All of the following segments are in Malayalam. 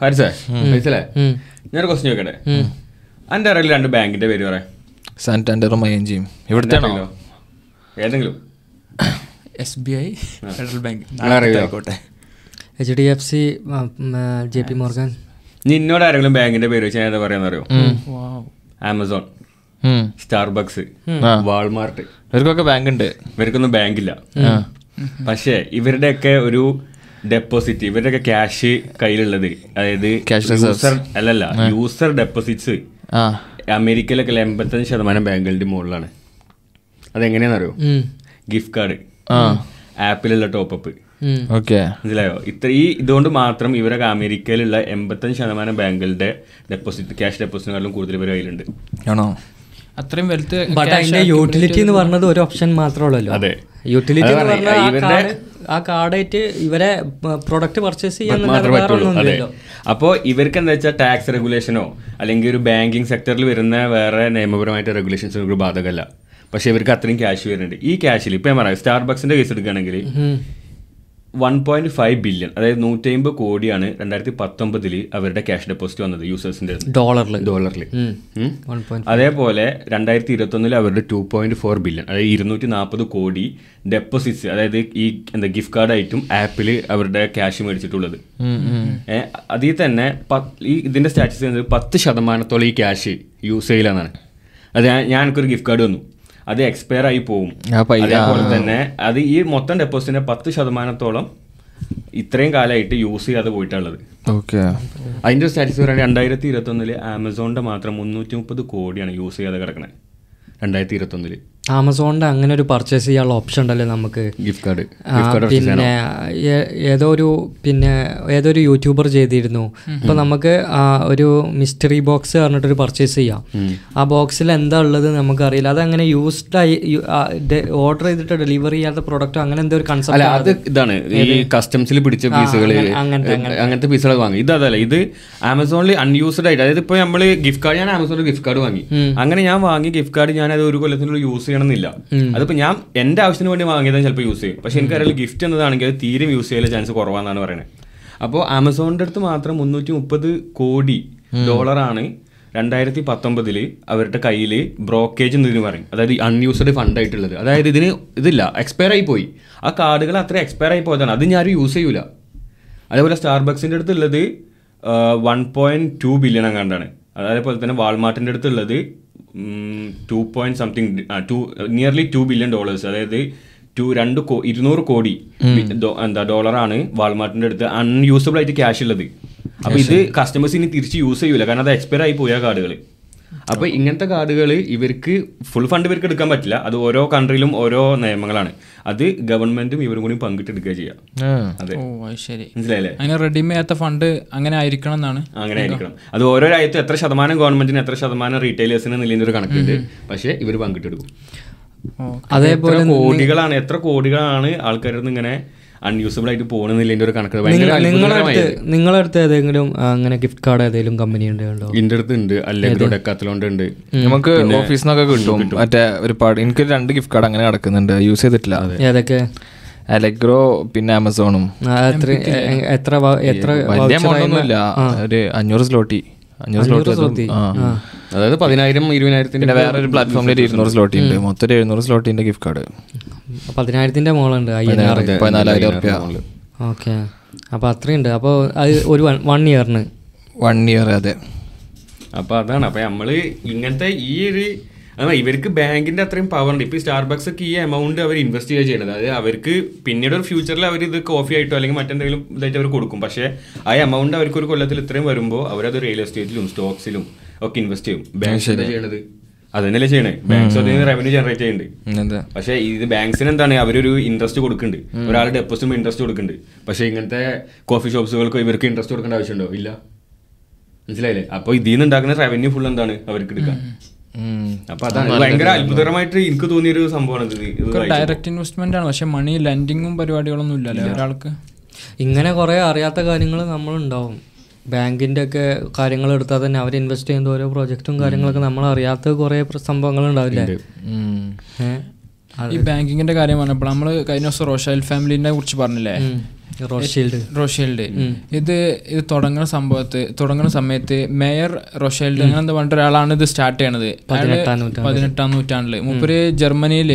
ഹാരിസേ ഫൈസലേ ഞാനൊരു ക്വസ്റ്റ്യൻ ചോദിക്കട്ടെ? എന്റെ അറിയില്ല രണ്ട് ബാങ്കിന്റെ പേര് പറയാം. സാന്റാൻഡറും ഐ എൻ ജിയും ഇവിടുത്തെ ഏതെങ്കിലും? S B I federal bank? ആയിക്കോട്ടെ. H D F C J P Morgan. നിന്നോട് ആരെങ്കിലും ബാങ്കിന്റെ പേര് വെച്ചാൽ ഏതാ പറയാന്ന് അറിയോ വാവ് ആമസോൺ. സ്റ്റാർബക്സ്. വാൾമാർട്ട്. ഇവർക്കൊക്കെ ബാങ്ക് ഉണ്ട് ഇവർക്കൊന്നും ബാങ്കില്ല. പക്ഷേ ഇവരുടെയൊക്കെ ഒരു ഡെപ്പോസിറ്റ് ഇവരുടെയൊക്കെ ക്യാഷ് കയ്യിലുള്ളത്. അതായത് യൂസർ അല്ലല്ല യൂസർ ഡെപ്പോസിറ്റ്സ് അമേരിക്കയിലൊക്കെ എൺപത്തഞ്ച് ശതമാനം ബാങ്കുകളുടെ മുകളിലാണ്. അതെങ്ങനെയാണെന്നറിയോ? ഗിഫ്റ്റ് കാർഡ് ആപ്പിലുള്ള ടോപ്പപ്പ് ഓക്കെ മനസ്സിലായോ? ഇത്ര ഈ ഇതുകൊണ്ട് മാത്രം ഇവരൊക്കെ അമേരിക്കയിലുള്ള എൺപത്തഞ്ച് ശതമാനം ബാങ്കുകളുടെ ഡെപ്പോസിറ്റ് ക്യാഷ് ഡെപ്പോസിറ്റിനെക്കാളും കൂടുതൽ ഇവരുടെ കയ്യിലുണ്ട്. ആണോ? അത്രയും വെൽത്ത് ബട്ട് അതിന്റെ യൂട്ടിലിറ്റി എന്ന് പറഞ്ഞത് ഒരു ഓപ്ഷൻ മാത്രമല്ലോ അതെ. യൂട്ടിലിറ്റി എന്ന് പറഞ്ഞാൽ പറഞ്ഞെ, ആ കാർഡായിട്ട് ഇവരെ പ്രൊഡക്റ്റ് പർച്ചേസ് ചെയ്യാൻ അപ്പോൾ ഇവർക്ക് എന്താ വെച്ചാൽ ടാക്സ് റെഗുലേഷനോ അല്ലെങ്കിൽ ഒരു ബാങ്കിങ് സെക്ടറിൽ വരുന്ന വേറെ നിയമപരമായിട്ട് റെഗുലേഷൻസ് ഇവർക്ക് ബാധകമല്ല. പക്ഷെ ഇവർക്ക് അത്രയും ക്യാഷ് വരുന്നുണ്ട്. ഈ ക്യാഷിൽ ഇപ്പം ഞാൻ പറയാം സ്റ്റാർബക്സിന്റെ കേസ് എടുക്കുകയാണെങ്കിൽ വൺ പോയിന്റ് ഫൈവ് ബില്യൺ അതായത് നൂറ്റി അമ്പത് കോടിയാണ് രണ്ടായിരത്തി പത്തൊമ്പതിൽ അവരുടെ ക്യാഷ് ഡെപ്പോസിറ്റ് വന്നത് യൂസേഴ്സിന്റെ ഡോളറിൽ ഡോളറിൽ അതേപോലെ രണ്ടായിരത്തി ഇരുപത്തൊന്നിൽ അവരുടെ ടു പോയിന്റ് ഫോർ ബില്യൺ അതായത് ഇരുന്നൂറ്റി നാൽപ്പത് കോടി ഡെപ്പോസിറ്റ്സ് അതായത് ഈ എന്താ ഗിഫ്റ്റ് കാർഡായിട്ടും ആപ്പിൽ അവരുടെ ക്യാഷ് മേടിച്ചിട്ടുള്ളത്. അതിൽ തന്നെ ഈ ഇതിന്റെ സ്റ്റാറ്റസ് പത്ത് ശതമാനത്തോളം ഈ ക്യാഷ് യൂസ് ചെയ്യലെന്നാണ് അത് ഞാൻ ഞാൻ എനിക്കൊരു ഗിഫ്റ്റ് കാർഡ് വന്നു. അത് എക്സ്പയർ ആയി പോവും. ആ അതേപോലെ തന്നെ അത് ഈ മൊത്തം ഡെപ്പോസിറ്റിന്റെ പത്ത് ശതമാനത്തോളം ഇത്രയും കാലമായിട്ട് യൂസ് ചെയ്യാതെ പോയിട്ടുള്ളത്. ഓക്കെ അതിന്റെ സ്റ്റാറ്റസ് പറയുന്നത് രണ്ടായിരത്തി ഇരുപത്തി ഒന്നിൽ ആമസോണിന്റെ മാത്രം മുന്നൂറ്റി മുപ്പത് കോടിയാണ് യൂസ് ചെയ്യാതെ കിടക്കണേ. രണ്ടായിരത്തി ഇരുപത്തൊന്നിൽ. ആമസോണിന്റെ അങ്ങനെ ഒരു പർച്ചേസ് ചെയ്യാനുള്ള ഓപ്ഷൻ ഉണ്ടല്ലേ നമുക്ക്? ഗിഫ്റ്റ് കാർഡ് പിന്നെ ഏതോ ഒരു പിന്നെ ഏതോ ഒരു യൂട്യൂബർ ചെയ്തിരുന്നു ഇപ്പൊ നമുക്ക് ഒരു മിസ്റ്ററി ബോക്സ് പറഞ്ഞിട്ടൊരു പർച്ചേസ് ചെയ്യാം. ആ ബോക്സിൽ എന്താ ഉള്ളത് നമുക്കറിയില്ല. അത് അങ്ങനെ യൂസ്ഡ് ആയി ഓർഡർ ചെയ്തിട്ട് ഡെലിവറി ചെയ്യാത്ത പ്രൊഡക്റ്റ് അങ്ങനെ എന്തോ ഒരു അല്ല കൺസെപ്റ്റ് അത് ഇതാണ്. ഈ കസ്റ്റംസിൽ പിടിച്ച പീസുകൾ അങ്ങനത്തെ- അങ്ങനത്തെ. പീസുകൾ വാങ്ങി. ഇത് അതല്ല ഇത് ആമസോണിൽ അൺയൂസ്ഡ് ആയിട്ട് അതായത് ഇപ്പൊ നമ്മൾ ഗിഫ്റ്റ് കാർഡ് ഞാൻ ആമസോണിൽ ഗിഫ്റ്റ് കാർഡ് വാങ്ങി. അങ്ങനെ ഞാൻ വാങ്ങി ഗിഫ്റ്റ് കാർഡ് ഞാൻ അത് ഒരു കൊല്ലത്തിനുള്ള യൂസ് ചെയ്യണമെന്നില്ല. അതിപ്പോ ഞാൻ എന്റെ ആവശ്യത്തിന് വേണ്ടി വാങ്ങിയതാണ് ചിലപ്പോൾ യൂസ് ചെയ്യും. പക്ഷെ എനിക്കറിയാം ഗിഫ്റ്റ് എന്നതാണെങ്കിൽ അത് തീരെ യൂസ് ചെയ്യാൻ ചാൻസ് കുറവാണെന്നാണ് പറയുന്നത്. അപ്പോൾ ആമസോണിന്റെ അടുത്ത് മാത്രം മുന്നൂറ്റി മുപ്പത് കോടി ഡോളറാണ് രണ്ടായിരത്തി പത്തൊമ്പതിൽ അവരുടെ കയ്യിൽ ബ്രോക്കേജ് എന്നതിന് പറയും. അതായത് അൺയൂസ്ഡ് ഫണ്ട് ആയിട്ടുള്ളത്. അതായത് ഇതിന് ഇതില്ല എക്സ്പയർ ആയി പോയി. ആ കാർഡുകൾ അത്ര എക്സ്പയർ ആയി പോയതാണ്. അത് ഞാനും യൂസ് ചെയ്യൂല. അതേപോലെ സ്റ്റാർബക്സിന്റെ അടുത്തുള്ളത് വൺ പോയിന്റ് ടു ബില്യൺ അങ്ങാണ്ടാണ് അതേപോലെ തന്നെ വാൾമാർട്ടിന്റെ അടുത്തുള്ളത് two point something to nearly two billion dollars അതായത് ടു രണ്ട് ഇരുന്നൂറ് കോടി എന്താ ഡോളറാണ് വാൾമാർട്ടിന്റെ അടുത്ത് അൺയൂസബിൾ ആയിട്ട് ക്യാഷ് ഉള്ളത്. അപ്പൊ ഇത് കസ്റ്റമേഴ്സ് ഇനി തിരിച്ച് യൂസ് ചെയ്യൂല. കാരണം അത് എക്സ്പയർ ആയി പോയ കാർഡുകൾ അപ്പൊ ഇങ്ങനത്തെ കാർഡുകൾ ഇവർക്ക് ഫുൾ ഫണ്ട് ഇവർക്ക് എടുക്കാൻ പറ്റില്ല. അത് ഓരോ കൺട്രിയിലും ഓരോ നിയമങ്ങളാണ്. അത് ഗവൺമെന്റും ഇവരും കൂടി പങ്കിട്ടെടുക്കുക ചെയ്യാം. അതെ. ശരി മനസ്സിലായില്ലേ? അങ്ങനെ റെഡിമേ ചെയ്യാത്ത ഫണ്ട് അങ്ങനെ ആയിരിക്കണം എന്നാണ്. അങ്ങനെ ആയിരിക്കണം. അത് ഓരോ രാജ്യത്തും എത്ര ശതമാനം ഗവൺമെന്റിന് എത്ര ശതമാനം റീറ്റെയിലേഴ്സിന് നിലയിൽ ഒരു കണക്കുണ്ട്. പക്ഷേ ഇവർ പങ്കിട്ടെടുക്കും. അതേപോലെ കോടികളാണ് എത്ര കോടികളാണ് ആൾക്കാരിൽ നിന്ന് ഇങ്ങനെ അൺയൂസബിൾ ആയിട്ട് പോകുന്നില്ല ഒരു കണക്ക്. അത്ഭുതകരമായത് നിങ്ങളടുത്ത് ഏതെങ്കിലും അങ്ങനെ ഗിഫ്റ്റ് കാർഡ് ഏതെങ്കിലും കമ്പനി ഉണ്ട് കണ്ടോ ഇന്റെ അടുത്ത് ഉണ്ട്. അല്ലെങ്കിൽ ഡെക്കാത്തലോണ്ട് ഉണ്ട്. നമുക്ക് ഓഫീസിൽ നിന്നൊക്കെ കിട്ടും. മറ്റേ ഒരുപാട് എനിക്ക് രണ്ട് ഗിഫ്റ്റ് കാർഡ് അങ്ങനെ കിടക്കുന്നുണ്ട് യൂസ് ചെയ്തിട്ടില്ല. ഏതൊക്കെ? അലഗ്രോ പിന്നെ ആമസോണും എത്ര എത്ര വലിയ voucher എമൗണ്ട് ആയി- ഒന്നും ഇല്ല ഒരു അഞ്ഞൂറ് സ്ലോട്ടി അഞ്ഞൂറ് സ്ലോട്ടി അതായത് പതിനായിരം ഇരുപതിനായിരത്തിന്റെ ഒരു പ്ലാറ്റ്ഫോമിൽ ഒരു ഇരുന്നൂറ് സ്ലോട്ടി ഉണ്ട്. മൊത്തം എഴുന്നൂറ് സ്ലോട്ടിന്റെ ഗിഫ്റ്റ് കാർഡ് പതിനായിരത്തിന്റെ മോളുണ്ട് അയ്യായിരം ഓക്കെ. അപ്പോൾ അത്രയുണ്ട്. അപ്പോൾ അത് ഒരു വൺ ഇയറിന്. വൺ ഇയർ അതെ. അപ്പൊ അതാണ്. അപ്പൊ നമ്മൾ ഇങ്ങനത്തെ ഈ ഒരു അതാണ് ഇവർക്ക് ബാങ്കിന്റെ അത്രയും പവർ ഉണ്ട്. ഇപ്പൊ സ്റ്റാർബക്സ് ഒക്കെ ഈ എമൗണ്ട് അവർ ഇൻവെസ്റ്റ് ചെയ്യുക ചെയ്യണത്. അതായത് അവർക്ക് പിന്നീട് ഒരു ഫ്യൂച്ചറിൽ അവർ ഇത് കോഫി ആയിട്ടോ അല്ലെങ്കിൽ മറ്റെന്തെങ്കിലും ഇതായിട്ട് അവർ കൊടുക്കും. പക്ഷേ ആ എമൗണ്ട് അവർക്ക് ഒരു കൊല്ലത്തിൽ ഇത്രയും വരുമ്പോൾ അവരത് റിയൽ എസ്റ്റേറ്റിലും സ്റ്റോക്സിലും ഒക്കെ ഇൻവെസ്റ്റ് ചെയ്യും. ബാങ്ക് ചെയ്യണത്? അതന്നെയല്ലേ ചെയ്യണേ. ബാങ്ക്സ് അതിന് റവന്യൂ ജനറേറ്റ് ചെയ്യുന്നുണ്ട് പക്ഷെ ഇത് ബാങ്ക്സിന് എന്താണ്? അവരൊരു ഇൻട്രസ്റ്റ് കൊടുക്കുന്നുണ്ട് ഒരാൾ ഡെപ്പോസിറ്റ് ഇൻട്രസ്റ്റ് കൊടുക്കുന്നുണ്ട് പക്ഷെ ഇങ്ങനത്തെ കോഫി ഷോപ്സുകൾക്ക് ഇവർക്ക് ഇൻട്രസ്റ്റ് കൊടുക്കേണ്ട ആവശ്യമുണ്ടോ? ഇല്ല. മനസ്സിലായില്ലേ? അപ്പൊ ഇതിൽ നിന്ന് ഉണ്ടാക്കുന്ന റവന്യൂ ഫുൾ എന്താണ്? അവർക്ക് എടുക്കാൻ. അപ്പൊ അതാണ്. ഭയങ്കര അത്ഭുതകരമായിട്ട് എനിക്ക് തോന്നിയൊരു സംഭവമാണ് ഇത്. ഇത് ഡയറക്റ്റ് ഇൻവെസ്റ്റ്മെന്റ് ആണ്. പക്ഷെ മണി ലെൻഡിങ്ങും പരിപാടികളൊന്നും ഇല്ലല്ലേ ഒരാൾക്ക്. ഇങ്ങനെ കുറെ അറിയാത്ത കാര്യങ്ങൾ നമ്മളുണ്ടാവും. ബാങ്കിന്റെ ഒക്കെ കാര്യങ്ങൾ എടുത്താൽ തന്നെ അവർ ഇൻവെസ്റ്റ് ചെയ്യുന്ന ഓരോ പ്രോജക്റ്റും കാര്യങ്ങളൊക്കെ നമ്മൾ അറിയാത്ത കുറേ സംഭവങ്ങൾ ഉണ്ടാവില്ലേ ഈ ബാങ്കിങ്ങിന്റെ കാര്യം പറഞ്ഞപ്പോൾ നമ്മൾ കഴിഞ്ഞ ദിവസം റോഷാൽ ഫാമിലിനെ കുറിച്ച് പറഞ്ഞില്ലേ? റോഷീൽഡ് റോഷേൽഡ് ഇത് ഇത് തുടങ്ങുന്ന സംഭവത്ത് തുടങ്ങുന്ന സമയത്ത് മേയർ റോഷേൽഡ് അങ്ങനെ എന്താ പറഞ്ഞ ഒരാളാണ് ഇത് സ്റ്റാർട്ട് ചെയ്യണത്. പതിനെട്ടാം നൂറ്റാണ്ടിൽ. പതിനെട്ടാം നൂറ്റാണ്ടിൽ. മൂപ്പര് ജർമ്മനിയിൽ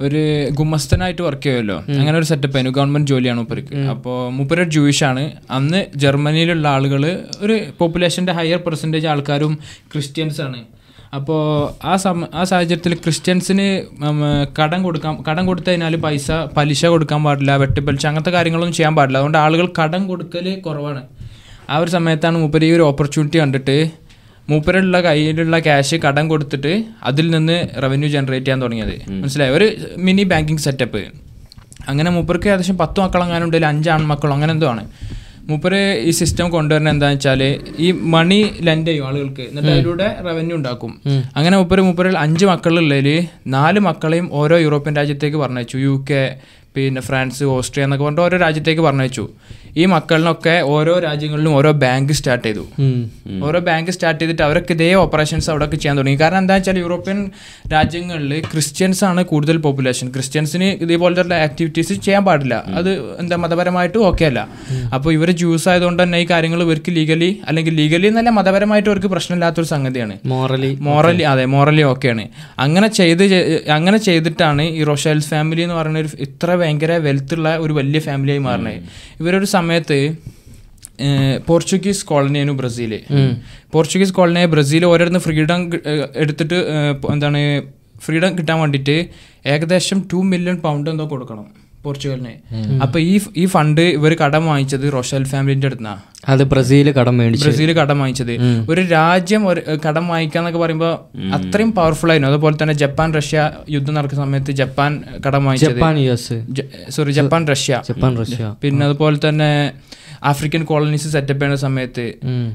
ഒരു ഗുമസ്തനായിട്ട് വർക്ക് ചെയ്യുമല്ലോ അങ്ങനെ ഒരു സെറ്റപ്പ് ആയിരുന്നു. ഗവൺമെന്റ് ജോലിയാണ് മൂപ്പർക്ക്. അപ്പോൾ മൂപ്പര് ജൂയിഷ് ആണ്. അന്ന് ജർമ്മനിയിലുള്ള ആളുകൾ ഒരു പോപ്പുലേഷന്റെ ഹയർ പെർസെന്റേജ് ആൾക്കാരും ക്രിസ്ത്യൻസ് ആണ്. അപ്പോൾ ആ സമ ആ സാഹചര്യത്തിൽ ക്രിസ്ത്യൻസിന് കടം കൊടുക്കാൻ കടം കൊടുത്തു കഴിഞ്ഞാൽ പൈസ പലിശ കൊടുക്കാൻ പാടില്ല വെട്ടിപ്പലിശ അങ്ങനത്തെ കാര്യങ്ങളൊന്നും ചെയ്യാൻ പാടില്ല. അതുകൊണ്ട് ആളുകൾ കടം കൊടുക്കൽ കുറവാണ്. ആ ഒരു സമയത്താണ് മൂപ്പര് ഈ ഒരു ഓപ്പർച്യൂണിറ്റി കണ്ടിട്ട് മൂപ്പരുള്ള കയ്യിലുള്ള ക്യാഷ് കടം കൊടുത്തിട്ട് അതിൽ നിന്ന് റവന്യൂ ജനറേറ്റ് ചെയ്യാൻ തുടങ്ങിയത്. മനസ്സിലായി? ഒരു മിനി ബാങ്കിങ് സെറ്റപ്പ് അങ്ങനെ മൂപ്പർക്ക് ഏകദേശം പത്ത് മക്കളെങ്ങാനും ഉണ്ടെങ്കിൽ അഞ്ച് ആൺമക്കളോ അങ്ങനെ എന്തോ ആണ്. മൂപ്പര് ഈ സിസ്റ്റം കൊണ്ടുവരുന്നത് എന്താ വെച്ചാൽ ഈ മണി ലെൻഡ് ചെയ്യും ആളുകൾക്ക്. എന്നിട്ട് അതിലൂടെ റവന്യൂ ഉണ്ടാക്കും. അങ്ങനെ മൂപ്പര് മൂപ്പര് അഞ്ച് മക്കളുള്ളതിൽ നാല് മക്കളെയും ഓരോ യൂറോപ്യൻ രാജ്യത്തേക്ക് പറഞ്ഞയച്ചു. യു കെ പിന്നെ ഫ്രാൻസ് ഓസ്ട്രിയ എന്നൊക്കെ പറഞ്ഞിട്ട് ഓരോ രാജ്യത്തേക്ക് പറഞ്ഞയച്ചു. ഈ മക്കളിനൊക്കെ ഓരോ രാജ്യങ്ങളിലും ഓരോ ബാങ്ക് സ്റ്റാർട്ട് ചെയ്തു. ഓരോ ബാങ്ക് സ്റ്റാർട്ട് ചെയ്തിട്ട് അവരൊക്കെ ഇതേ ഓപ്പറേഷൻസ് അവിടെയൊക്കെ ചെയ്യാൻ തുടങ്ങി. കാരണം എന്താ വെച്ചാൽ യൂറോപ്യൻ രാജ്യങ്ങളിൽ ക്രിസ്ത്യൻസ് ആണ് കൂടുതൽ പോപ്പുലേഷൻ ക്രിസ്ത്യൻസിന് ഇതേപോലത്തെ ആക്ടിവിറ്റീസ് ചെയ്യാൻ പാടില്ല. അത് എന്താ മതപരമായിട്ട് ഓക്കെ അല്ല. അപ്പോൾ ഇവർ ജ്യൂസ് ആയതുകൊണ്ട് തന്നെ ഈ കാര്യങ്ങൾ ഇവർക്ക് ലീഗലി അല്ലെങ്കിൽ ലീഗലി എന്നല്ല മതപരമായിട്ട് അവർക്ക് പ്രശ്നമില്ലാത്തൊരു സംഗതിയാണ്. മോറലി മോറലി അതെ മോറലി ഓക്കെയാണ് അങ്ങനെ ചെയ്ത് അങ്ങനെ ചെയ്തിട്ടാണ് ഈ റോഷൽസ് ഫാമിലി എന്ന് പറയുന്ന ഒരു ഇത്ര ഭയങ്കര വെൽത്തുള്ള ഒരു വലിയ ഫാമിലിയായി മാറുന്നത് ഇവരൊരു സമയത്ത് പോർച്ചുഗീസ് കോളനിയായിരുന്നു ബ്രസീൽ. പോർച്ചുഗീസ് കോളനിയായ ബ്രസീൽ ഓരോരുന്ന് ഫ്രീഡം എടുത്തിട്ട് എന്താണ് ഫ്രീഡം കിട്ടാൻ വേണ്ടിയിട്ട് ഏകദേശം ടു മില്യൺ പൗണ്ട് എന്തോ കൊടുക്കണം. പോർച്ചുഗലിന്. അപ്പൊ ഈ ഈ ഫണ്ട് ഇവർ കടം വാങ്ങിച്ചത് റോഷൽ ഫാമിലിന്റെ അടുത്താ അത് ബ്രസീൽ കടം മേടിച്ചു. ബ്രസീൽ കടം വാങ്ങിച്ചത്. ഒരു രാജ്യം ഒരു കടം വാങ്ങിക്കാന്നൊക്കെ പറയുമ്പോൾ അത്രയും പവർഫുൾ ആയിരുന്നു. അതുപോലെ തന്നെ ജപ്പാൻ റഷ്യ യുദ്ധം നടക്കുന്ന സമയത്ത് ജപ്പാൻ കടം വാങ്ങിച്ചത്. Japan U S. Sorry Japan Russia. Japan Russia. പിന്നെ അതുപോലെ തന്നെ ആഫ്രിക്കൻ കോളനീസ് സെറ്റപ്പ് ചെയ്യുന്ന സമയത്ത്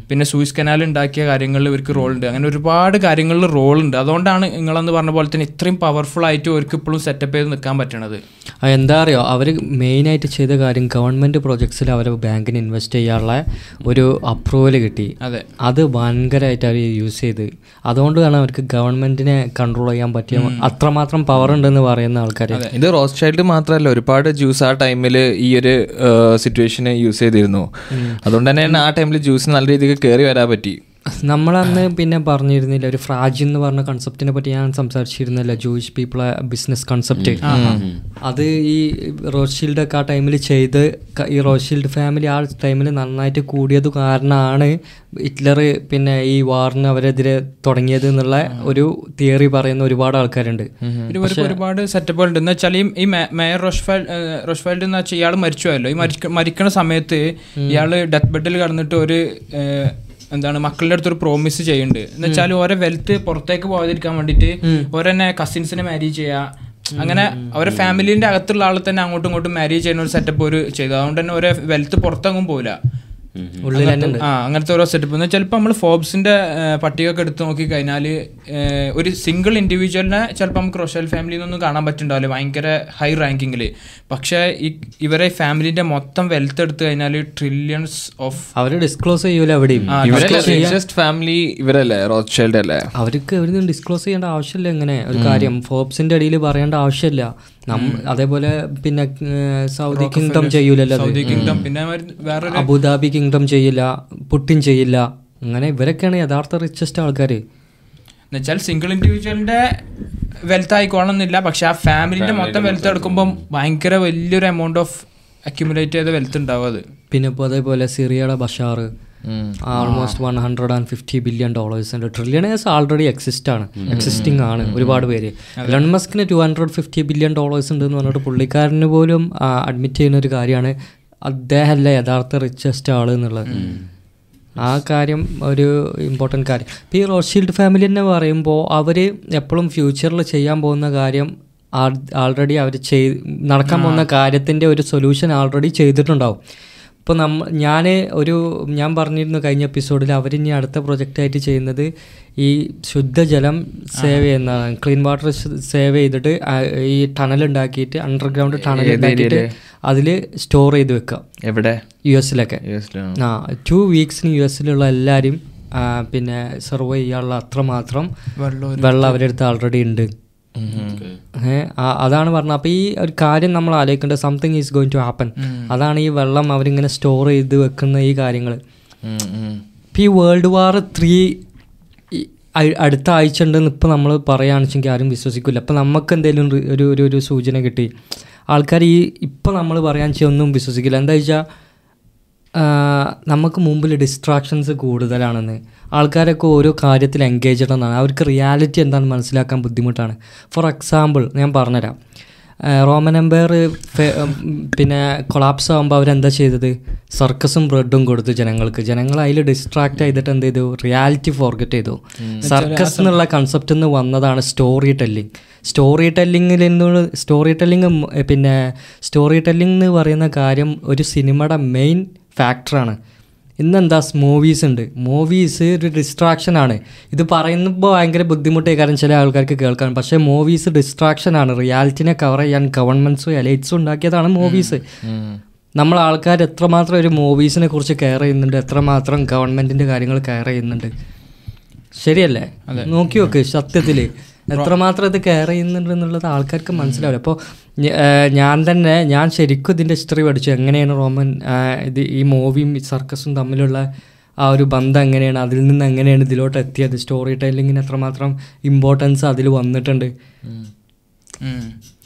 പിന്നെ സൂയിസ് കനാൽ ഉണ്ടാക്കിയ കാര്യങ്ങളിൽ ഇവർക്ക് റോൾ ഉണ്ട്. അങ്ങനെ ഒരുപാട് കാര്യങ്ങളിൽ റോൾ ഉണ്ട്. അതുകൊണ്ടാണ് നിങ്ങളെന്ന് പറഞ്ഞ പോലെ തന്നെ ഇത്രയും പവർഫുൾ ആയിട്ട് അവർക്ക് ഇപ്പോഴും സെറ്റപ്പ് ചെയ്ത് നിൽക്കാൻ പറ്റണത്. എന്താ അറിയോ? അവർ മെയിനായിട്ട് ചെയ്ത കാര്യം ഗവൺമെന്റ് പ്രോജക്ട്സിൽ അവർ ബാങ്കിന് ഇൻവെസ്റ്റ് ചെയ്യാനുള്ള ഒരു അപ്രൂവൽ കിട്ടി. അതെ. അത് ഭയങ്കരമായിട്ട് അവർ യൂസ് ചെയ്ത്. അതുകൊണ്ടാണ് അവർക്ക് ഗവൺമെന്റിനെ കൺട്രോൾ ചെയ്യാൻ പറ്റിയ അത്രമാത്രം പവർ ഉണ്ടെന്ന് പറയുന്ന ആൾക്കാർ ഇത് റോസ് ചൈൽഡ് മാത്രമല്ല ഒരുപാട് ജ്യൂസ് ആ ടൈമിൽ ഈ ഒരു സിറ്റുവേഷനെ യൂസ് ചെയ്തിരുന്നു. അതുകൊണ്ട് തന്നെയാണ് ആ ടൈമിൽ ജ്യൂസ് നല്ല രീതിക്ക് കയറി വരാൻ പറ്റി. നമ്മളന്ന് പിന്നെ പറഞ്ഞിരുന്നില്ല ഒരു ഫ്രാജ് എന്ന് പറഞ്ഞ കൺസെപ്റ്റിനെ പറ്റി ഞാൻ സംസാരിച്ചിരുന്നില്ല ജൂയിഷ് പീപ്പിളെ ബിസിനസ് കൺസെപ്റ്റ് അത് ഈ റോഷീൽഡ് ഒക്കെ ആ ടൈമിൽ ചെയ്ത് ഈ റോഷീൽഡ് ഫാമിലി ആ ടൈമിൽ നന്നായിട്ട് കൂടിയത് കാരണമാണ് ഹിറ്റ്ലർ പിന്നെ ഈ വാറിന് അവരെതിരെ തുടങ്ങിയത് എന്നുള്ള ഒരു തിയറി പറയുന്ന ഒരുപാട് ആൾക്കാരുണ്ട്. ഒരുപാട് സെറ്റപ്പുകൾ ഉണ്ട് എന്ന് വെച്ചാൽ ഈ മേയർ റോഷ്ഫാൽ റോഷ്ഫാൽഡ് എന്ന് വെച്ചാൽ ഇയാൾ മരിച്ചുപോയല്ലോ. ഈ മരിക്കുന്ന മരിക്കണ സമയത്ത് ഇയാൾ ഡെത്ത് ബെഡിൽ കടന്നിട്ട് ഒരു എന്താണ് മക്കളുടെ അടുത്തൊരു പ്രോമിസ് ചെയ്യുന്നുണ്ട് എന്ന് വെച്ചാൽ ഓരോ വെൽത്ത് പുറത്തേക്ക് പോകാതിരിക്കാൻ വേണ്ടിട്ട് ഓരെന്നെ കസിൻസിനെ മാരേജ് ചെയ്യുക അങ്ങനെ അവരെ ഫാമിലിന്റെ അകത്തുള്ള ആളെ തന്നെ അങ്ങോട്ടും ഇങ്ങോട്ടും മാരേജ് ചെയ്യുന്ന ഒരു സെറ്റപ്പ് ഒരു ചെയ്തു. അതുകൊണ്ട് തന്നെ ഓരോ വെൽത്ത് പുറത്തെങ്ങും പോകില്ല അങ്ങനത്തെ ഓരോ സെറ്റപ്പ് എന്ന് ചിലപ്പോൾ നമ്മൾ ഫോബ്സിന്റെ പട്ടിക ഒക്കെ എടുത്ത് നോക്കി കഴിഞ്ഞാൽ ഒരു സിംഗിൾ ഇൻഡിവിജ്വലിനെ ചിലപ്പോൾ നമുക്ക് റോഷൽ ഫാമിലിയിൽ നിന്നൊന്നും കാണാൻ പറ്റുന്നുണ്ടാവില്ല ഭയങ്കര ഹൈ റാങ്കിങ്ങിൽ പക്ഷേ ഈ ഇവരെ ഫാമിലിന്റെ മൊത്തം വെൽത്ത് എടുത്തു കഴിഞ്ഞാൽ ട്രില്യൺസ് ഓഫ് അവർ ഡിസ്ക്ലോസ് ചെയ്യൂല എവിടെയും. ഫാമിലി ഇവരല്ലേ? അല്ലേ? അവർക്ക് അവരൊന്നും ഡിസ്ക്ലോസ് ചെയ്യേണ്ട ആവശ്യമില്ല എങ്ങനെ? ഒരു കാര്യം ഫോബ്സിന്റെ അടിയിൽ പറയേണ്ട ആവശ്യമില്ല. അതേപോലെ പിന്നെ സൗദി കിങ്ഡം ചെയ്യൂലല്ലോ സൗദി കിങ്ഡം പിന്നെ വേറെ അബുദാബി കിങ്ഡം ചെയ്യില്ല പുട്ടിൻ ചെയ്യില്ല അങ്ങനെ ഇവരൊക്കെയാണ് യഥാർത്ഥ റിച്ചസ്റ്റ് ആൾക്കാർ എന്നുവെച്ചാൽ സിംഗിൾ ഇൻഡിവിജ്വലിന്റെ വെൽത്ത് ആയിക്കോണമെന്നില്ല പക്ഷെ ആ ഫാമിലിന്റെ മൊത്തം വെൽത്ത് എടുക്കുമ്പോൾ ഭയങ്കര വലിയൊരു എമൗണ്ട് ഓഫ് അക്യുമുലേറ്റ് ചെയ്ത വെൽത്ത് ഉണ്ടാവും അത്. പിന്നെ ഇപ്പോൾ അതേപോലെ സിറിയയുടെ Bashar almost one hundred and fifty billion ഉണ്ട് ട്രില്യണേഴ്സ് ആൾറെഡി എക്സിസ്റ്റ് ആണ്. എക്സിസ്റ്റിംഗ് ആണ് ഒരുപാട് പേര്. Elon മസ്കിന് two hundred fifty billion dollars ഉണ്ട് എന്ന് പറഞ്ഞിട്ട് പുള്ളിക്കാരന് പോലും അഡ്മിറ്റ് ചെയ്യുന്ന ഒരു കാര്യമാണ് അദ്ദേഹമല്ല യഥാർത്ഥ റിച്ചസ്റ്റ് ആൾ എന്നുള്ളത്. ആ കാര്യം ഒരു ഇമ്പോർട്ടന്റ് കാര്യം. ഇപ്പോൾ ഈ റോഷീൽഡ് ഫാമിലി എന്ന് പറയുമ്പോൾ അവർ എപ്പോഴും ഫ്യൂച്ചറിൽ ചെയ്യാൻ പോകുന്ന കാര്യം ആൾറെഡി അവർ ചെയ് നടക്കാൻ പോകുന്ന കാര്യത്തിന്റെ ഒരു സൊല്യൂഷൻ ആൾറെഡി ചെയ്തിട്ടുണ്ടാവും. ഇപ്പോൾ നമ്മ ഞാൻ ഒരു ഞാൻ പറഞ്ഞിരുന്നു കഴിഞ്ഞ എപ്പിസോഡിൽ അവരിനി അടുത്ത പ്രൊജക്റ്റായിട്ട് ചെയ്യുന്നത് ഈ ശുദ്ധജലം സേവ് ചെയ്യുന്നതാണ്. ക്ലീൻ വാട്ടർ സേവ് ചെയ്തിട്ട് ഈ ടണൽ ഉണ്ടാക്കിയിട്ട് അണ്ടർഗ്രൗണ്ട് ടണൽ ഉണ്ടാക്കിയിട്ട് അതിൽ സ്റ്റോർ ചെയ്ത് വെക്കുക. എവിടെ? യു എസിലൊക്കെ. ആ ടു വീക്സിന് യു എസിലുള്ള എല്ലാവരും പിന്നെ സെർവ് ചെയ്യാനുള്ള അത്രമാത്രം വെള്ളം വെള്ളം അവരുടെ അടുത്ത് ആൾറെഡി ഉണ്ട്. അതാണ് പറഞ്ഞത്. അപ്പോൾ ഈ ഒരു കാര്യം നമ്മൾ ആലോചിക്കേണ്ടത് something is going to happen അതാണ് ഈ വെള്ളം അവരിങ്ങനെ സ്റ്റോർ ചെയ്ത് വെക്കുന്ന ഈ കാര്യങ്ങൾ. ഇപ്പം ഈ വേൾഡ് വാർ ത്രീ അടുത്ത ആഴ്ച ഉണ്ടെന്ന് ഇപ്പം നമ്മൾ പറയുകയാണെന്ന് വെച്ചെങ്കിൽ ആരും വിശ്വസിക്കില്ല അപ്പം നമുക്ക് എന്തെങ്കിലും ഒരു ഒരു ഒരു ഒരു സൂചന കിട്ടി. ആൾക്കാർ ഈ ഇപ്പം നമ്മൾ പറയാൻ വെച്ചാൽ ഒന്നും വിശ്വസിക്കില്ല. എന്താ വെച്ചാൽ നമുക്ക് മുമ്പിൽ ഡിസ്ട്രാക്ഷൻസ് കൂടുതലാണെന്ന്. ആൾക്കാരൊക്കെ ഓരോ കാര്യത്തിൽ എൻഗേജഡ് എന്നാണ് അവർക്ക് റിയാലിറ്റി എന്താണെന്ന് മനസ്സിലാക്കാൻ ബുദ്ധിമുട്ടാണ്. ഫോർ എക്സാമ്പിൾ ഞാൻ പറഞ്ഞുതരാം. റോമൻ എംപയർ പിന്നെ കൊളാപ്സ് ആകുമ്പോൾ അവരെന്താ ചെയ്തത്? സർക്കസും ബ്രെഡും കൊടുത്തു ജനങ്ങൾക്ക്. ജനങ്ങൾ അതിൽ ഡിസ്ട്രാക്ട് ചെയ്തിട്ട് എന്ത് ചെയ്തു? റിയാലിറ്റി ഫോർഗറ്റ് ചെയ്തു. സർക്കസ് എന്നുള്ള കൺസെപ്റ്റ് നിന്ന് വന്നതാണ് സ്റ്റോറി ടെല്ലിംഗ് സ്റ്റോറി ടെല്ലിങ്ങിൽ നിന്ന് സ്റ്റോറി ടെല്ലിങ് പിന്നെ സ്റ്റോറി ടെല്ലിംഗ് എന്ന് പറയുന്ന കാര്യം ഒരു സിനിമയുടെ മെയിൻ ഫാക്ടറാണ് ഇന്നെന്താ മൂവീസ് ഉണ്ട്? മൂവീസ് ഒരു ഡിസ്ട്രാക്ഷൻ ആണ്. ഇത് പറയുമ്പോൾ ഭയങ്കര ബുദ്ധിമുട്ടായി. കാരണം ചില ആൾക്കാർക്ക് കേൾക്കാൻ. പക്ഷേ മൂവീസ് ഡിസ്ട്രാക്ഷൻ ആണ്. റിയാലിറ്റിനെ കവർ ചെയ്യാൻ ഗവൺമെന്റ്സും എലൈറ്റ്സും ഉണ്ടാക്കിയതാണ് മൂവീസ് നമ്മൾ ആൾക്കാർ എത്രമാത്രം ഒരു മൂവീസിനെ കുറിച്ച് കെയർ ചെയ്യുന്നുണ്ട്? എത്രമാത്രം ഗവൺമെന്റിന്റെ കാര്യങ്ങൾ കെയർ ചെയ്യുന്നുണ്ട്? ശരിയല്ലേ? നോക്കി നോക്ക് സത്യത്തിൽ എത്രമാത്രം ഇത് കെയർ ചെയ്യുന്നുണ്ട് എന്നുള്ളത് ആൾക്കാർക്ക് മനസ്സിലാവില്ല. അപ്പോൾ ഞാൻ തന്നെ ഞാൻ ശരിക്കും ഇതിന്റെ ഹിസ്റ്ററി പഠിച്ചു. എങ്ങനെയാണ് റോമൻ ഇത് ഈ മൂവിയും സർക്കസും തമ്മിലുള്ള ആ ഒരു ബന്ധം എങ്ങനെയാണ്? അതിൽ നിന്ന് എങ്ങനെയാണ് ഇതിലോട്ട് എത്തിയത്? സ്റ്റോറി ടെല്ലിങ്ങിന് എത്രമാത്രം ഇമ്പോർട്ടൻസ് അതിൽ വന്നിട്ടുണ്ട്?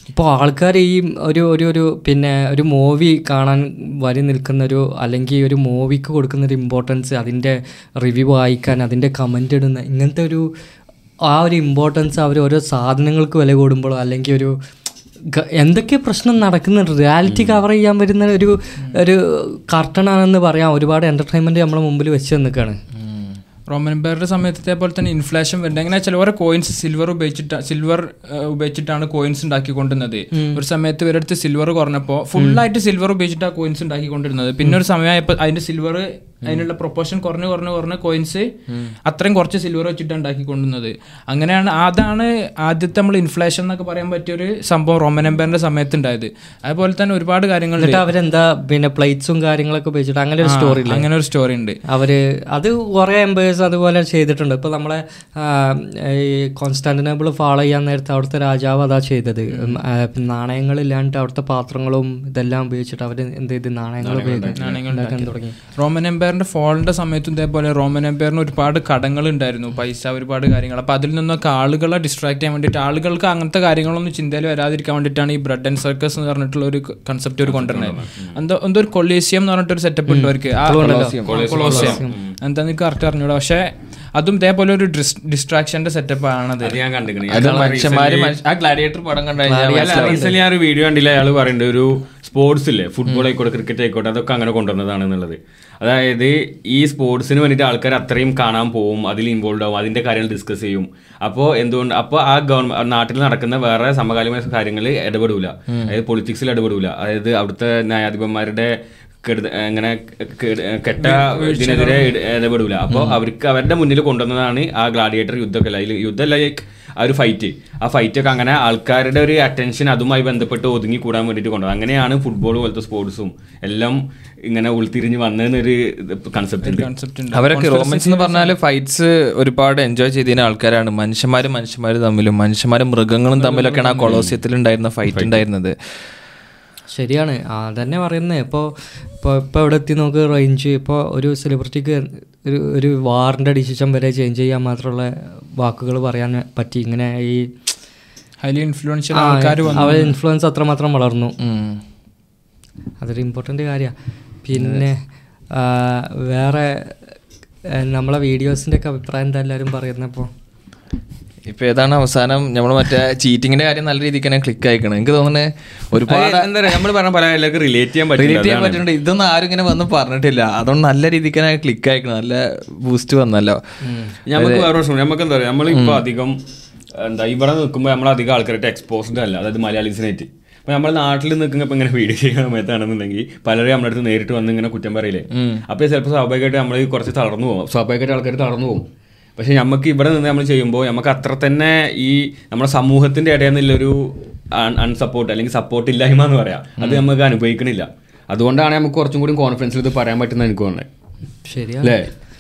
ഇപ്പോൾ ആൾക്കാർ ഈ ഒരു ഒരു ഒരു പിന്നെ ഒരു മൂവി കാണാൻ വരി നിൽക്കുന്നൊരു അല്ലെങ്കിൽ ഒരു മൂവിക്ക് കൊടുക്കുന്ന ഒരു ഇമ്പോർട്ടൻസ് അതിന്റെ റിവ്യൂ വായിക്കാൻ അതിന്റെ കമന്റ് ഇടുന്ന ഇങ്ങനത്തെ ഒരു ആ ഒരു ഇമ്പോർട്ടൻസ് അവർ ഓരോ സാധനങ്ങൾക്ക് വില കൂടുമ്പോഴോ അല്ലെങ്കിൽ ഒരു എന്തൊക്കെ പ്രശ്നം നടക്കുന്നുണ്ട് റിയാലിറ്റി കവർ ചെയ്യാൻ വരുന്ന ഒരു ഒരു കർട്ടണാണെന്ന് പറയാം ഒരുപാട് എന്റർടൈൻമെന്റ് നമ്മുടെ മുമ്പിൽ വെച്ച് നിൽക്കുകയാണ്. റോമൻ എംപയറുടെ സമയത്ത് പോലെ തന്നെ ഇൻഫ്ലേഷൻ വരുന്നത് എങ്ങനെ വെച്ചാൽ ഓരോ കോയിൻസ് സിൽവർ ഉപയോഗിച്ചിട്ട് സിൽവർ ഉപയോഗിച്ചിട്ടാണ് കോയിൻസ് ഉണ്ടാക്കിക്കൊണ്ടിരുന്നത്. ഒരു സമയത്ത് ഇവരടുത്ത് സിൽവർ കുറഞ്ഞപ്പോൾ ഫുള്ളായിട്ട് സിൽവർ ഉപയോഗിച്ചിട്ടാണ് കോയിൻസ് ഉണ്ടാക്കിക്കൊണ്ടിരുന്നത്. പിന്നെ ഒരു സമയമായപ്പോൾ അതിന്റെ സിൽവർ അതിനുള്ള പ്രൊപ്പോർഷൻ കുറഞ്ഞ് കുറഞ്ഞ് കുറഞ്ഞ കോയിൻസ് അത്രയും കുറച്ച് സിൽവർ വെച്ചിട്ടാണ് ഉണ്ടാക്കിക്കൊണ്ടിരുന്നത്. അങ്ങനെയാണ് അതാണ് ആദ്യത്തെ നമ്മൾ ഇൻഫ്ലേഷൻ എന്നൊക്കെ പറയാൻ പറ്റിയ ഒരു സംഭവം റോമൻ എംപയറിന്റെ സമയത്ത് ഉണ്ടായത് അതുപോലെ തന്നെ ഒരുപാട് കാര്യങ്ങൾ അവരെന്താ പിന്നെ പ്ലേറ്റ്സും കാര്യങ്ങളൊക്കെ ഉപയോഗിച്ചിട്ട് അങ്ങനെ ഒരു സ്റ്റോറി അങ്ങനെ ഒരു സ്റ്റോറി ഉണ്ട്. അവർ അത് കുറേ എംബേഴ്സ് അതുപോലെ ചെയ്തിട്ടുണ്ട്. ഇപ്പോൾ നമ്മളെ ഈ കോൺസ്റ്റാന്റിനബിൾ ഫോളോ ചെയ്യാൻ നേരത്തെ അവിടുത്തെ രാജാവ് അതാ ചെയ്തത്. നാണയങ്ങളില്ലാണ്ട് അവിടുത്തെ പാത്രങ്ങളും ഇതെല്ലാം ഉപയോഗിച്ചിട്ട് അവർ എന്ത് ചെയ്ത് നാണയങ്ങൾ ഉണ്ടാക്കാൻ തുടങ്ങി. റോമൻ എംപയറിന്റെ ഫോളിന്റെ സമയത്തും ഇതേപോലെ റോമൻ എംപയറിന് ഒരുപാട് കടങ്ങൾ ഉണ്ടായിരുന്നു. പൈസ ഒരുപാട് കാര്യങ്ങൾ. അപ്പോൾ അതിൽ നിന്നൊക്കെ ആളുകളെ ഡിസ്ട്രാക്ട് ചെയ്യാൻ വേണ്ടിയിട്ട് ആളുകൾക്ക് അങ്ങനത്തെ കാര്യങ്ങളൊന്നും ചിന്തയിൽ വരാതിരിക്കാൻ വേണ്ടിയിട്ടാണ് ഈ ബ്രെഡ് ആൻഡ് സർക്കസ് എന്ന് പറഞ്ഞിട്ടുള്ള ഒരു കൺസെപ്റ്റ് ഒരു കൊണ്ടുവരുന്നത്. എന്തോ എന്തോ ഒരു കൊളീസിയം എന്ന് പറഞ്ഞിട്ട് ഒരു സെറ്റപ്പ് ഉണ്ട് അവർക്ക്. ആ കൊളോസിയം. എന്താന്ന് എനിക്ക് കറക്റ്റ് അറിഞ്ഞൂടാ. പക്ഷേ അതും ഇതേപോലെ ഒരു ഡിസ്ട്രാക്ഷന്റെ സെറ്റപ്പ് ആണത്. അത് ഞാൻ കണ്ടിക്കണേ അത് ആ ഗ്ലാഡിയേറ്റർ പടം കണ്ടു കഴിഞ്ഞാൽ റീസെന്റ് ഞാൻ ഒരു വീഡിയോ കണ്ടില്ല? അയാൾ പറയുന്നുണ്ട് ഒരു സ്പോർട്സ് ഇല്ലേ? ഫുട്ബോൾ ആയിക്കോട്ടെ ക്രിക്കറ്റ് ആയിക്കോട്ടെ അതൊക്കെ അങ്ങനെ കൊണ്ടുവന്നതാണ് എന്നുള്ളത് അതായത് ഈ സ്പോർട്സിന് വേണ്ടിയിട്ട് ആൾക്കാർ അത്രയും കാണാൻ പോവും അതിൽ ഇൻവോൾവ് ആവും അതിന്റെ കാര്യങ്ങൾ ഡിസ്കസ് ചെയ്യും. അപ്പോൾ എന്തുകൊണ്ട് അപ്പോൾ ആ ഗവൺമെന്റ് നാട്ടിൽ നടക്കുന്ന വേറെ സമകാലിക കാര്യങ്ങൾ ഇടപെടൂല. അതായത് പൊളിറ്റിക്സിൽ ഇടപെടൂല. അതായത് അവിടുത്തെ ന്യായാധിപന്മാരുടെ കെട- കെട്ട ഇതിനെതിരെ ഇട- ഇടപെടൂല. അപ്പോൾ അവർക്ക് അവരുടെ മുന്നിൽ കൊണ്ടുവന്നതാണ് ആ ഗ്ലാഡിയേറ്റർ യുദ്ധമൊക്കെ അതിൽ യുദ്ധമല്ല ആ ഒരു ഫൈറ്റ് ആ ഫൈറ്റ് ഒക്കെ അങ്ങനെ ആൾക്കാരുടെ ഒരു അറ്റൻഷൻ അതുമായി ബന്ധപ്പെട്ട് ഒതുങ്ങി കൂടാൻ വേണ്ടിയിട്ട് കൊണ്ടുവന്നത്. അങ്ങനെയാണ് ഫുട്ബോൾ പോലത്തെ സ്പോർട്സും എല്ലാം ഇങ്ങനെ ഉൾത്തിരിഞ്ഞ് വന്നതെന്നൊരു കൺസെപ്റ്റ് ഉണ്ട്. കൺസെപ്റ്റ് ഉണ്ട്. അവരൊക്കെ റോമൻസ് എന്ന് പറഞ്ഞാൽ ഫൈറ്റ്സ് ഒരുപാട് എൻജോയ് ചെയ്തിരുന്ന ആൾക്കാരാണ്. മനുഷ്യന്മാരും മനുഷ്യന്മാരും തമ്മിലും മനുഷ്യന്മാരും മൃഗങ്ങളും തമ്മിലൊക്കെയാണ് ആ കൊളോസ്യത്തിൽ ഉണ്ടായിരുന്ന ഫൈറ്റ് ഉണ്ടായിരുന്നത്. ശരിയാണ്. അതന്നെ പറയുന്നത് ഇപ്പോൾ ഇപ്പോൾ ഇപ്പോൾ ഇവിടെ എത്തി നോക്ക് റേഞ്ച് ഇപ്പോൾ ഒരു സെലിബ്രിറ്റിക്ക് ഒരു ഒരു വാറിന്റെ ഡിസിഷൻ വരെ ചേഞ്ച് ചെയ്യാൻ മാത്രമുള്ള വാക്കുകൾ പറയാൻ പറ്റി. ഇങ്ങനെ ഈ ഹൈലി ഇൻഫ്ലുവൻഷ്യൽ ആൾക്കാർ അവ ഇൻഫ്ലുവൻസ് അത്രമാത്രം വളർന്നു. അതൊരു ഇമ്പോർട്ടന്റ് കാര്യമാണ് പിന്നെ വേറെ നമ്മളെ വീഡിയോസിന്റെ ഒക്കെ അഭിപ്രായം എന്താ എല്ലാവരും പറയുന്നപ്പോൾ ഇപ്പൊ ഏതാണ് അവസാനം നമ്മൾ മറ്റേ ചീറ്റിങ്ങിന്റെ കാര്യം നല്ല രീതിക്ക് തന്നെ ക്ലിക്ക് ആയിക്കണം. എനിക്ക് തോന്നുന്നത് ഒരുപാട് എന്താ പറയാ നമ്മൾ പറഞ്ഞ പല എല്ലാവർക്കും റിലേറ്റ് ചെയ്യാൻ റിലേറ്റ് ചെയ്യാൻ. പറ്റുന്നുണ്ട് ഇതൊന്നും ആരും ഇങ്ങനെ വന്ന് പറഞ്ഞിട്ടില്ല. അതുകൊണ്ട് നല്ല രീതിക്ക് തന്നെ ക്ലിക്ക് ആയിക്കണം. നല്ല ബൂസ്റ്റ് വന്നല്ലോ. നമുക്ക് വേറെ പ്രശ്നം. നമുക്ക് എന്താ പറയുക നമ്മളിപ്പോൾ അധികം എന്താ ഇവിടെ നിൽക്കുമ്പോൾ നമ്മൾ അധികം ആൾക്കാരായിട്ട് എക്സ്പോസ്ഡ് അല്ല. അതായത് മലയാളീസിനായിട്ട്. അപ്പോൾ നമ്മൾ നാട്ടിൽ നിൽക്കുന്ന ഇപ്പൊ ഇങ്ങനെ വീഡിയോ ചെയ്യുന്ന സമയത്താണെന്നുണ്ടെങ്കിൽ പലരും നമ്മുടെ അടുത്ത് നേരിട്ട് വന്ന് ഇങ്ങനെ കുറ്റം പറയില്ലേ? അപ്പോൾ ചിലപ്പോൾ സ്വാഭാവികമായിട്ട് നമ്മൾ കുറച്ച് തളർന്നു പോകും. സ്വാഭാവികമായിട്ട് ആൾക്കാർ തളർന്നു പോകും. പക്ഷെ നമുക്ക് ഇവിടെ നിന്ന് നമ്മൾ ചെയ്യുമ്പോൾ നമുക്ക് അത്ര തന്നെ ഈ നമ്മുടെ സമൂഹത്തിന്റെ ഇടയിൽ നിന്നുള്ളൊരു അൺസപ്പോർട്ട് അല്ലെങ്കിൽ സപ്പോർട്ട് ഇല്ലായ്മ എന്ന് പറയാം. അത് നമുക്ക് അനുഭവിക്കണില്ല. അതുകൊണ്ടാണ് നമുക്ക് കുറച്ചും കൂടി കോൺഫിഡൻസിൽ ഇത് പറയാൻ പറ്റുന്നത് എനിക്ക് തോന്നുന്നത് ശരിയല്ലേ അല്ലേ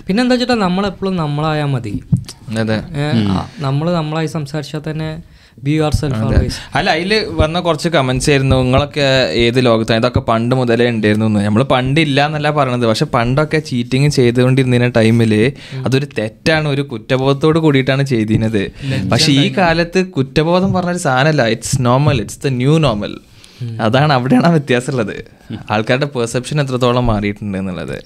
പിന്നെ എന്താ വെച്ചിട്ടാ നമ്മളെപ്പോഴും നമ്മളായാൽ മതി. അതെ. നമ്മൾ നമ്മളായി സംസാരിച്ചാൽ തന്നെ ബി യുവർ സെൽഫ് അല്ല അതിൽ വന്ന കുറച്ച് കമന്റ്സ് ആയിരുന്നു. നിങ്ങളൊക്കെ ഏത് ലോകത്താണ് ഇതൊക്കെ പണ്ട് മുതലേ ഉണ്ടായിരുന്നു നമ്മൾ പണ്ടില്ല എന്നല്ല പറയണത്. പക്ഷെ പണ്ടൊക്കെ ചീറ്റിങ് ചെയ്തുകൊണ്ടിരുന്ന ടൈമിൽ അതൊരു തെറ്റാണ്. ഒരു കുറ്റബോധത്തോട് കൂടിയിട്ടാണ് ചെയ്തിരുന്നത്. പക്ഷെ ഈ കാലത്ത് കുറ്റബോധം പറഞ്ഞൊരു സാധനമല്ല. It's normal it's the new normal അതാണ് അവിടെയാണ് ആ വ്യത്യാസമുള്ളത്. ആൾക്കാരുടെ പെർസെപ്ഷൻ എത്രത്തോളം മാറിയിട്ടുണ്ട് എന്നുള്ളത്.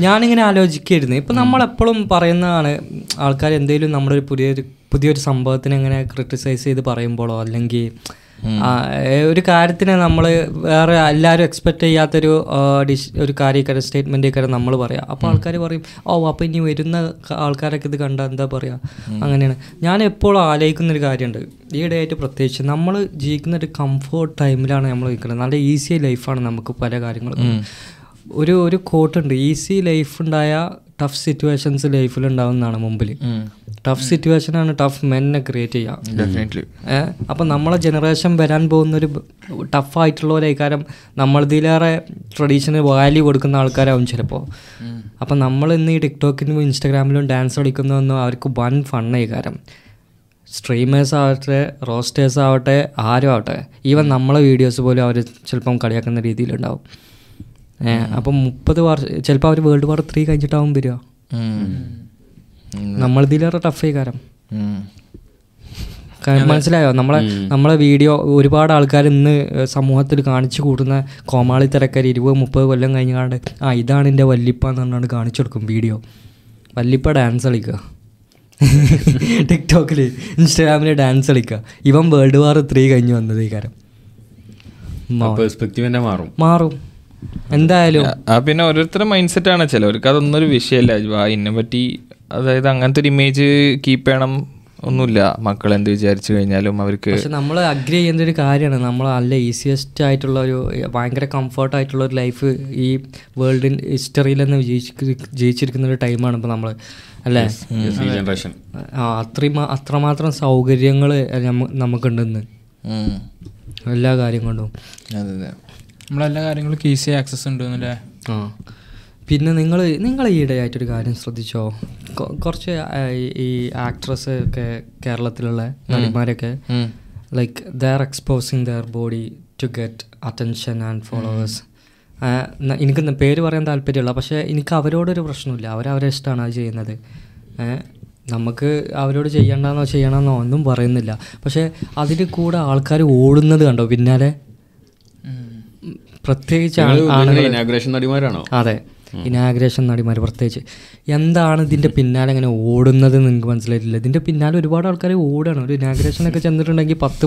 ഞാനിങ്ങനെ ആലോചിക്കായിരുന്നു. ഇപ്പം നമ്മളെപ്പോഴും പറയുന്നതാണ് ആൾക്കാർ എന്തെങ്കിലും നമ്മുടെ ഒരു പുതിയൊരു പുതിയൊരു സംഭവത്തിനെ ഇങ്ങനെ ക്രിട്ടിസൈസ് ചെയ്ത് പറയുമ്പോഴോ അല്ലെങ്കിൽ ഒരു കാര്യത്തിനെ നമ്മൾ വേറെ എല്ലാവരും എക്സ്പെക്ട് ചെയ്യാത്തൊരു ഡിഷ് ഒരു കാര്യക്കാരെ സ്റ്റേറ്റ്മെന്റ് ഒക്കെ നമ്മൾ പറയാം. അപ്പോൾ ആൾക്കാർ പറയും ഓ അപ്പോൾ ഇനി വരുന്ന ആൾക്കാരൊക്കെ ഇത് കണ്ടാൽ എന്താ പറയുക അങ്ങനെയാണ്. ഞാൻ എപ്പോഴും ആലോചിക്കുന്നൊരു കാര്യമുണ്ട്. ഈ ഇടയായിട്ട് പ്രത്യേകിച്ച് നമ്മൾ ജീവിക്കുന്ന ഒരു കംഫോർട്ട് ടൈമിലാണ് നമ്മൾ നിൽക്കുന്നത്. നല്ല ഈസി ലൈഫാണ് നമുക്ക് പല കാര്യങ്ങളും. ഒരു ഒരു കോട്ടുണ്ട് ഈസി ലൈഫ് ഉണ്ടായ ടഫ് സിറ്റുവേഷൻസ് ലൈഫിൽ ഉണ്ടാവുന്നതാണ് മുമ്പിൽ ടഫ് സിറ്റുവേഷൻ ആണ് ടഫ് മെന്നെ ക്രിയേറ്റ് ചെയ്യുക. ഡെഫിനറ്റ്ലി ഏഹ് അപ്പം നമ്മളെ ജനറേഷൻ വരാൻ പോകുന്ന ഒരു ടഫ് ആയിട്ടുള്ള ഒരു കാര്യം നമ്മളിതിലേറെ ട്രഡീഷണൽ വാല്യൂ കൊടുക്കുന്ന ആൾക്കാരാവും ചിലപ്പോൾ അപ്പം നമ്മൾ ഇന്ന് ഈ ടിക്ടോക്കിനും ഇൻസ്റ്റാഗ്രാമിലും ഡാൻസ് കളിക്കുന്നതൊന്നും അവർക്ക് വൻ ഫണ്ണായി കാര്യം. സ്ട്രീമേഴ്സ് ആവട്ടെ റോസ്റ്റേഴ്സ് ആവട്ടെ ആരും ആവട്ടെ ഈവൻ നമ്മളെ വീഡിയോസ് പോലും അവർ ചിലപ്പം കളിയാക്കുന്ന രീതിയിലുണ്ടാവും. ഏഹ് അപ്പം മുപ്പത് വർഷം ചിലപ്പോൾ അവർ വേൾഡ് വാർ ത്രീ കഴിഞ്ഞിട്ടാവും വരിക. നമ്മളിതിലേറെ ടഫ് കാരം കാരണം. മനസ്സിലായോ? നമ്മളെ നമ്മളെ വീഡിയോ ഒരുപാട് ആൾക്കാർ ഇന്ന് സമൂഹത്തിൽ കാണിച്ചു കൂട്ടുന്ന കോമാളി തിരക്കാർ ഇരുപത് മുപ്പത് കൊല്ലം കഴിഞ്ഞാണ്ട് ആ ഇതാണ് എന്റെ വല്ലിപ്പ എന്ന് പറഞ്ഞാണ്ട് കാണിച്ചു കൊടുക്കും വീഡിയോ. വല്ലിപ്പ ഡാൻസ് കളിക്കുക ടിക്ടോക്കിൽ ഇൻസ്റ്റാഗ്രാമിൽ ഡാൻസ് കളിക്കുക ഇവൻ വേൾഡ് വാർ ത്രീ കഴിഞ്ഞ് വന്നത് ഈ കാരം മാറും. മാറും. എന്തായാലും പിന്നെ ഓരോരുത്തരുടെ മൈൻഡ് സെറ്റ് ആണ് ചിലവർക്ക്. അതൊന്നും ഒരു വിഷയമല്ല ഇന്നെ പറ്റി അതായത് അങ്ങനത്തെ ഒരു ഇമേജ് കീപ്പ് ചെയ്യണം ഒന്നുമില്ല. മക്കൾ എന്ത് വിചാരിച്ചു കഴിഞ്ഞാലും അവർക്ക് പക്ഷെ നമ്മൾ അഗ്രി ചെയ്യുന്ന ഒരു കാര്യമാണ്. നമ്മൾ നല്ല ഈസിയസ്റ്റ് ആയിട്ടുള്ള ഒരു ഭയങ്കര കംഫർട്ട് ആയിട്ടുള്ള ഒരു ലൈഫ് ഈ വേൾഡിൻ ഹിസ്റ്ററിയിൽ തന്നെ ജയിച്ചിരിക്കുന്ന ഒരു ടൈമാണ് ഇപ്പോൾ നമ്മൾ അല്ലേ? ജനറേഷൻ ആ അത്രയും അത്രമാത്രം സൗകര്യങ്ങൾ നമുക്കുണ്ടെന്ന്. എല്ലാ കാര്യം കൊണ്ടും. നമ്മളെല്ലാ കാര്യങ്ങൾക്കും ഈസി ആക്സസ് ഉണ്ട് എന്നല്ലേ ആ. പിന്നെ നിങ്ങൾ നിങ്ങൾ ഈയിടെയായിട്ടൊരു കാര്യം ശ്രദ്ധിച്ചോ? കുറച്ച് ഈ- ആക്ട്രസ് ഒക്കെ കേരളത്തിലുള്ള നടിമാരൊക്കെ like there are exposing their body to get attention and followers എനിക്ക് പേര് പറയാൻ താല്പര്യമുള്ള പക്ഷേ എനിക്ക് അവരോടൊരു പ്രശ്നമില്ല. അവരവരെ ഇഷ്ടമാണ് അത് ചെയ്യുന്നത്. നമുക്ക് അവരോട് ചെയ്യണ്ടെന്നോ ചെയ്യണമെന്നോ ഒന്നും പറയുന്നില്ല. പക്ഷേ അതിന് കൂടെ ആൾക്കാർ ഓടുന്നത് കണ്ടോ പിന്നാലെ? പ്രത്യേകിച്ച് അതെ. ഇനാഗ്രേഷൻ നടിമാർ പ്രത്യേകിച്ച്. എന്താണ് ഇതിന്റെ പിന്നാലെ അങ്ങനെ ഓടുന്നത് നിങ്ങൾക്ക് മനസ്സിലായിട്ടില്ല? ഇതിന്റെ പിന്നാലെ ഒരുപാട് ആൾക്കാർ ഓടാണ് ഒരു ഇനാഗ്രേഷൻ ഒക്കെ ചെന്നിട്ടുണ്ടെങ്കിൽ പത്ത്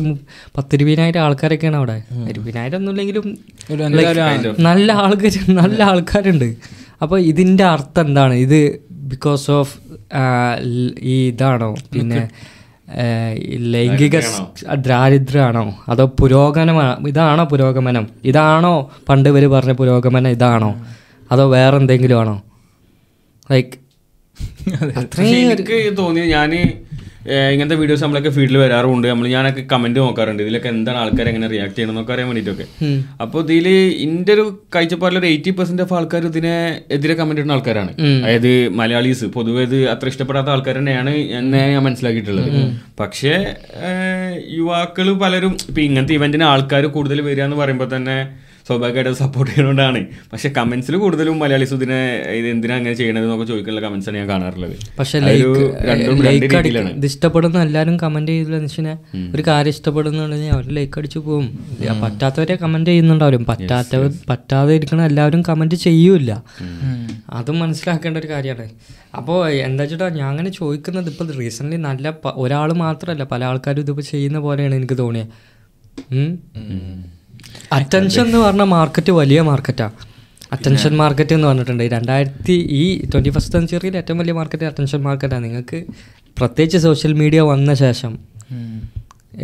പത്തിരുപതിനായിരം ആൾക്കാരൊക്കെയാണ് അവിടെ. ഇരുപതിനായിരം ഒന്നുമില്ലെങ്കിലും നല്ല ആൾക്കാർ നല്ല ആൾക്കാരുണ്ട്. അപ്പോൾ ഇതിന്റെ അർത്ഥം എന്താണ്? ഇത് ബിക്കോസ് ഓഫ് ഈ ഇതാണോ? പിന്നെ ഈ ലൈംഗിക ദാരിദ്ര്യമാണോ? അതോ പുരോഗമനമാണോ ഇതാണോ പുരോഗമനം? ഇതാണോ പണ്ട് ഇവർ പറഞ്ഞ പുരോഗമനം? ഇതാണോ? അതോ വേറെ എന്തെങ്കിലും ആണോ ലൈക്ക് എനിക്ക് തോന്നി ഞാൻ ഇങ്ങനത്തെ വീഡിയോസ് നമ്മളൊക്കെ ഫീൽഡിൽ വരാറുണ്ട്. നമ്മൾ ഞാനൊക്കെ കമന്റ് നോക്കാറുണ്ട്. ഇതിലൊക്കെ എന്താണ് ആൾക്കാർ എങ്ങനെ റിയാക്ട് ചെയ്യണമെന്നൊക്കെ അറിയാൻ വേണ്ടിയിട്ടൊക്കെ അപ്പോൾ ഇതിൽ എന്റെ ഒരു കാഴ്ചപ്പാടിൽ ഒരു എയ്റ്റി പെർസെന്റ് ഓഫ് ആൾക്കാർ ഇതിനെ എതിരെ കമന്റ് ഇടുന്ന ആൾക്കാരാണ്. അതായത് മലയാളീസ്. പൊതുവെ ഇത് അത്ര ഇഷ്ടപ്പെടാത്ത ആൾക്കാർ തന്നെയാണ് എന്നെ ഞാൻ മനസ്സിലാക്കിയിട്ടുള്ളത്. പക്ഷേ യുവാക്കൾ പലരും ഇപ്പൊ ഇങ്ങനത്തെ ഇവന്റിന് ആൾക്കാർ കൂടുതൽ വരിക എന്ന് പറയുമ്പോൾ തന്നെ സ്വാഭാവികമായിട്ട് സപ്പോർട്ട് ചെയ്യുന്നതുകൊണ്ടാണ്. പക്ഷേ കമന്റ്സിൽ കൂടുതലും മലയാളീസ് ഇതിനെ ഇത് എന്തിനാ അങ്ങനെ ചെയ്യണത് എന്നൊക്കെ ചോദിക്കാനുള്ള കമന്റ്സ് ആണ് ഞാൻ കാണാറുള്ളത്. പക്ഷേ ഇത് ഇഷ്ടപ്പെടുന്ന എല്ലാവരും കമന്റ് ചെയ്തില്ല മനുഷ്യനെ ഒരു കാര്യം ഇഷ്ടപ്പെടുന്നുണ്ടെങ്കിൽ അവർ ലൈക്ക് അടിച്ചു പോകും പറ്റാത്തവരെ കമന്റ് ചെയ്യുന്നുണ്ടാവും പറ്റാത്തവർ പറ്റാതെ ഇരിക്കണ എല്ലാവരും കമന്റ് ചെയ്യൂല അതും മനസ്സിലാക്കേണ്ട ഒരു കാര്യമാണ്. അപ്പോൾ എന്താ വെച്ചിട്ടാ ഞാൻ അങ്ങനെ ചോദിക്കുന്നത് ഇപ്പോൾ റീസെന്റ്ലി നല്ല ഒരാൾ മാത്രമല്ല പല ആൾക്കാരും ഇതിപ്പോൾ ചെയ്യുന്ന പോലെയാണ് എനിക്ക് തോന്നിയത് അറ്റൻഷൻ എന്ന് പറഞ്ഞ മാർക്കറ്റ് വലിയ മാർക്കറ്റാണ് അറ്റൻഷൻ മാർക്കറ്റ് എന്ന് പറഞ്ഞിട്ടുണ്ട്. രണ്ടായിരത്തി ഈ ട്വന്റി ഫസ്റ്റ് സെഞ്ചുറിയിൽ ഏറ്റവും വലിയ മാർക്കറ്റ് അറ്റൻഷൻ മാർക്കറ്റാണ് നിങ്ങൾക്ക് പ്രത്യേകിച്ച് സോഷ്യൽ മീഡിയ വന്ന ശേഷം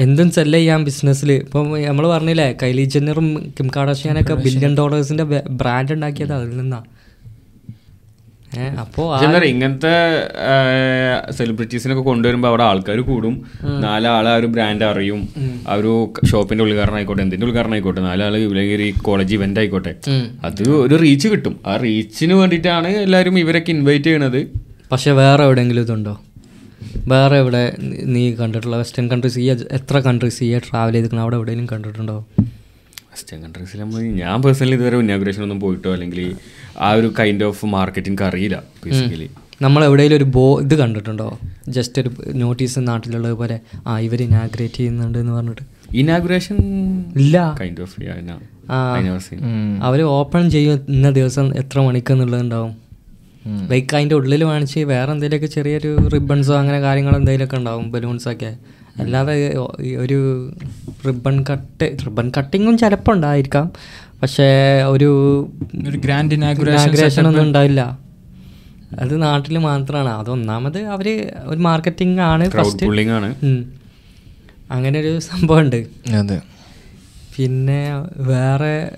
എന്തും സെല്ല് ചെയ്യാം ബിസിനസ്സിൽ ഇപ്പം നമ്മൾ പറഞ്ഞില്ലേ കൈലി ജെന്നറും കിം കാർഡോഷിയാനൊക്കെ ബില്യൺ ഡോളേഴ്സിന്റെ ബ്രാൻഡ് ഉണ്ടാക്കിയത് അതിൽ നിന്നാണ് അപ്പോൾ പറയാ, ഇങ്ങനത്തെ സെലിബ്രിറ്റീസിനൊക്കെ കൊണ്ടുവരുമ്പോൾ അവിടെ ആൾക്കാർ കൂടും. നാലാളെ ആ ഒരു ബ്രാൻഡ് അറിയും. ആ ഒരു ഷോപ്പിന്റെ ഉദ്ഘാടനം ആയിക്കോട്ടെ എന്തിന്റെ ഉദ്ഘാടനം ആയിക്കോട്ടെ നാലാൾ ഇല്ലെങ്കിൽ കോളേജ് ഇവന്റ് ആയിക്കോട്ടെ. അത് ഒരു റീച്ച് കിട്ടും. ആ റീച്ചിന് വേണ്ടിയിട്ടാണ് എല്ലാവരും ഇവരൊക്കെ ഇൻവൈറ്റ് ചെയ്യണത്. പക്ഷെ വേറെ എവിടെയെങ്കിലും ഇതുണ്ടോ? വേറെ എവിടെ നീ- നീ കണ്ടിട്ടുള്ള വെസ്റ്റേൺ കൺട്രീസ് ഈ എത്ര കൺട്രീസ് ഈ ട്രാവൽ ചെയ്തിരിക്കണം അവിടെ എവിടെയെങ്കിലും കണ്ടിട്ടുണ്ടോ? വെസ്റ്റേൺ കൺട്രീസിൽ നമ്മൾ ഞാൻ പേഴ്സണലി ഇതുവരെ ഇനാഗ്രേഷൻ ഒന്നും പോയിട്ടോ അല്ലെങ്കിൽ ആ ഒരു കൈൻഡ് ഓഫ് മാർക്കറ്റിംഗ് അറിയില്ല ബേസിക്കലി നമ്മൾ എവിടെയെങ്കിലും ഒരു ബോ ഇത് കണ്ടിട്ടുണ്ടോ? ജസ്റ്റ് ഒരു നോട്ടീസ് നാട്ടിലുള്ളത് പോലെ ആ ഇവർ ഇനാഗ്രേറ്റ് ചെയ്യുന്നുണ്ട് എന്ന് പറഞ്ഞിട്ട്. ഇനാഗ്രേഷൻ ഇല്ല. കൈൻഡ് ഓഫ് അവർ ഓപ്പൺ ചെയ്യും ഇന്ന ദിവസം എത്ര മണിക്കെന്നുള്ളത് ലൈക്ക് അതിന്റെ ഉള്ളിൽ കാണിച്ച് വേറെ എന്തെങ്കിലുമൊക്കെ ചെറിയൊരു റിബൺസോ അങ്ങനെ കാര്യങ്ങൾ എന്തെങ്കിലുമൊക്കെ ഉണ്ടാവും ബലൂൺസൊക്കെ അല്ലാതെ ഈ ഒരു റിബൺ കട്ട് റിബൺ കട്ടിങ്ങും ചിലപ്പോൾ ഉണ്ടായിരിക്കാം. പക്ഷേ ഒരു ഒരു ഗ്രാൻഡ് ഇനാഗുറേഷൻ ഇനാഗ്രേഷൻ ഒന്നും ഉണ്ടാവില്ല. അത് നാട്ടിൽ മാത്രമാണ് അതൊന്നാമത് അവർ ഒരു മാർക്കറ്റിംഗ് ആണ് ഫസ്റ്റ് ആണ്. അങ്ങനെ ഒരു സംഭവം ഉണ്ട് അതെ. പിന്നെ വേറെ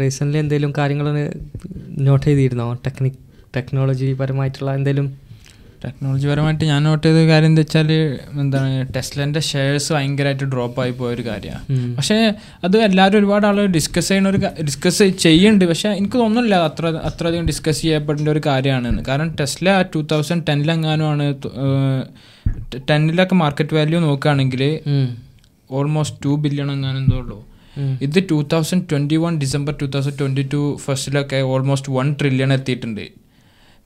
റീസെന്റ്ലി എന്തെങ്കിലും കാര്യങ്ങൾ നോട്ട് ചെയ്തിരുന്നോ? ടെക്നിക് ടെക്നോളജി പരമായിട്ടുള്ള എന്തെങ്കിലും ടെക്നോളജി പരമായിട്ട് ഞാൻ നോട്ട് ചെയ്ത കാര്യം എന്താ വെച്ചാൽ എന്താണ് ടെസ്ലന്റെ ഷെയർസ് ഭയങ്കരമായിട്ട് ഡ്രോപ്പ് ആയി പോയ ഒരു കാര്യമാണ്. പക്ഷേ അത് എല്ലാവരും ഒരുപാട് ആളുകൾ ഡിസ്കസ് ചെയ്യുന്ന ഒരു ഡിസ്കസ് ചെയ്യുന്നുണ്ട്. പക്ഷേ എനിക്ക് തോന്നുന്നില്ല അത്ര അത്രയധികം ഡിസ്കസ് ചെയ്യപ്പെടേണ്ട ഒരു കാര്യമാണെന്ന്. കാരണം ടെസ്ല ടൂ തൗസൻഡ് ടെന്നിലെങ്ങാനുമാണ് ടെന്നിലൊക്കെ മാർക്കറ്റ് വാല്യൂ നോക്കുകയാണെങ്കിൽ ഓൾമോസ്റ്റ് ടു ബില്യൺ എങ്ങാനും എന്തോ ഉള്ളൂ. ഇത് two thousand twenty one December two thousand twenty two ഫസ്റ്റിലൊക്കെ almost one trillion എത്തിയിട്ടുണ്ട്.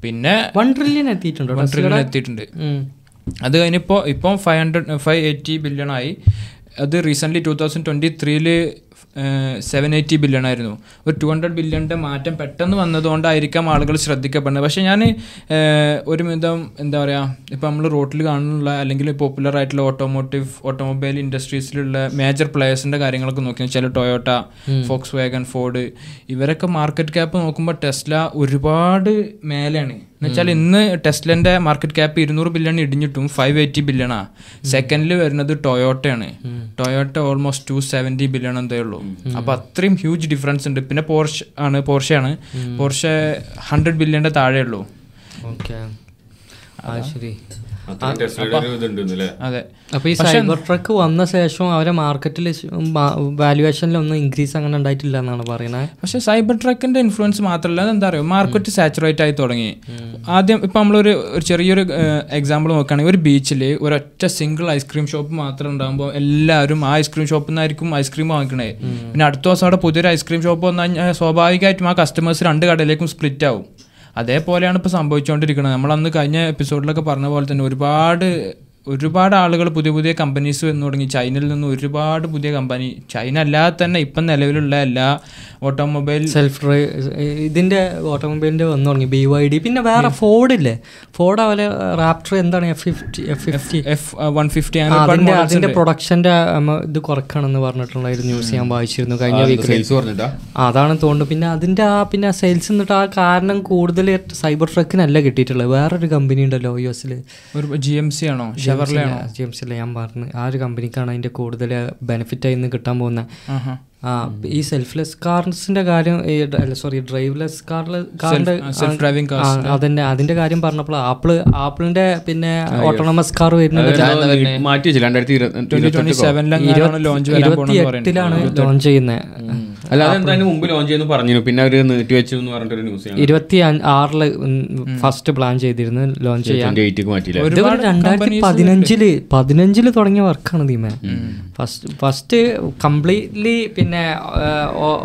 പിന്നെ വൺ ട്രില്യൺ എത്തിയിട്ടുണ്ട്? വൺ ട്രില്യൺ എത്തിയിട്ടുണ്ട്. അത് കഴിഞ്ഞിപ്പോൾ ഇപ്പം five hundred five eighty billion ആയി. അത് റീസെന്റ്ലി ടൂ തൗസൻഡ് ട്വന്റി ത്രീയിൽ സെവൻ എയ്റ്റി ബില്യൺ ആയിരുന്നു. ഒരു ടു ഹൺഡ്രഡ് ബില്യണിന്റെ മാറ്റം പെട്ടെന്ന് വന്നതുകൊണ്ടായിരിക്കാം ആളുകൾ ശ്രദ്ധിക്കപ്പെടുന്നത്. പക്ഷേ ഞാൻ ഒരു വിധം എന്താ പറയുക ഇപ്പോൾ നമ്മൾ റോട്ടിൽ കാണുന്നുള്ള അല്ലെങ്കിൽ പോപ്പുലർ ആയിട്ടുള്ള ഓട്ടോമോട്ടീവ് ഓട്ടോമൊബൈൽ ഇൻഡസ്ട്രീസിലുള്ള മേജർ പ്ലെയേഴ്സിന്റെ കാര്യങ്ങളൊക്കെ നോക്കി വെച്ചാൽ ടൊയോട്ട ഫോക്സ് വാഗൻ ഫോർഡ് ഇവരൊക്കെ മാർക്കറ്റ് ക്യാപ്പ് നോക്കുമ്പോൾ ടെസ്ല ഒരുപാട് മേലെയാണ്. എന്നുവെച്ചാൽ ഇന്ന് ടെസ്ലന്റെ മാർക്കറ്റ് ക്യാപ്പ് ഇരുന്നൂറ് ബില്യൺ ഇടിഞ്ഞിട്ടും ഫൈവ് എയ്റ്റി ബില്യണാ സെക്കൻഡിൽ വരുന്നത് ടൊയോട്ടയാണ് Toyota almost two seventy billion എന്തേ ഉള്ളൂ. അപ്പൊ അത്രയും ഹ്യൂജ് ഡിഫറൻസ് ഉണ്ട്. പിന്നെ പോർഷ് ആണ് പോർഷയാണ് പോർഷ ഹൺഡ്രഡ് ബില്യന്റെ താഴെ ഉള്ളൂ. ശരി. അതെ. അപ്പോൾ ഈ സൈബർ ട്രക്ക് വന്ന ശേഷം അവരെ മാർക്കറ്റിൽ വാല്യുവേഷനിൽ ഒന്നും ഇൻക്രീസ് അങ്ങനെ ഉണ്ടായിട്ടില്ല എന്നാണ് പറയുന്നത് പക്ഷെ സൈബർ ട്രക്കിന്റെ ഇൻഫ്ലുവൻസ് മാത്രമല്ല എന്താ പറയുക മാർക്കറ്റ് സാച്ചുറേറ്റ് ആയി തുടങ്ങി. ആദ്യം ഇപ്പം നമ്മളൊരു ഒരു ചെറിയൊരു എക്സാമ്പിൾ നോക്കുകയാണെങ്കിൽ ഒരു ബീച്ചിൽ ഒരൊറ്റ സിംഗിൾ ഐസ്ക്രീം ഷോപ്പ് മാത്രം ഉണ്ടാകുമ്പോൾ എല്ലാവരും ആ ഐസ്ക്രീം ഷോപ്പിൽ നിന്നായിരിക്കും ഐസ്ക്രീം വാങ്ങിക്കണേ. പിന്നെ അടുത്ത ദിവസം അവിടെ പുതിയൊരു ഐസ്ക്രീം ഷോപ്പ് വന്നാൽ സ്വാഭാവികമായിട്ടും ആ കസ്റ്റമേഴ്സ് രണ്ട് കടയിലേക്കും സ്പ്ലിറ്റ് ആവും. അതേപോലെയാണ് ഇപ്പോൾ സംഭവിച്ചുകൊണ്ടിരിക്കുന്നത് നമ്മൾ അന്ന് കഴിഞ്ഞ എപ്പിസോഡിലൊക്കെ പറഞ്ഞ പോലെ തന്നെ ഒരുപാട് ഒരുപാട് ആളുകൾ പുതിയ പുതിയ കമ്പനീസ് വന്നു തുടങ്ങി. ചൈനയിൽ നിന്ന് ഒരുപാട് പുതിയ കമ്പനി ചൈന അല്ലാതെ തന്നെ ഇപ്പം നിലവിലുള്ള എല്ലാ ഓട്ടോമൊബൈൽ സെൽഫ് ഡ്രൈവ് ഇതിന്റെ ഓട്ടോമൊബൈലിന്റെ വന്നു തുടങ്ങി ബി വൈ ഡി പിന്നെ വേറെ ഫോർഡ് ഇല്ലേ? ഫോർഡ് അവരെ റാപ്റ്റർ എന്താണ് F fifty F fifty F one fifty അതിന്റെ അതിന്റെ പ്രൊഡക്ഷന്റെ ഇത് കുറക്കണമെന്ന് പറഞ്ഞിട്ടുള്ള ഒരു ന്യൂസ് ഞാൻ വായിച്ചിരുന്നു കഴിഞ്ഞ വീക്കിൽ അതാണ് തോന്നുന്നു. പിന്നെ അതിന്റെ ആ പിന്നെ സെയിൽസ് എന്നിട്ട് ആ കാരണം കൂടുതൽ സൈബർ ട്രക്കിനല്ല കിട്ടിയിട്ടുള്ളത്. വേറൊരു കമ്പനി ഉണ്ടല്ലോ യു എസിൽ ഒരു ജി എം സി ആണോ? ഷെവർലെ ആണോ? അല്ല ഞാൻ പറഞ്ഞു. ആ ഒരു കമ്പനിക്കാണ് അതിന്റെ കൂടുതൽ ബെനിഫിറ്റ് ആയി കിട്ടാൻ പോകുന്നത്. ആ ഈ സെൽഫ്ലെസ് കാർസിന്റെ കാര്യം സോറി ഡ്രൈവ്ലെസ് കാറിലെ കാറിന്റെ സെൽഫ് ഡ്രൈവിംഗ് ആ, അതിന്റെ അതിന്റെ കാര്യം പറഞ്ഞപ്പോൾ ആപ്പിൾ ആപ്പിളിന്റെ പിന്നെ ഓട്ടോണമസ് കാർ വരുന്നത് ഇരുപത്തിയെട്ടിലാണ് ലോഞ്ച് ചെയ്യുന്നത് അല്ലാതെ മുമ്പ് ലോഞ്ച് ചെയ്യുന്നു പറഞ്ഞു പിന്നെ അവർ നീട്ടി വെച്ചു എന്ന് പറഞ്ഞിട്ടൊരു ന്യൂസ് ഇരുപത്തി ആറിൽ ഫസ്റ്റ് പ്ലാൻ ചെയ്തിരുന്നു ലോഞ്ച് ചെയ്യാൻ. രണ്ടായിരത്തി പതിനഞ്ചിൽ പതിനഞ്ചിൽ തുടങ്ങിയ വർക്കാണ് ദീമ ഫസ്റ്റ് ഫസ്റ്റ് കംപ്ലീറ്റ്ലി പിന്നെ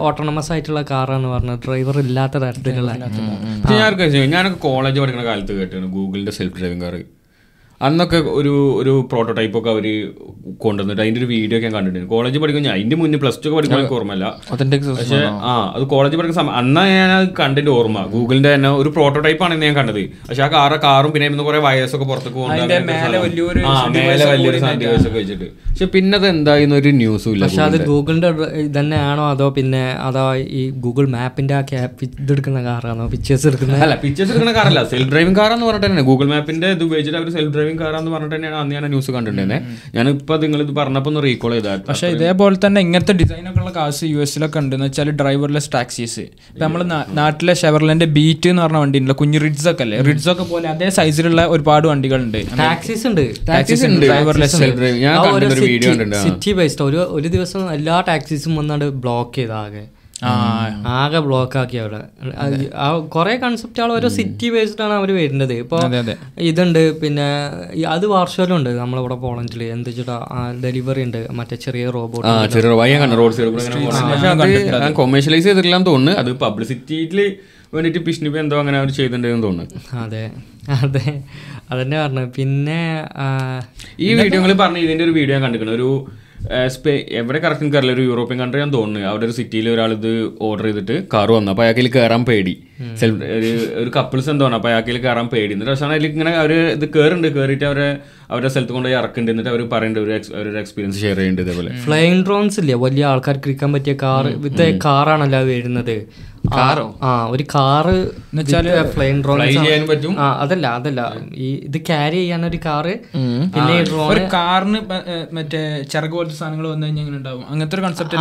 ഓട്ടോണമസ് ആയിട്ടുള്ള കാറാണ് പറഞ്ഞത് ഡ്രൈവർ ഇല്ലാത്ത തരത്തിലുള്ള ഞാനൊക്കെ? ഞാനൊക്കെ കോളേജ് പഠിക്കുന്ന കാലത്ത് കേട്ടാണ് ഗൂഗിളിന്റെ സെൽഫ് ഡ്രൈവിംഗ് കാർ അന്നൊക്കെ ഒരു ഒരു പ്രോട്ടോടൈപ്പ് ഒക്കെ അവർ കൊണ്ടുവന്നിട്ട് അതിന്റെ ഒരു വീഡിയോ ഒക്കെ ഞാൻ കണ്ടിട്ടുണ്ട്. കോളേജ് പഠിക്കുന്ന അതിന്റെ അതിന്റെ മുന്നേ പ്ലസ് ടു ഒക്കെ പഠിക്കുന്ന ഓർമ്മയില്ല. പക്ഷേ ആ അത് കോളേജ് പഠിക്കുന്ന സമയം അന്നാ ഞാൻ അത് കണ്ടിട്ട് ഓർമ്മ. ഗൂഗിളിന്റെ തന്നെ ഒരു പ്രോട്ടോടൈപ്പ് ആണ് ഞാൻ കണ്ടത്. പക്ഷെ ആ കാറ് കാറും പിന്നെ ഇന്ന് കുറെ വയസ്സൊക്കെ പുറത്തേക്ക് പോകുന്നുണ്ട് മേലെ വലിയൊരു ഒക്കെ വെച്ചിട്ട്. പക്ഷെ പിന്നെ അത് എന്തായിരുന്നു ഒരു ന്യൂസും ഇല്ല പക്ഷെ അത് ഗൂഗിളിന്റെ തന്നെയാണോ അതോ പിന്നെ അതോ ഈ ഗൂഗിൾ മാപ്പിന്റെ ആ ക്യാപ് ഇതെടുക്കുന്ന കാറാണോ? പിക്ചേഴ്സ് എടുക്കുന്ന? അല്ല പിക്ചേഴ്സ് എടുക്കുന്ന കാറല്ല. സെൽഫ് ഡ്രൈവിംഗ് കാറാന്ന് പറഞ്ഞിട്ട് തന്നെ. ഗൂഗിൾ മാപ്പിന്റെ ഇത് ഉപയോഗിച്ചിട്ട് അവർ സെൽഫ് ഡ്രൈവിംഗ് കാറാന്ന് പറഞ്ഞിട്ട് തന്നെയാണ് അന്ന് ഞാൻ ന്യൂസ് കണ്ടിട്ടുണ്ടായിരുന്നത് ഞാൻ ഇപ്പൊ നിങ്ങൾ ഇത് പറഞ്ഞപ്പോ ഒന്ന് റീകോൾ ചെയ്താൽ പക്ഷെ ഇതേപോലെ തന്നെ ഇങ്ങനത്തെ ഡിസൈനൊക്കെ ഉള്ള കാശ് യു എസിലൊക്കെ ഉണ്ട് എന്ന് വെച്ചാൽ ഡ്രൈവർലെസ് ടാക്സീസ് ഇപ്പൊ നമ്മൾ നാട്ടിലെ ഷെവർലന്റെ ബീറ്റ് എന്ന് പറഞ്ഞ വണ്ടി ഉണ്ടല്ലോ കുഞ്ഞു റിഡ്സ് ഒക്കെ അല്ലേ? റിഡ്സ് ഒക്കെ പോലെ അതേ സൈസിലുള്ള ഒരുപാട് വണ്ടികളുണ്ട്. ടാക്സീസ് ഉണ്ട്. ടാക്സീസ് ഉണ്ട് ഡ്രൈവർലെസ് സിറ്റി ബേസ്ഡ് ഒരു ഒരു ദിവസം എല്ലാ ടാക്സീസും വന്നാണ്ട് ബ്ലോക്ക് ചെയ്ത ആകെ ബ്ലോക്ക് ആക്കി അവിടെ. ആ കുറെ കൺസെപ്റ്റുകൾ ഓരോ സിറ്റി ബേസ്ഡ് ആണ് അവർ വരുന്നത്. ഇപ്പൊ ഇതുണ്ട് പിന്നെ അത് വാർഷോലും ഉണ്ട് നമ്മളിവിടെ പോളണ്ടിൽ എന്ത് വെച്ചിട്ടാ ഡെലിവറി ഉണ്ട്. മറ്റേ ചെറിയ റോബോട്ട് കൊമേഴ്ഷ്യലൈസ് ചെയ്തിട്ടില്ലാന്ന് തോന്നുന്നു. അത് പബ്ലിസിറ്റിയിൽ വേണ്ടിയിട്ട് പിഷ്ണിപ്പ് എന്തോ അങ്ങനെ അവർ ചെയ്തിട്ടുണ്ടെന്ന് തോന്നുന്നു. അതെ. അതെ. അതന്നെ പറഞ്ഞു പിന്നെ ഈ വീഡിയോകൾ പറഞ്ഞു ഇതിന്റെ ഒരു വീഡിയോ ഞാൻ കണ്ടിട്ടുണ്ട്. ഒരു സ്പെ എവിടെ കറക്റ്റ് എനിക്കറിയില്ല ഒരു യൂറോപ്യൻ കൺട്രി ഞാൻ തോന്നുന്നു. അവിടെ ഒരു സിറ്റിയിൽ ഒരാൾ ഇത് ഓർഡർ ചെയ്തിട്ട് കാർ വന്നു. അപ്പോൾ അയാൾക്ക് ഇതിൽ കയറാൻ പേടി. സെൽഫ് ഒരു- ഒരു കപ്പിൾസ് എന്ന് തോന്നുന്നു അപ്പോൾ അയാൾക്ക് ഇതിൽ കയറാൻ പേടി. എന്നിട്ട് പക്ഷേ അതിൽ ഇങ്ങനെ അവർ ഇത് കയറുണ്ട് കയറിയിട്ട് അവരെ അവരുടെ സ്ഥലത്ത് കൊണ്ടുപോയി ഇറക്കുന്നുണ്ട്. എന്നിട്ട് അവർ പറയേണ്ട ഒരു ഒരു എക്സ്പീരിയൻസ് ഷെയർ ചെയ്യേണ്ടത് ഇതേപോലെ. ഫ്ലൈങ് ഡ്രോൺസ് ഇല്ലേ? വലിയ ആൾക്കാർക്ക് ഇരിക്കാൻ പറ്റിയ കാർ വിത്ത് കാറാണല്ലോ വരുന്നത്. കാറോ? ആ ഒരു കാറ് ഫ്ലൈങ് ഫ്ലൈ ഡ്രോൺസ് ചെയ്യാനും പറ്റും? ആ അതല്ല അതല്ല. ഈ ഇത് ക്യാരി ചെയ്യാൻ ഒരു കാറ് പിന്നെ ഡ്രോൺ ഒരു കാറിന് മറ്റേ ചിറക് പോലത്തെ സാധനങ്ങൾ വന്നു കഴിഞ്ഞാൽ എങ്ങനെ ഉണ്ടാവും? അങ്ങനത്തെ ഒരു കൺസെപ്റ്റ്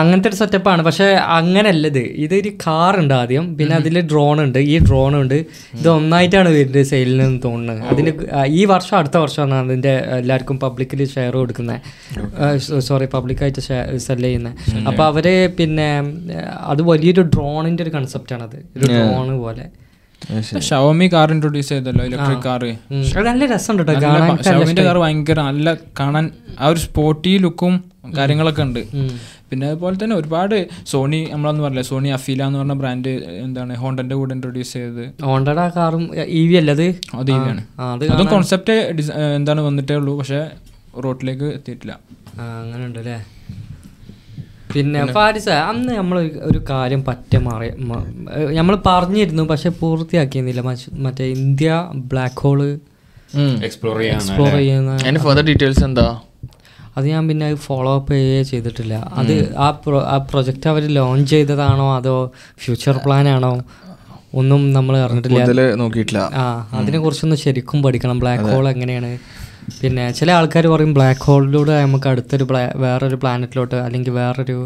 അങ്ങനത്തെ ഒരു സെറ്റപ്പ് ആണ്. പക്ഷെ അങ്ങനല്ല ഇത്. ഇതൊരു കാർ ഉണ്ട് ആദ്യം. പിന്നെ അതിൽ ഡ്രോൺ ഉണ്ട്. ഈ ഡ്രോൺ ഉണ്ട്. ഇത് ഒന്നായിട്ടാണ് വരുന്നത് സെയിലിൽ നിന്ന് തോന്നുന്നത്. അതിന് ഈ വർഷം അടുത്ത വർഷമാണ് അതിന്റെ എല്ലാവർക്കും പബ്ലിക്കിൽ ഷെയർ കൊടുക്കുന്നത്. സോറി പബ്ലിക്കായിട്ട് സെൽ ചെയ്യുന്നത്. അപ്പൊ അവർ പിന്നെ അത് വലിയൊരു ഡ്രോണിന്റെ ഒരു കൺസെപ്റ്റ് ആണത്. അത് ഒരു ഡ്രോണ് പോലെ. ഷവമി കാർ ഇൻട്രൊഡ്യൂസ് ചെയ്തല്ലോ ഇലക്ട്രിക് കാർ. നല്ല രസമുണ്ട് ഷവമിന്റെ കാർ ഭയങ്കര നല്ല കാണാൻ ആ ഒരു സ്പോർട്ടി ലുക്കും കാര്യങ്ങളൊക്കെ ഉണ്ട്. പിന്നെ അതുപോലെ തന്നെ ഒരുപാട് സോണി നമ്മളന്ന് പറഞ്ഞില്ല സോണി അഫീല എന്ന് പറഞ്ഞ ബ്രാൻഡ് എന്താണ് ഹോണ്ടന്റെ കൂടെ ഇൻട്രൊഡ്യൂസ് ചെയ്തത്. ഹോണ്ടയുടെ കാറും ഇ വി അല്ലേ അത്? അത് ഇവയാണ് ആ, അത് അതും കോൺസെപ്റ്റ് എന്താണ് വന്നിട്ടേ ഉള്ളൂ പക്ഷെ റോട്ടിലേക്ക് എത്തിയിട്ടില്ല. അങ്ങനെ ഉണ്ട് അല്ലേ പിന്നെ ഫാരിസ അന്ന് നമ്മൾ ഒരു കാര്യം പറ്റ മാറി നമ്മൾ പറഞ്ഞിരുന്നു പക്ഷെ പൂർത്തിയാക്കിയിരുന്നില്ല. മറ്റേ- ഇന്ത്യ ബ്ലാക്ക് ഹോൾ എക്സ്പ്ലോർ ചെയ്യാൻ എക്സ്പ്ലോർ ചെയ്യുന്ന ഫർദർ ഡീറ്റെയിൽസ് എന്താ? അത് ഞാൻ പിന്നെ ഫോളോ അപ്പ് ചെയ്യേ ചെയ്തിട്ടില്ല. അത് ആ ആ പ്രൊജക്റ്റ് അവർ ലോഞ്ച് ചെയ്തതാണോ അതോ ഫ്യൂച്ചർ പ്ലാൻ ആണോ ഒന്നും നമ്മൾ അറിഞ്ഞിട്ടില്ല. നോക്കിയിട്ടില്ല. ആ അതിനെ കുറിച്ചൊന്ന് ശരിക്കും പഠിക്കണം. ബ്ലാക്ക് ഹോൾ എങ്ങനെയാണ്? പിന്നെ ചില ആൾക്കാർ പറയും ബ്ലാക്ക് ഹോളിലൂടെ നമുക്ക് അടുത്തൊരു പ്ലാ- വേറൊരു പ്ലാനറ്റിലോട്ട് അല്ലെങ്കിൽ വേറൊരു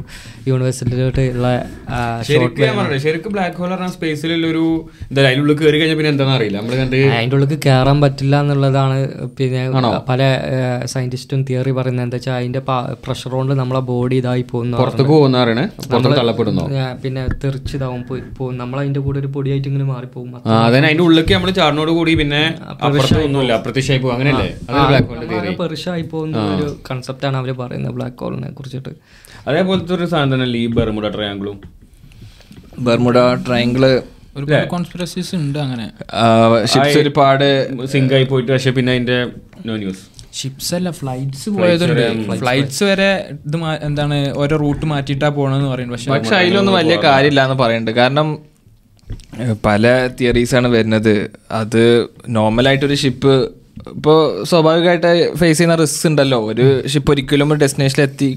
യൂണിവേഴ്സിറ്റിയിലോട്ട് ഉള്ള ശരിക്കും ബ്ലാക്ക് ഹോൾ പറഞ്ഞാൽ സ്പേസിലുള്ളൊരു എന്താ അതിനുള്ളിൽ കയറി കഴിഞ്ഞാൽ പിന്നെ എന്താണെന്ന് അറിയില്ല. നമ്മൾ കണ്ട് അതിന്റെ ഉള്ളിൽ കയറാൻ പറ്റില്ല എന്നുള്ളതാണ് പിന്നെ പല സയന്റിസ്റ്റും തിയറി പറയുന്നത്. എന്താ വെച്ചാൽ അതിന്റെ പ്രഷർ കൊണ്ട് നമ്മളെ ബോഡി ഇതായി പോകുന്നു പുറത്തേക്ക് പോകുന്ന തള്ളപ്പെടുന്നു? പിന്നെ തെറിച്ചിതാവും പോയി പോകും നമ്മൾ അതിന്റെ കൂടെ ഒരു പൊടിയായിട്ട് ഇങ്ങനെ മാറിപ്പോകും അതിന്റെ ഉള്ളിലേക്ക് നമ്മൾ ചാടിനോട് കൂടി പിന്നെ അപ്രത്യക്ഷമായി പോകും അങ്ങനെയല്ലേ? പെർഷായി പോകുന്ന ഒരു കൺസെപ്റ്റാണ് അവർ പറയുന്നത് ബ്ലാക്ക് ഹോളിനെ കുറിച്ചിട്ട്. അതേപോലത്തെ ഒരു സാധനം തന്നെ ഈ ബെർമുഡ ട്രയാങ്കിളും ബർമുഡ ട്രയാങ്കിൾ ഒരുപാട് കോൺസ്പിറസീസ് ഉണ്ട് അങ്ങനെ. ഷിപ്സ് ഒരുപാട് സിങ്ക് ആയി പോയിട്ട് പക്ഷെ പിന്നെ അതിന്റെ നോ ന്യൂസ് ഷിപ്സ് അല്ല ഫ്ലൈറ്റ്സ് പോയതുണ്ട്. ഫ്ലൈറ്റ്സ് വരെ ഇത് എന്താണ് ഓരോ റൂട്ട് മാറ്റിയിട്ടാ പോണെന്ന് പറയുന്നത്. പക്ഷെ പക്ഷെ അതിലൊന്നും വലിയ കാര്യമില്ല എന്ന് പറയുന്നുണ്ട് കാരണം പല തിയറീസ് ആണ് വരുന്നത്. അത് നോർമലായിട്ടൊരു ഷിപ്പ് ഇപ്പോൾ സ്വാഭാവികമായിട്ട് ഫേസ് ചെയ്യുന്ന റിസ്ക് ഉണ്ടല്ലോ. ഒരു ഷിപ്പ് ഒരിക്കലും ഒരു ഡെസ്റ്റിനേഷനിൽ എത്തി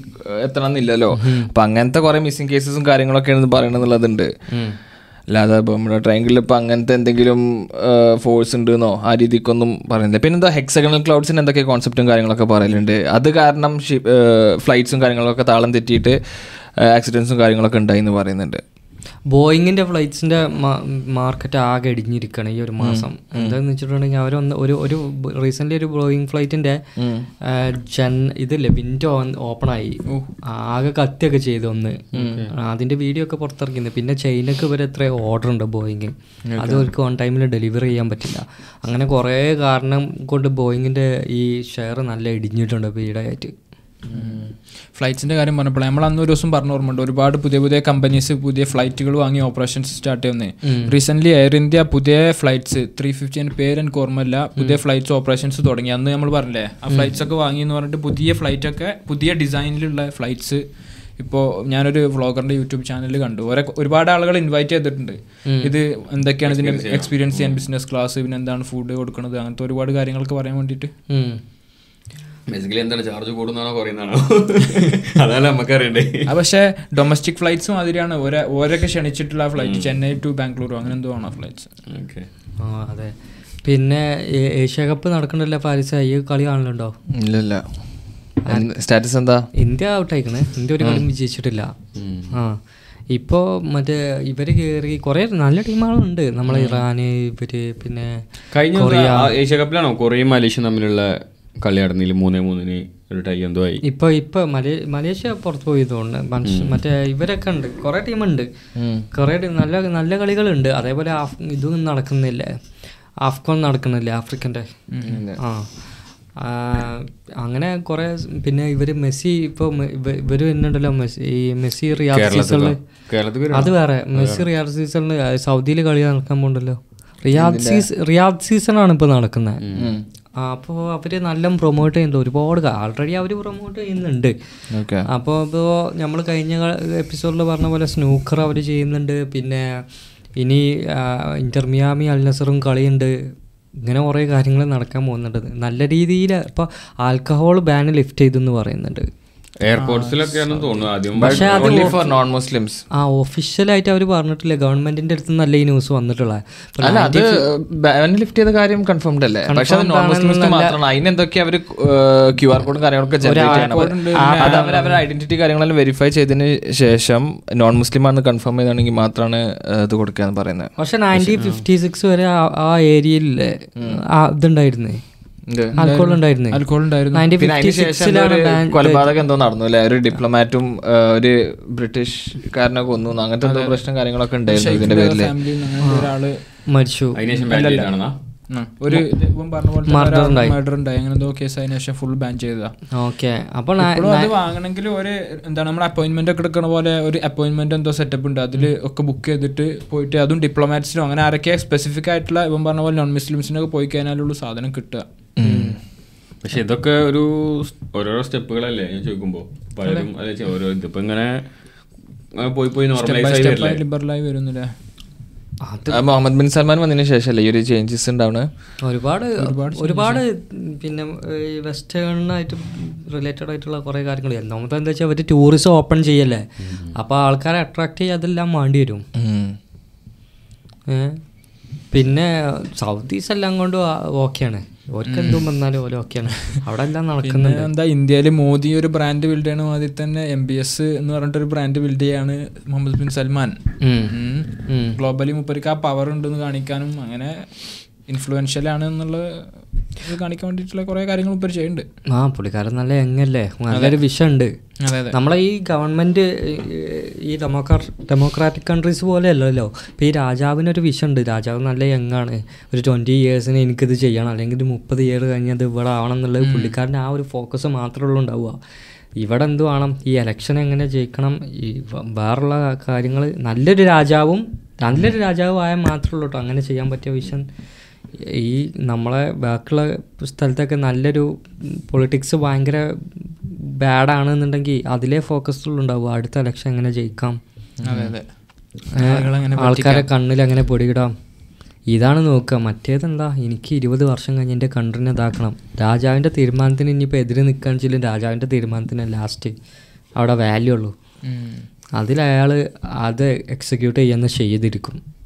എത്തണം എന്നില്ലല്ലോ അപ്പം അങ്ങനത്തെ കുറേ മിസ്സിംഗ് കേസസും കാര്യങ്ങളൊക്കെയാണ് പറയണമെന്നുള്ളതുണ്ട് അല്ലാതെ ഇപ്പോൾ നമ്മുടെ ട്രയാങ്കിളിൽ ഇപ്പോൾ അങ്ങനത്തെ എന്തെങ്കിലും ഫോഴ്സ് ഉണ്ടെന്നോ ആ രീതിക്കൊന്നും പറയുന്നില്ല. പിന്നെ എന്താ ഹെക്സഗണൽ ക്ലൗഡ്സിന് എന്തൊക്കെ കോൺസെപ്റ്റും കാര്യങ്ങളൊക്കെ പറയലുണ്ട്. അത് കാരണം ഷിപ്പ് ഫ്ലൈറ്റ്സും കാര്യങ്ങളൊക്കെ താളം തെറ്റിയിട്ട് ആക്സിഡൻസും കാര്യങ്ങളൊക്കെ ഉണ്ടായി എന്ന് പറയുന്നുണ്ട്. ബോയിങ്ങിന്റെ ഫ്ലൈറ്റ്സിന്റെ മാർക്കറ്റ് ആകെ ഇടിഞ്ഞിരിക്കണം ഈ ഒരു മാസം. എന്താന്ന് വെച്ചിട്ടുണ്ടെങ്കിൽ അവരൊന്ന് ഒരു ഒരു റീസെന്റ് ഒരു ബോയിങ് ഫ്ലൈറ്റിന്റെ ജൻ ഇതില്ലേ വിൻഡോ ഓപ്പൺ ആയി ആകെ കത്തിയൊക്കെ ചെയ്തു ഒന്ന്. അതിന്റെ വീഡിയോ ഒക്കെ പുറത്തിറക്കിയിരുന്നു പിന്നെ ചൈനക്ക് വരെ എത്ര ഓർഡർ ഉണ്ട് ബോയിങ് അത് അവർക്ക് ഓൺ ടൈമിൽ ഡെലിവറി ചെയ്യാൻ പറ്റില്ല. അങ്ങനെ കുറേ കാരണം കൊണ്ട് ബോയിങ്ങിന്റെ ഈ ഷെയർ നല്ല ഇടിഞ്ഞിട്ടുണ്ട് ഇപ്പോൾ ഈടായിട്ട് ഫ്ലൈറ്റ്സിന്റെ കാര്യം പറഞ്ഞപ്പോൾ നമ്മൾ അന്ന് ഒരു ദിവസം പറഞ്ഞു ഓർമ്മയുണ്ട്. ഒരുപാട് പുതിയ പുതിയ കമ്പനീസ് പുതിയ ഫ്ലൈറ്റുകൾ വാങ്ങി ഓപ്പറേഷൻസ് സ്റ്റാർട്ട് ചെയ്യുന്നത് റീസെന്റ് എയർ ഇന്ത്യ പുതിയ ഫ്ലൈറ്റ്സ് ത്രീ ഫിഫ്റ്റി എന്റെ പേര് എനിക്ക് ഓർമ്മയില്ല. പുതിയ ഫ്ലൈറ്റ്സ് ഓപ്പറേഷൻസ് തുടങ്ങി. അന്ന് നമ്മൾ പറഞ്ഞില്ലേ ആ ഫ്ലൈറ്റ്സ് ഒക്കെ വാങ്ങി എന്ന് പറഞ്ഞിട്ട് പുതിയ ഫ്ലൈറ്റൊക്കെ പുതിയ ഡിസൈനിലുള്ള ഫ്ലൈറ്റ്സ്. ഇപ്പോൾ ഞാനൊരു വ്ളോഗറിന്റെ യൂട്യൂബ് ചാനൽ കണ്ടു. ഒരേ ഒരുപാട് ആളുകൾ ഇൻവൈറ്റ് ചെയ്തിട്ടുണ്ട്. ഇത് എന്തൊക്കെയാണ് ഇതിന്റെ എക്സ്പീരിയൻസ് ചെയ്യാൻ ബിസിനസ് ക്ലാസ് പിന്നെ എന്താണ് ഫുഡ് കൊടുക്കുന്നത് അങ്ങനത്തെ ഒരുപാട് കാര്യങ്ങളൊക്കെ പറയാൻ വേണ്ടിയിട്ട്. ബേസിക്കലി എന്താണ്? ചാർജ് കൂടുന്നാണോ കുറയുന്നതാണോ അതാണ് നമുക്കറിയണ്ടേ ആ പക്ഷേ ഡൊമസ്റ്റിക് ഫ്ലൈറ്റ്സ് മാതിരിയാണ്. ഓരോ ഓരോക്കെ ക്ഷണിച്ചിട്ടുള്ള ഫ്ലൈറ്റ് ചെന്നൈ ടു ബാംഗ്ലൂർ അങ്ങനെ എന്തോ ആണോ ഫ്ലൈറ്റ്സ് ഓക്കെ ആ അതെ. പിന്നെ ഏഷ്യ കപ്പ് നടക്കണ്ടല്ലോ പാരീസ്? ഈ കളി കാണലുണ്ടോ? ഇല്ലല്ല. സ്റ്റാറ്റസ് എന്താ ഇന്ത്യ ഔട്ട് ആയിക്കണേ ഇന്ത്യ ഒരു കളി വിജയിച്ചിട്ടില്ല. ആ ഇപ്പോൾ മറ്റേ ഇവർ കയറി കുറേ നല്ല ടീമുകളുണ്ട്. നമ്മളെ ഇറാന് ഇവർ പിന്നെ കഴിഞ്ഞ ഏഷ്യ കപ്പിലാണോ? കൊറിയയും മലേഷ്യയും തമ്മിലുള്ള കളി നടന്നില്ല മൂന്നേ മൂന്നിന് ഒരു ടൈ എന്തോ ആയി. ഇപ്പൊ ഇപ്പൊ മലേഷ്യ പുറത്തു പോയതുകൊണ്ട് മനുഷ്യ- മറ്റേ ഇവരൊക്കെ ഉണ്ട്. കുറെ ടീമുണ്ട്. കുറെ ടീം നല്ല നല്ല കളികളുണ്ട്. അതേപോലെ ഇതൊന്നും നടക്കുന്നില്ല. ആഫ്കോൺ നടക്കുന്നില്ലേ ആഫ്രിക്കന്റെ. ആ അങ്ങനെ കുറെ പിന്നെ ഇവർ മെസ്സി ഇപ്പൊ ഇവർ വരുന്നുണ്ടല്ലോ മെസ്സി ഈ മെസ്സി റിയാദ് സീസണിൽ. അത് വേറെ. മെസ്സി റിയാദ് സീസണിൽ സൗദിയിൽ കളി നടക്കാൻ പോണ്ടല്ലോ. റിയാദ് സീസൺ റിയാദ് സീസണാണ് ഇപ്പൊ നടക്കുന്നത് അപ്പോൾ അവർ നല്ല പ്രൊമോട്ട് ചെയ്യുന്നുണ്ട്. ഒരുപാട് ആൾറെഡി അവർ പ്രൊമോട്ട് ചെയ്യുന്നുണ്ട്. അപ്പോൾ ഇപ്പോൾ നമ്മൾ കഴിഞ്ഞ എപ്പിസോഡിൽ പറഞ്ഞ പോലെ സ്നൂക്കർ അവർ ചെയ്യുന്നുണ്ട്. പിന്നെ ഇനി ഇന്റർമിയാമി അൽനസറും കളിയുണ്ട്. ഇങ്ങനെ കുറേ കാര്യങ്ങൾ നടക്കാൻ പോകുന്നുണ്ട്. നല്ല രീതിയിൽ ഇപ്പോൾ ആൽക്കഹോൾ ബാൻ ലിഫ്റ്റ് ചെയ്തെന്ന് പറയുന്നുണ്ട്. എയർപോർട്സിലൊക്കെയാണെന്ന് തോന്നുന്നു. ആദ്യം ഫോർ നോൺ മുസ്ലിംസ് ആ ഒഫീഷ്യലായിട്ട് അവർ പറഞ്ഞിട്ടില്ല. ഗവൺമെന്റിന്റെ അടുത്ത് നല്ല ഈ ന്യൂസ് വന്നിട്ടുള്ള. അല്ല അത് ബാൻ ലിഫ്റ്റ് ചെയ്ത കാര്യം കൺഫേംഡ് അല്ലേ? പക്ഷെ അത് നോൺ മുസ്ലിംസ് മാത്രമാണ്. അതിന് എന്തൊക്കെ അവർ ക്യു ആർ കോഡും കാര്യങ്ങളൊക്കെ ജനറേറ്റ് ചെയ്യണം അത് അവർ അവരുടെ ഐഡന്റിറ്റി കാര്യങ്ങളെല്ലാം വെരിഫൈ ചെയ്തതിന് ശേഷം നോൺ മുസ്ലിം ആണെന്ന് കൺഫേം ചെയ്താണെങ്കിൽ മാത്രമാണ് ഇത് കൊടുക്കുക എന്ന് പറയുന്നത്. പക്ഷെ നയന്റീൻ ഫിഫ്റ്റി സിക്സ് വരെ ആ- ഏരിയയിലെ ഇതുണ്ടായിരുന്നേ. ഇത്. ആൽക്കോൾ ഉണ്ടായിരുന്നേ. ആൽക്കോൾ ഉണ്ടായിരുന്നു പിന്നെ ഫിഫ്റ്റി അതിന് ശേഷം എന്തോ സിക്സിലാണ് ഒരു ബാൻ കൊലപാതകം എന്തോ നടന്നു അല്ലെ? ഒരു ഡിപ്ലോമാറ്റും ഒരു ബ്രിട്ടീഷ് കാരനെ കൊന്നു. അങ്ങനത്തെ എന്തോ പ്രശ്നം കാര്യങ്ങളൊക്കെ ഉണ്ടായിരുന്നു ഇതിന്റെ പേരിൽ ഒരാൾ മരിച്ചു. അതിനുശേഷം ഒരു. മർഡർ ഉണ്ടായി. അങ്ങനെ എന്തോ കേസ് അതിന് ശേഷം ഫുൾ ബാൻ ചെയ്തതാ. ഓക്കെ. അപ്പോൾ അത് വാങ്ങണമെങ്കിൽ ഒരു എന്താണ് നമ്മൾ അപ്പോയിന്റ്മെന്റ് ഒക്കെ എടുക്കണ പോലെ ഒരു അപ്പോയിന്റ്മെന്റ് എന്തോ സെറ്റപ്പ് ഉണ്ട്. അതിൽ ഒക്കെ ബുക്ക് ചെയ്തിട്ട് പോയിട്ട് അതും ഡിപ്ലോമാറ്റ്സിനോ അങ്ങനെ ആരൊക്കെ സ്പെസിഫിക് ആയിട്ടുള്ള ഇവൻ പറഞ്ഞ പോലെ നോൺ മുസ്ലിംസിനൊക്കെ പോയി കഴിഞ്ഞാലുള്ള സാധനം കിട്ടുക. പക്ഷെ ഇതൊക്കെ ഒരു ഓരോരോ സ്റ്റെപ്പുകളല്ലേ? ഞാൻ ചോദിക്കുമ്പോൾ പലരും അല്ലെ ഓരോ ഇതിപ്പോ ഇങ്ങനെ പോയി പോയി ലിബറലായി വരുന്നില്ല? ആ മുഹമ്മദ് ബിൻ സൽമാൻ വന്നതിന് ശേഷമല്ലേ ഈ ഒരു ചേഞ്ചസ് ഉണ്ടാവണ? ഒരുപാട് ഒരുപാട് പിന്നെ ഈ വെസ്റ്റേണായിട്ട് റിലേറ്റഡ് ആയിട്ടുള്ള കുറേ കാര്യങ്ങൾ ഒന്നാമത്തെ എന്താ വെച്ചാൽ അവർ ടൂറിസം ഓപ്പൺ ചെയ്യല്ലേ? അപ്പോൾ ആൾക്കാരെ അട്രാക്ട് ചെയ്യാൻ അതെല്ലാം വേണ്ടി വരും. പിന്നെ സൗത്ത് ഈസ്റ്റ് എല്ലാം കൊണ്ടും ഓക്കെയാണ് ഓർക്ക് എന്തും വന്നാലും ഓരോ ഒക്കെയാണ് അവിടെ എല്ലാം നടക്കുന്നത് എന്താ ഇന്ത്യയിൽ മോദി ഒരു ബ്രാൻഡ് ബിൽഡ് ചെയ്യണ മാതിരി തന്നെ എം ബി എസ് എന്ന് പറഞ്ഞിട്ട് ഒരു ബ്രാൻഡ് ബിൽഡ് ചെയ്യാണ് മുഹമ്മദ് ബിൻ സൽമാൻ. ഗ്ലോബലി മുപ്പർക്ക് ആ പവർ ഉണ്ടെന്ന് കാണിക്കാനും അങ്ങനെ ഇൻഫ്ലുവൻഷ്യൽ ആണ് എന്നുള്ള ഇത് കാണിക്കാൻ വേണ്ടിയിട്ടുള്ള കുറേ കാര്യങ്ങൾ മുപ്പര് ചെയ്യുന്നുണ്ട്. ആ പുള്ളിക്കാരൻ നല്ല യങ്ങല്ലേ നല്ലൊരു വിഷമുണ്ട് നമ്മളെ ഈ ഗവൺമെന്റ് ഈ ഡെമോക്രാ ഡെമോക്രാറ്റിക് കൺട്രീസ് പോലെയല്ലല്ലോ. ഇപ്പം ഈ രാജാവിന് രാജാവിനൊരു വിഷമുണ്ട് രാജാവ് നല്ല യങ്ങാണ് ഒരു ട്വന്റി ഇയേഴ്സിന് എനിക്കിത് ചെയ്യണം. അല്ലെങ്കിൽ ഒരു മുപ്പത് ഇയർ കഴിഞ്ഞത് ഇവിടെ ആവണം എന്നുള്ളത് പുള്ളിക്കാരന്റെ ആ ഒരു ഫോക്കസ് മാത്രമേ ഉള്ളൂ ഉണ്ടാവുക. ഇവിടെ എന്ത് വേണം? ഈ ഇലക്ഷൻ എങ്ങനെ ജയിക്കണം? ഈ വേറുള്ള കാര്യങ്ങൾ നല്ലൊരു രാജാവും നല്ലൊരു രാജാവും ആയാൽ മാത്രമേ ഉള്ളൂ കേട്ടോ അങ്ങനെ ചെയ്യാൻ പറ്റിയ വിഷൻ ഈ നമ്മളെ ബാക്കിയുള്ള സ്ഥലത്തൊക്കെ നല്ലൊരു പൊളിറ്റിക്സ് ഭയങ്കര ബാഡാണെന്നുണ്ടെങ്കിൽ അതിലേ ഫോക്കസ് ഉണ്ടാവും അടുത്ത ഇലക്ഷൻ എങ്ങനെ ജയിക്കാം? ആൾക്കാരെ കണ്ണിൽ അങ്ങനെ പൊടിയിടാം? ഇതാണ് നോക്കുക. മറ്റേതെന്താ? എനിക്ക് ഇരുപത് വർഷം കഴിഞ്ഞ് എന്റെ കണ്ട്രിനെ ഇതാക്കണം. രാജാവിന്റെ തീരുമാനത്തിന് ഇനിയിപ്പോൾ എതിര് നിൽക്കുകയാണെന്ന് വെച്ചാലും രാജാവിന്റെ തീരുമാനത്തിന് ലാസ്റ്റ് അവിടെ വാല്യൂ ഉള്ളൂ. അതിലയാൾ അതിൽ അയാൾ അത് എക്സിക്യൂട്ട് ചെയ്യുന്ന ചെയ്തിരിക്കും.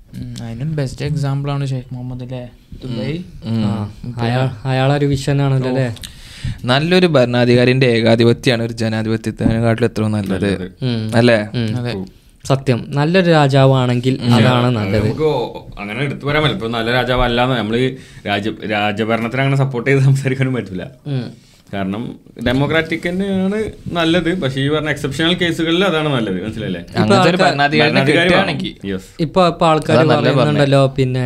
അതിനും ബെസ്റ്റ് എക്സാമ്പിൾ ആണ് ഷെയ്ഖ് മുഹമ്മദ് അല്ലേ ദുബൈ ആ അയാൾ അയാളൊരു വിഷനാണല്ലോ അല്ലേ നല്ലൊരു ഭരണാധികാരിന്റെ ഏകാധിപത്യമാണ് ഒരു ജനാധിപത്യത്തിനെക്കാട്ടിലും എത്രയോ നല്ലത്. അല്ലേ? സത്യം. നല്ലൊരു രാജാവാണെങ്കിൽ അതാണ് നല്ലത്. നമുക്ക് അങ്ങനെ എടുത്തു പറയാൻ പറ്റില്ല. ഇപ്പൊ നല്ല രാജാവല്ല നമ്മൾ നമ്മൾ രാജ രാജഭരണത്തിന് അങ്ങനെ സപ്പോർട്ട് ചെയ്ത് സംസാരിക്കാനും പറ്റില്ല. കാരണം ഡെമോക്രാറ്റിക് തന്നെയാണ് നല്ലത് പക്ഷെ ഈ പറഞ്ഞ എക്സെപ്ഷണൽ കേസുകളിൽ അതാണ് നല്ലത്. മനസ്സിലല്ലേ. ഇപ്പൊ ഇപ്പൊ ആൾക്കാർ പറയുന്നുണ്ടല്ലോ പിന്നെ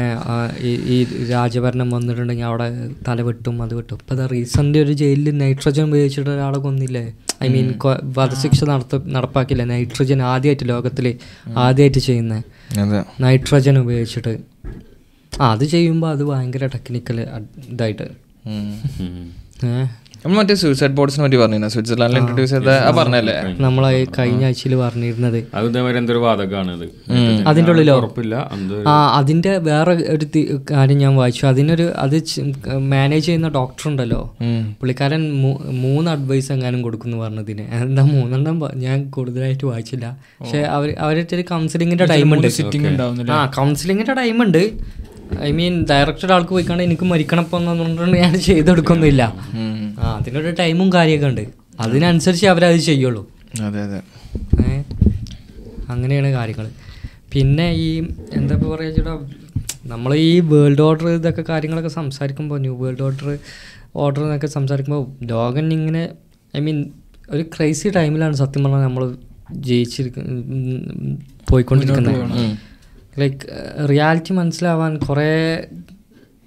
ഈ രാജഭരണം വന്നിട്ടുണ്ടെങ്കിൽ അവിടെ തല വെട്ടും അത് വെട്ടും. ഇപ്പൊ റീസെന്റ് ഒരു ജയിലിൽ നൈട്രജൻ ഉപയോഗിച്ചിട്ട് ഒരാളെ കൊന്നില്ലേ? ഐ മീൻ വധശിക്ഷ നടത്ത നടപ്പാക്കില്ല? നൈട്രജൻ ആദ്യമായിട്ട് ലോകത്തിൽ ആദ്യമായിട്ട് ചെയ്യുന്ന. നൈട്രജൻ ഉപയോഗിച്ചിട്ട്. ആ അത് ചെയ്യുമ്പോൾ അത് ഭയങ്കര ടെക്നിക്കൽ ഇതായിട്ട്. ഏഹ് നമ്മൾ മറ്റേ സൂയിസൈഡ് ബോർഡ്സിനെ പറ്റി പറഞ്ഞു സ്വിറ്റ്സർലാൻഡിൽ ഇൻട്രൊഡ്യൂസ് ചെയ്ത ആ പറഞ്ഞല്ലേ? നമ്മളെ കഴിഞ്ഞ ആഴ്ചയിൽ പറഞ്ഞിരുന്നത്. അതിന്റെ എന്തൊരു അത് അതിന്റെ ഉള്ളിലോ? ഉറപ്പില്ല. ആ അതിന്റെ വേറെ ഒരു കാര്യം ഞാൻ വായിച്ചു. അതിനൊരു അത് മാനേജ് ചെയ്യുന്ന ഡോക്ടർ ഉണ്ടല്ലോ. പുള്ളിക്കാരൻ മൂന്ന് അഡ്വൈസ് എങ്ങാനും കൊടുക്കുന്നു പറഞ്ഞതിന്. എന്താ മൂന്നെണ്ണം ഞാൻ കൂടുതലായിട്ട് വായിച്ചില്ല. പക്ഷെ അവർ അവരുടെ കൗൺസിലിങ്ങിന്റെ ടൈം ഉണ്ട്. സിറ്റിംഗ് ഉണ്ടാവുന്നില്ല? ആ കൗൺസിലിങ്ങിന്റെ ടൈം ഉണ്ട്. ഐ മീൻ ഡയറക്ടർ ആൾക്ക് പോയിക്കാണ്ട് എനിക്ക് മരിക്കണം ഇപ്പൊ എന്നുകൊണ്ട് ഞാൻ ചെയ്തെടുക്കൊന്നുമില്ല. ആ അതിനൊരു ടൈമും കാര്യമൊക്കെ ഉണ്ട്. അതിനനുസരിച്ച് അവരത് ചെയ്യുള്ളൂ. അതെ അതെ? അങ്ങനെയാണ് കാര്യങ്ങൾ. പിന്നെ ഈ എന്താ ഇപ്പോൾ പറയുക ചേട്ടാ നമ്മൾ ഈ വേൾഡ് ഓർഡർ ഇതൊക്കെ കാര്യങ്ങളൊക്കെ സംസാരിക്കുമ്പോൾ ന്യൂ വേൾഡ് ഓർഡർ ഓർഡർ എന്നൊക്കെ സംസാരിക്കുമ്പോൾ ലോകം ഇങ്ങനെ ഐ മീൻ ഒരു ക്രൈസി ടൈമിലാണ് സത്യം പറഞ്ഞാൽ നമ്മൾ ജയിച്ചിരിക്കുന്ന പോയിക്കൊണ്ടിരിക്കുന്നത് ലൈക്ക് റിയാലിറ്റി മനസ്സിലാവാൻ കുറേ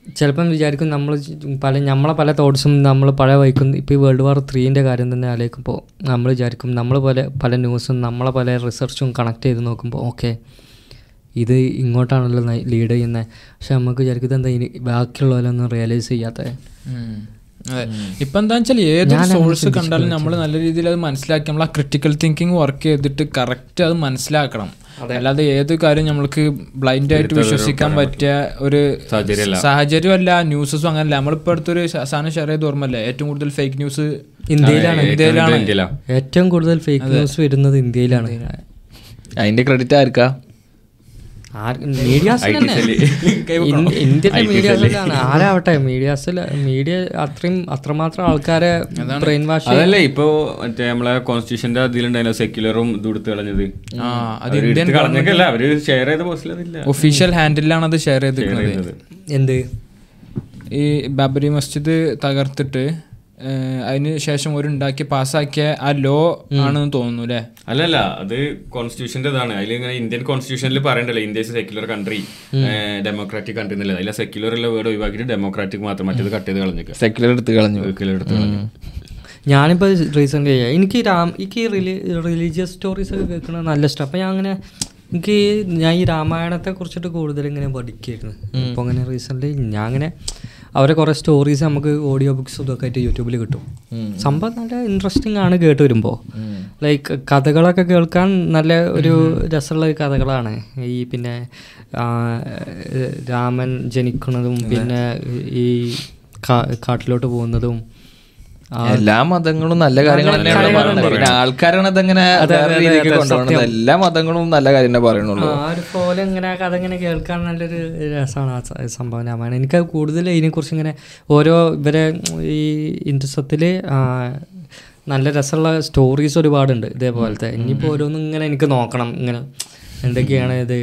ചിലപ്പം വിചാരിക്കും നമ്മൾ പല നമ്മളെ പല തോട്ട്സും നമ്മൾ പഴയ വൈക്കും ഇപ്പോൾ ഈ വേൾഡ് വാർ ത്രീന്റെ കാര്യം തന്നെ ആലോചിക്കുമ്പോൾ നമ്മൾ വിചാരിക്കും നമ്മൾ പല പല ന്യൂസും നമ്മളെ പല റിസർച്ചും കണക്ട് ചെയ്ത് നോക്കുമ്പോൾ ഓക്കെ ഇത് ഇങ്ങോട്ടാണല്ലോ ലീഡ് ചെയ്യുന്നത് പക്ഷെ നമുക്ക് വിചാരിക്കും എന്താ ഇനി ബാക്കിയുള്ളവരൊന്നും റിയലൈസ് ചെയ്യാത്ത ഉം. അതെ. ഇപ്പൊ എന്താ വെച്ചാൽ ഏതൊരു സോഴ്സ് കണ്ടാലും നമ്മൾ നല്ല രീതിയിൽ അത് മനസ്സിലാക്കി നമ്മൾ ആ ക്രിട്ടിക്കൽ തിങ്കിങ് വർക്ക് ചെയ്തിട്ട് കറക്റ്റ് അത് മനസ്സിലാക്കണം. അല്ലാതെ ഏത് കാര്യം നമ്മൾക്ക് ബ്ലൈൻഡ് ആയിട്ട് വിശ്വസിക്കാൻ പറ്റിയ ഒരു സാഹചര്യമല്ല. ന്യൂസസും അങ്ങനല്ല. നമ്മളിപ്പോ അടുത്തൊരു സാധനം ഷെയർ ചെയ്ത് ഓർമ്മല്ലേ ഏറ്റവും കൂടുതൽ ഫേക്ക് ന്യൂസ് ഇന്ത്യയിലാണ്. ഇന്ത്യയിലാണ്. ഏറ്റവും കൂടുതൽ ഫേക്ക് ന്യൂസ് വരുന്നത് ഇന്ത്യയിലാണ്. അതിന്റെ ക്രെഡിറ്റ് ആർക്കാ? മീഡിയാസിൽ തന്നെ ഇൻ- ഇന്ത്യയിലെ മീഡിയാസിലാണ്. ആരാവട്ടെ? മീഡിയാസിൽ മീഡിയ അത്രയും അത്രമാത്രം ആൾക്കാരെ ബ്രെയിൻ വാഷ് അതല്ലേ ഇപ്പൊ മറ്റേ നമ്മളെ കോൺസ്റ്റിറ്റ്യൂഷന്റെ അതിലുണ്ടായിരുന്നു സെക്യുലറും ഇത് എടുത്ത് കളഞ്ഞത്. കളഞ്ഞൊക്കെയല്ല അവർ ഷെയർ ചെയ്ത ഒഫീഷ്യൽ ഹാൻഡിലാണ് അത് ഷെയർ ചെയ്തിരിക്കുന്നത്. എന്ത്? ഈ ബാബരി മസ്ജിദ് തകർത്തിട്ട് അതിന് ശേഷം ഒരു ഉണ്ടാക്കി പാസ്സാക്കിയ ആ ലോ ആണെന്ന് തോന്നുന്നു അല്ലേ അല്ലല്ല അത് കോൺസ്റ്റിറ്റ്യൂഷന്റെ ഇതാണ്. അതിൽ ഇങ്ങനെ ഇന്ത്യൻ കോൺസ്റ്റിറ്റ്യൂഷനിൽ പറയണ്ടല്ലോ India secular country democratic country എന്നല്ല. അതിലെ സെക്യുലർ ഉള്ള വേർഡ് ഒഴിവാക്കിയിട്ട് ഡെമോക്രാറ്റിക് മാത്രം മറ്റേത് കട്ട് ചെയ്ത് കളഞ്ഞു സെക്യുലർ എടുത്ത് കളഞ്ഞു സെക്യുലർ എടുത്ത് കളഞ്ഞു ഞാനിപ്പോൾ റീസെന്റ് എനിക്ക് രാം എനിക്ക് റിലി റിലീജിയസ് സ്റ്റോറീസ് ഒക്കെ കേൾക്കുന്നത് നല്ല ഇഷ്ടം. അപ്പം ഞാൻ അങ്ങനെ എനിക്ക് ഞാൻ ഈ രാമായണത്തെ കുറിച്ചിട്ട് കൂടുതൽ ഇങ്ങനെ പഠിക്കായിരുന്നു. അപ്പോൾ അങ്ങനെ റീസെന്റ് ഞാൻ അങ്ങനെ അവരെ കുറേ സ്റ്റോറീസ് നമുക്ക് ഓഡിയോ ബുക്സ് ഇതൊക്കെ ആയിട്ട് യൂട്യൂബിൽ കിട്ടും. സംഭവം നല്ല ഇൻട്രസ്റ്റിംഗ് ആണ് കേട്ട് വരുമ്പോൾ ലൈക്ക് കഥകളൊക്കെ കേൾക്കാൻ നല്ല ഒരു രസമുള്ള കഥകളാണ്. ഈ പിന്നെ രാമൻ ജനിക്കുന്നതും പിന്നെ ഈ കാട്ടിലോട്ട് പോകുന്നതും എല്ലാ മതങ്ങളും നല്ല കാര്യങ്ങൾ തന്നെയാണ് പറയുന്നത്. പിന്നെ ആൾക്കാരാണ് അതങ്ങനെ വേറെ രീതിക്ക് കൊണ്ടുപോകുന്നത് എല്ലാ മതങ്ങളും നല്ല കാര്യം തന്നെ പറയണുള്ളൂ ആ ഒരു പോലെ ഇങ്ങനെ അതങ്ങനെ കഥ ഇങ്ങനെ കേൾക്കാൻ നല്ലൊരു രസമാണ് ആ സംഭവം രാമായണം. എനിക്ക് കൂടുതൽ ഇതിനെക്കുറിച്ച് ഇങ്ങനെ ഓരോ ഇവരെ ഈ ഇൻട്രസ്റ്റത്തിൽ നല്ല രസമുള്ള സ്റ്റോറീസ് ഒരുപാടുണ്ട് ഇതേപോലത്തെ. ഇനിയിപ്പോൾ ഓരോന്നും ഇങ്ങനെ എനിക്ക് നോക്കണം. ഇങ്ങനെ എന്തൊക്കെയാണ് ഇത്?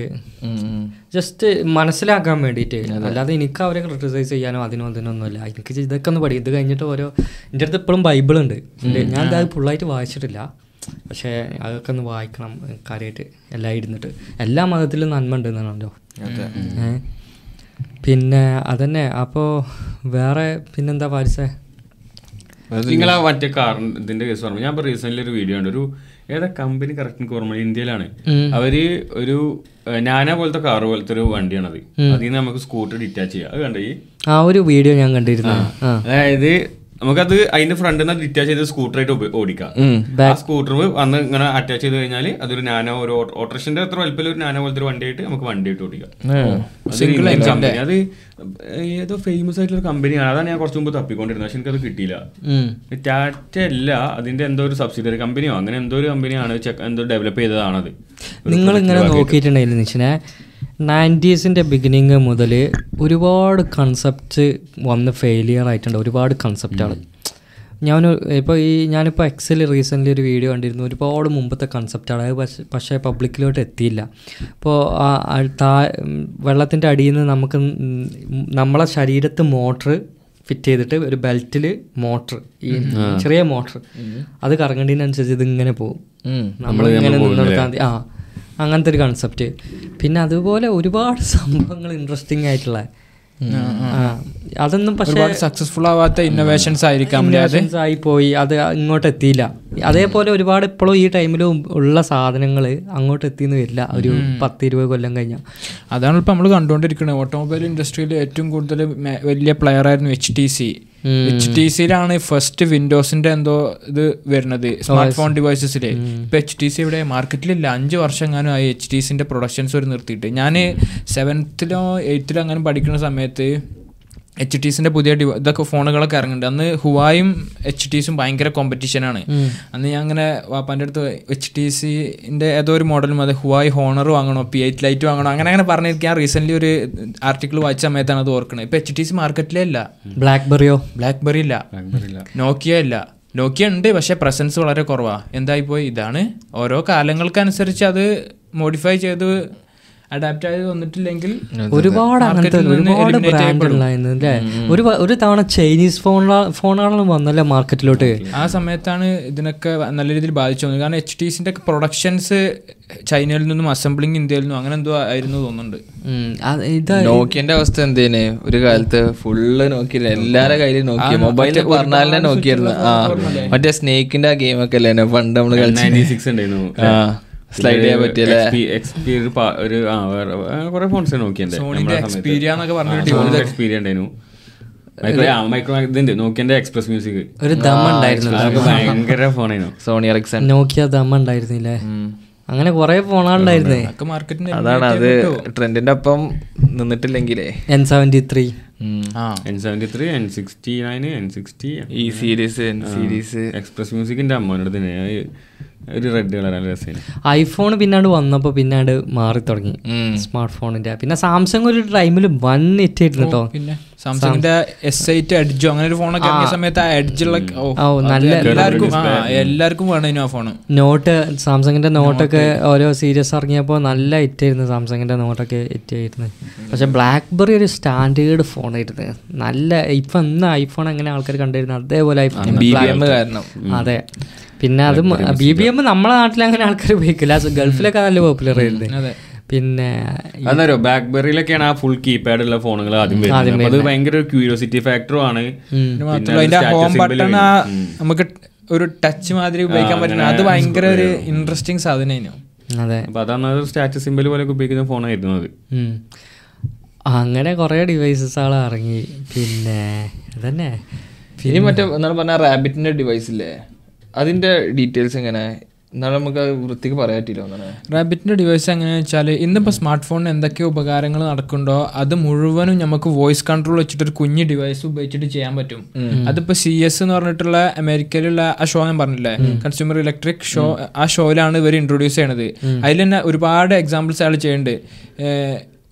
ജസ്റ്റ് മനസ്സിലാക്കാൻ വേണ്ടിയിട്ട്. അല്ലാതെ എനിക്ക് അവരെ ക്രിട്ടിസൈസ് ചെയ്യാനോ അതിനോ അതിനൊന്നുമില്ല എനിക്ക് ഇതൊക്കെ ഒന്ന് പഠിക്കും. ഇത് കഴിഞ്ഞിട്ട് ഓരോ എന്റെ അടുത്ത് ഇപ്പോഴും ബൈബിൾ ഉണ്ട്. ഞാൻ അത് ഫുള്ളായിട്ട് വായിച്ചിട്ടില്ല. പക്ഷേ അതൊക്കെ ഒന്ന് വായിക്കണം. കാര്യമായിട്ട് എല്ലാം ഇരുന്നിട്ട്. എല്ലാ മതത്തിലും നന്മ ഉണ്ടെന്നാണല്ലോ? പിന്നെ അതന്നെ. അപ്പോൾ വേറെ പിന്നെന്താ പാരിസേ നിങ്ങൾ ആ മറ്റേ കാറിന്റെ ഇതിന്റെ കേസ് പറഞ്ഞു ഞാൻ റീസെന്റ് ഒരു വീഡിയോ ഉണ്ട് ഒരു ഏതാ കമ്പനി കറക്റ്റ് എനിക്ക് ഓർമ്മ ഇന്ത്യയിലാണ്. അവർ ഒരു നാന പോലത്തെ കാർ പോലത്തെ ഒരു വണ്ടിയാണത്. അതിൽ നിന്ന് നമുക്ക് സ്കൂട്ടർ ഡിറ്റാച്ച് ചെയ്യാം. അത് കണ്ടോ ഈ? ആ ഒരു വീഡിയോ ഞാൻ കണ്ടിരുന്നു. അതായത് നമുക്കത് അതിന്റെ ഫ്രണ്ടിൽ നിന്ന് ഡിറ്റാച്ച് ചെയ്ത് സ്കൂട്ടറായിട്ട് ഓടിക്കാം. ആ സ്കൂട്ടർ വന്ന് ഇങ്ങനെ അറ്റാച്ച് ചെയ്ത് കഴിഞ്ഞാൽ അതൊരു നാനോ ഒരു ഓട്ടോറിക്ഷന്റെ അത്ര വലിപ്പം ഒരു നാനോ പോലത്തെ ഒരു വണ്ടിയായിട്ട് നമുക്ക് വണ്ടിയായിട്ട് ഓടിക്കാം. അത് ഇന്ത്യൻ കമ്പനി അത് ഏതോ ഫേമസ് ആയിട്ടുള്ള കമ്പനിയാണ് അതാണ് ഞാൻ കുറച്ച് മുമ്പ് തപ്പിക്കൊണ്ടിരുന്നത്. പക്ഷെ എനിക്കത് കിട്ടിയില്ല. ടാറ്റ അല്ല അതിന്റെ എന്തോ ഒരു സബ്സിഡിയറി കമ്പനിയോ അങ്ങനെ എന്തോ ഒരു കമ്പനിയാണ് എന്തോ ഡെവലപ്പ് ചെയ്തതാണത്. നിങ്ങൾ ഇങ്ങനെ നോക്കിയിട്ടുണ്ടായിരുന്നു നയന്റീസിന്റെ ബിഗിനിങ് മുതൽ ഒരുപാട് കൺസെപ്റ്റ് വന്ന് ഫെയിലിയർ ആയിട്ടുണ്ട്. ഒരുപാട് കൺസെപ്റ്റുകൾ ഞാൻ ഇപ്പോൾ ഈ ഞാനിപ്പോൾ എക്സിൽ റീസെന്റ്ലി ഒരു വീഡിയോ കണ്ടിരുന്നു. ഒരുപാട് മുമ്പത്തെ കൺസെപ്റ്റാണ് അത് പക്ഷേ പക്ഷേ പബ്ലിക്കിലോട്ട് എത്തിയില്ല. ഇപ്പോൾ താ വെള്ളത്തിന്റെ അടിയിൽ നിന്ന് നമുക്ക് നമ്മളെ ശരീരത്ത് മോട്ടർ ഫിറ്റ് ചെയ്തിട്ട് ഒരു ബെൽറ്റിൽ മോട്ടർ ഈ ചെറിയ മോട്ടർ അത് കറങ്ങേണ്ടതിനനുസരിച്ച് ഇതിങ്ങനെ പോകും. നമ്മൾ ഇങ്ങനെ നിന്നെടുക്കാൻ ആ. അങ്ങനത്തെ ഒരു കൺസെപ്റ്റ് പിന്നെ അതുപോലെ ഒരുപാട് സംഭവങ്ങൾ ഇൻട്രസ്റ്റിംഗ് ആയിട്ടുള്ള. അതൊന്നും പക്ഷേ സക്സസ്ഫുൾ ആവാത്ത ഇന്നോവേഷൻസ് ആയിരിക്കാം ആയി പോയി അത് ഇങ്ങോട്ട് എത്തിയില്ല. അതേപോലെ ഒരുപാട് ഇപ്പോഴും ഈ ടൈമിലും ഉള്ള സാധനങ്ങൾ അങ്ങോട്ട് എത്തിയെന്ന് വരില്ല. ഒരു പത്ത് ഇരുപത് കൊല്ലം കഴിഞ്ഞാൽ അതാണ് ഇപ്പോൾ നമ്മൾ കണ്ടുകൊണ്ടിരിക്കുന്നത് ഓട്ടോമൊബൈൽ ഇൻഡസ്ട്രിയിൽ ഏറ്റവും കൂടുതൽ വലിയ പ്ലെയർ ആയിരുന്നു H T C H T സിയിലാണ് first വിൻഡോസിന്റെ എന്തോ ഇത് വരുന്നത് സ്മാർട്ട് ഫോൺ ഡിവൈസസിൽ ഇപ്പൊ എച്ച് ടി സി ഇവിടെ മാർക്കറ്റിലില്ല അഞ്ച് വർഷം എങ്ങാനും ആയി എച്ച് ടി സിന്റെ പ്രൊഡക്ഷൻസ് ഒരു നിർത്തിയിട്ട്. ഞാൻ സെവൻത്തിലോ എയ്ത്തിലോ അങ്ങനെ പഠിക്കുന്ന സമയത്ത് എച്ച് ടി സിന്റെ പുതിയ ഡിവ ഇതൊക്കെ ഫോണുകളൊക്കെ ഇറങ്ങുന്നുണ്ട്. അന്ന് ഹുവായും എച്ച് ടി സിയും ഭയങ്കര കോമ്പറ്റീഷനാണ് അന്ന് ഞാൻ അങ്ങനെ വാപ്പാന്റെ അടുത്ത് എച്ച് ടി സിന്റെ ഏതോ ഒരു മോഡലും അത് ഹുവായി ഹോണർ വാങ്ങണോ പി എയ്റ്റ് ലൈറ്റ് വാങ്ങണോ അങ്ങനെ അങ്ങനെ പറഞ്ഞിരിക്കാൻ റീസെന്റ് ഒരു ആർട്ടിക്കിൾ വായിച്ച സമയത്താണ് അത് ഓർക്കുന്നത് ഇപ്പൊ എച്ച് ടി സി മാർക്കറ്റിലേ ഇല്ല. ബ്ലാക്ക് ബെറിയോ ബ്ലാക്ക് ബെറി ഇല്ല. നോക്കിയ ഇല്ല. നോക്കിയ ഉണ്ട് പക്ഷെ പ്രസൻസ് വളരെ കുറവാ. എന്തായിപ്പോയി? ഇതാണ്. ഓരോ കാലങ്ങൾക്കനുസരിച്ച് അത് മോഡിഫൈ ചെയ്ത് അഡാപ്റ്റ് ആയി വന്നിട്ടില്ലെങ്കിൽ ഒരുപാട് അങ്ങനത്തെ ഒരുപാട് ബ്രാൻഡ്. ഉണ്ടായിരുന്നു അല്ലേ? ഒരു ഒരു തവണ ചൈനീസ് ഫോണ ഫോണാണല്ലോ വന്നല്ലേ മാർക്കറ്റിലോട്ട് ആ സമയത്താണ് ഇതിനൊക്കെ നല്ല രീതിയിൽ ബാധിച്ചു വന്നത് കാരണം എച്ച് ടി സിന്റെ പ്രൊഡക്ഷൻസ് ചൈനയിൽ നിന്നും അസംബ്ലിങ് ഇന്ത്യയിൽ നിന്നും അങ്ങനെ എന്തോ ആയിരുന്നു തോന്നുന്നുണ്ട്. നോക്കിയന്റെ അവസ്ഥ എന്തേന്? ഒരു കാലത്ത് ഫുള്ള് നോക്കി എല്ലാരെ കയ്യിലും നോക്കി. മൊബൈൽ പറഞ്ഞാലേ നോക്കിയായിരുന്നു ആ മറ്റേ സ്നേക്കിന്റെ ആ ഗെയിം ഒക്കെ അല്ലേ? പണ്ട് നമ്മൾ കളിച്ച സ്ലൈഡ് ചെയ്യാൻ ഒരു ആ വേറെ കുറെ ഫോൺസ് നോക്കിയണ്ടേ. എക്സ്പീരിയ ഉണ്ടായിരുന്നു നോക്കിയന്റെ എക്സ്പ്രസ് മ്യൂസിക് ഒരു ദം ഉണ്ടായിരുന്നു അതൊക്കെ ഭയങ്കര ഫോണായിരുന്നു സോണി എറിക്സൺ നോക്കിയ ദം ഉണ്ടായിരുന്നില്ലേ? അങ്ങനെ കുറെ ഫോണുണ്ടായിരുന്നേ അതാണ് അത് ട്രെൻഡിന്റെ ഒപ്പം നിന്നിട്ടില്ലെങ്കിലേ. എൻ സെവന്റി ത്രീ ആ. N seventy three N sixty nine N sixty ഈ സീരീസ് സീരീസ് എക്സ്പ്രസ് മ്യൂസിക്കിന്റെ അമ്മ തന്നെ ഒരു റെഡ് കളർ നല്ല രസമാണ് ഐഫോൺ പിന്നാണ്ട് വന്നപ്പോൾ പിന്നാണ്ട് മാറി തുടങ്ങി. സ്മാർട്ട് ഫോണിന്റെ പിന്നെ സാംസങ് ഒരു ടൈമിൽ വൺ വൻ ആയിരുന്നു കേട്ടോ പിന്നെ സാംസങ്ങിന്റെ എസ് എയ്റ്റ് എഡ്ജോ അങ്ങനെ ഒരു ഫോണൊക്കെ ഇറങ്ങിയ സമയത്ത് എഡ്ജുള്ള നല്ല എല്ലാവർക്കും എല്ലാവർക്കും വേണം ആ ഫോണ് നോട്ട് സാംസങ്ങിന്റെ നോട്ടൊക്കെ ഓരോ സീരീസ് ഇറങ്ങിയപ്പോൾ നല്ല ഹിറ്റ് ആയിരുന്നു സാംസങ്ങിന്റെ നോട്ടൊക്കെ ഹിറ്റായിരുന്നു പക്ഷെ ബ്ലാക്ക്ബെറി ഒരു സ്റ്റാൻഡേർഡ് ഫോൺ ആയിരുന്നു. നല്ല ഇപ്പൊ ഇന്ന് ഐഫോൺ എങ്ങനെ ആൾക്കാർ കണ്ടിരുന്നു അതേപോലെ ഐഫോൺ അതെ. പിന്നെ അത് ബി ബി എം നമ്മളെ നാട്ടിൽ അങ്ങനെ ആൾക്കാർ ഉപയോഗിക്കില്ല. ഗൾഫിലൊക്കെ നല്ല പോപ്പുലർ ആയിരുന്നു. അതെ. പിന്നെ അതെന്നറിയോ ബ്ലാക്ക്ബെറിയിലൊക്കെയാണ് ആ ഫുൾ കീപാഡ് ഉള്ള ഫോണുകൾ ആദ്യം വരുന്നത്. അത് ഭയങ്കര ഒരു ക്യൂരിയോസിറ്റി ഫാക്ടറും ആണ്. അതിന്റെ ഹോം ബട്ടൺ ആ നമുക്ക് ഒരു ടച്ച് മാതിരി ഉപയോഗിക്കാൻ പറ്റുന്ന അത് ഭയങ്കര ഒരു ഇൻട്രസ്റ്റിംഗ് സാധനമായിരുന്നു അതെ. അപ്പൊ അതാണ് സ്റ്റാറ്റസ് സിമ്പിൾ പോലെ ഉപയോഗിക്കുന്ന ഫോണായിരുന്നു അത്. അങ്ങനെ കുറേ ഡിവൈസസ് ആൾ ഇറങ്ങി. പിന്നെ അതന്നെ. ഇനി മറ്റേ എന്താണ് പറഞ്ഞ റാബിറ്റിന്റെ ഡിവൈസ് ഇല്ലേ? അതിന്റെ ഡീറ്റെയിൽസ് എങ്ങനെ? എന്നാലും നമുക്ക് വൃത്തിക്ക് പറയാൻ പറ്റില്ല റാബിറ്റിന്റെ ഡിവൈസ് എങ്ങനെയാണെന്ന് വെച്ചാൽ ഇന്നിപ്പോൾ സ്മാർട്ട് ഫോണിന് എന്തൊക്കെ ഉപകാരങ്ങൾ നടക്കുന്നുണ്ടോ അത് മുഴുവനും നമുക്ക് വോയിസ് കൺട്രോൾ വെച്ചിട്ട് ഒരു കുഞ്ഞ് ഡിവൈസ് ഉപയോഗിച്ചിട്ട് ചെയ്യാൻ പറ്റും. അതിപ്പോൾ സി എസ് എന്ന് പറഞ്ഞിട്ടുള്ള അമേരിക്കയിലുള്ള ആ ഷോ ഞാൻ പറഞ്ഞില്ലേ? കൺസ്യൂമർ ഇലക്ട്രിക് ഷോ ആ ഷോയിലാണ് ഇവർ ഇൻട്രൊഡ്യൂസ് ചെയ്യണത്. അതിൽ തന്നെ ഒരുപാട് എക്സാമ്പിൾസ് അയാൾ ചെയ്യുന്നുണ്ട്.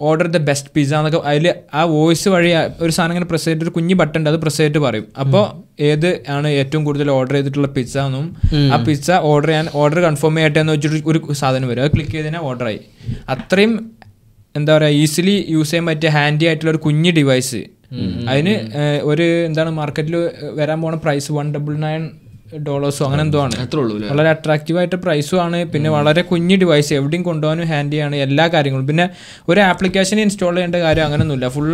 ഓർഡർ ദ ബെസ്റ്റ് പിസ്സ എന്നൊക്കെ അതിൽ ആ വോയിസ് വഴി ഒരു സാധനം ഇങ്ങനെ പ്രസ് ചെയ്തിട്ട് ഒരു കുഞ്ഞ് ബട്ടൺ ഉണ്ട് അത് പ്രസ് ചെയ്തിട്ട് പറയും. അപ്പോൾ ഏത് ആണ് ഏറ്റവും കൂടുതൽ ഓർഡർ ചെയ്തിട്ടുള്ള പിസ്സ എന്നും ആ പിസ്സ ഓർഡർ ചെയ്യാൻ ഓർഡർ കൺഫേം ചെയ്യട്ടെ എന്ന് വെച്ചിട്ട് ഒരു സാധനം വരും. അത് ക്ലിക്ക് ചെയ്തതിനാൽ ഓർഡറായി അത്രയും എന്താ പറയുക ഈസിലി യൂസ് ചെയ്യാൻ പറ്റിയ ഹാൻഡി ആയിട്ടുള്ള ഒരു കുഞ്ഞ് ഡിവൈസ് അതിന് ഒരു എന്താണ് മാർക്കറ്റിൽ വരാൻ പോണ പ്രൈസ് വൺ ഡബിൾ നയൻ ഡോളേഴ്സോ അങ്ങനെ എന്തോ ആണ്. വളരെ അട്രാക്റ്റീവ് ആയിട്ട് പ്രൈസും ആണ്. പിന്നെ വളരെ കുഞ്ഞ് ഡിവൈസ് എവിടെയും കൊണ്ടുപോകാനും ഹാൻഡിയാണ് എല്ലാ കാര്യങ്ങളും. പിന്നെ ഒരു ആപ്ലിക്കേഷൻ ഇൻസ്റ്റാൾ ചെയ്യേണ്ട കാര്യം അങ്ങനെയൊന്നുമില്ല ഫുൾ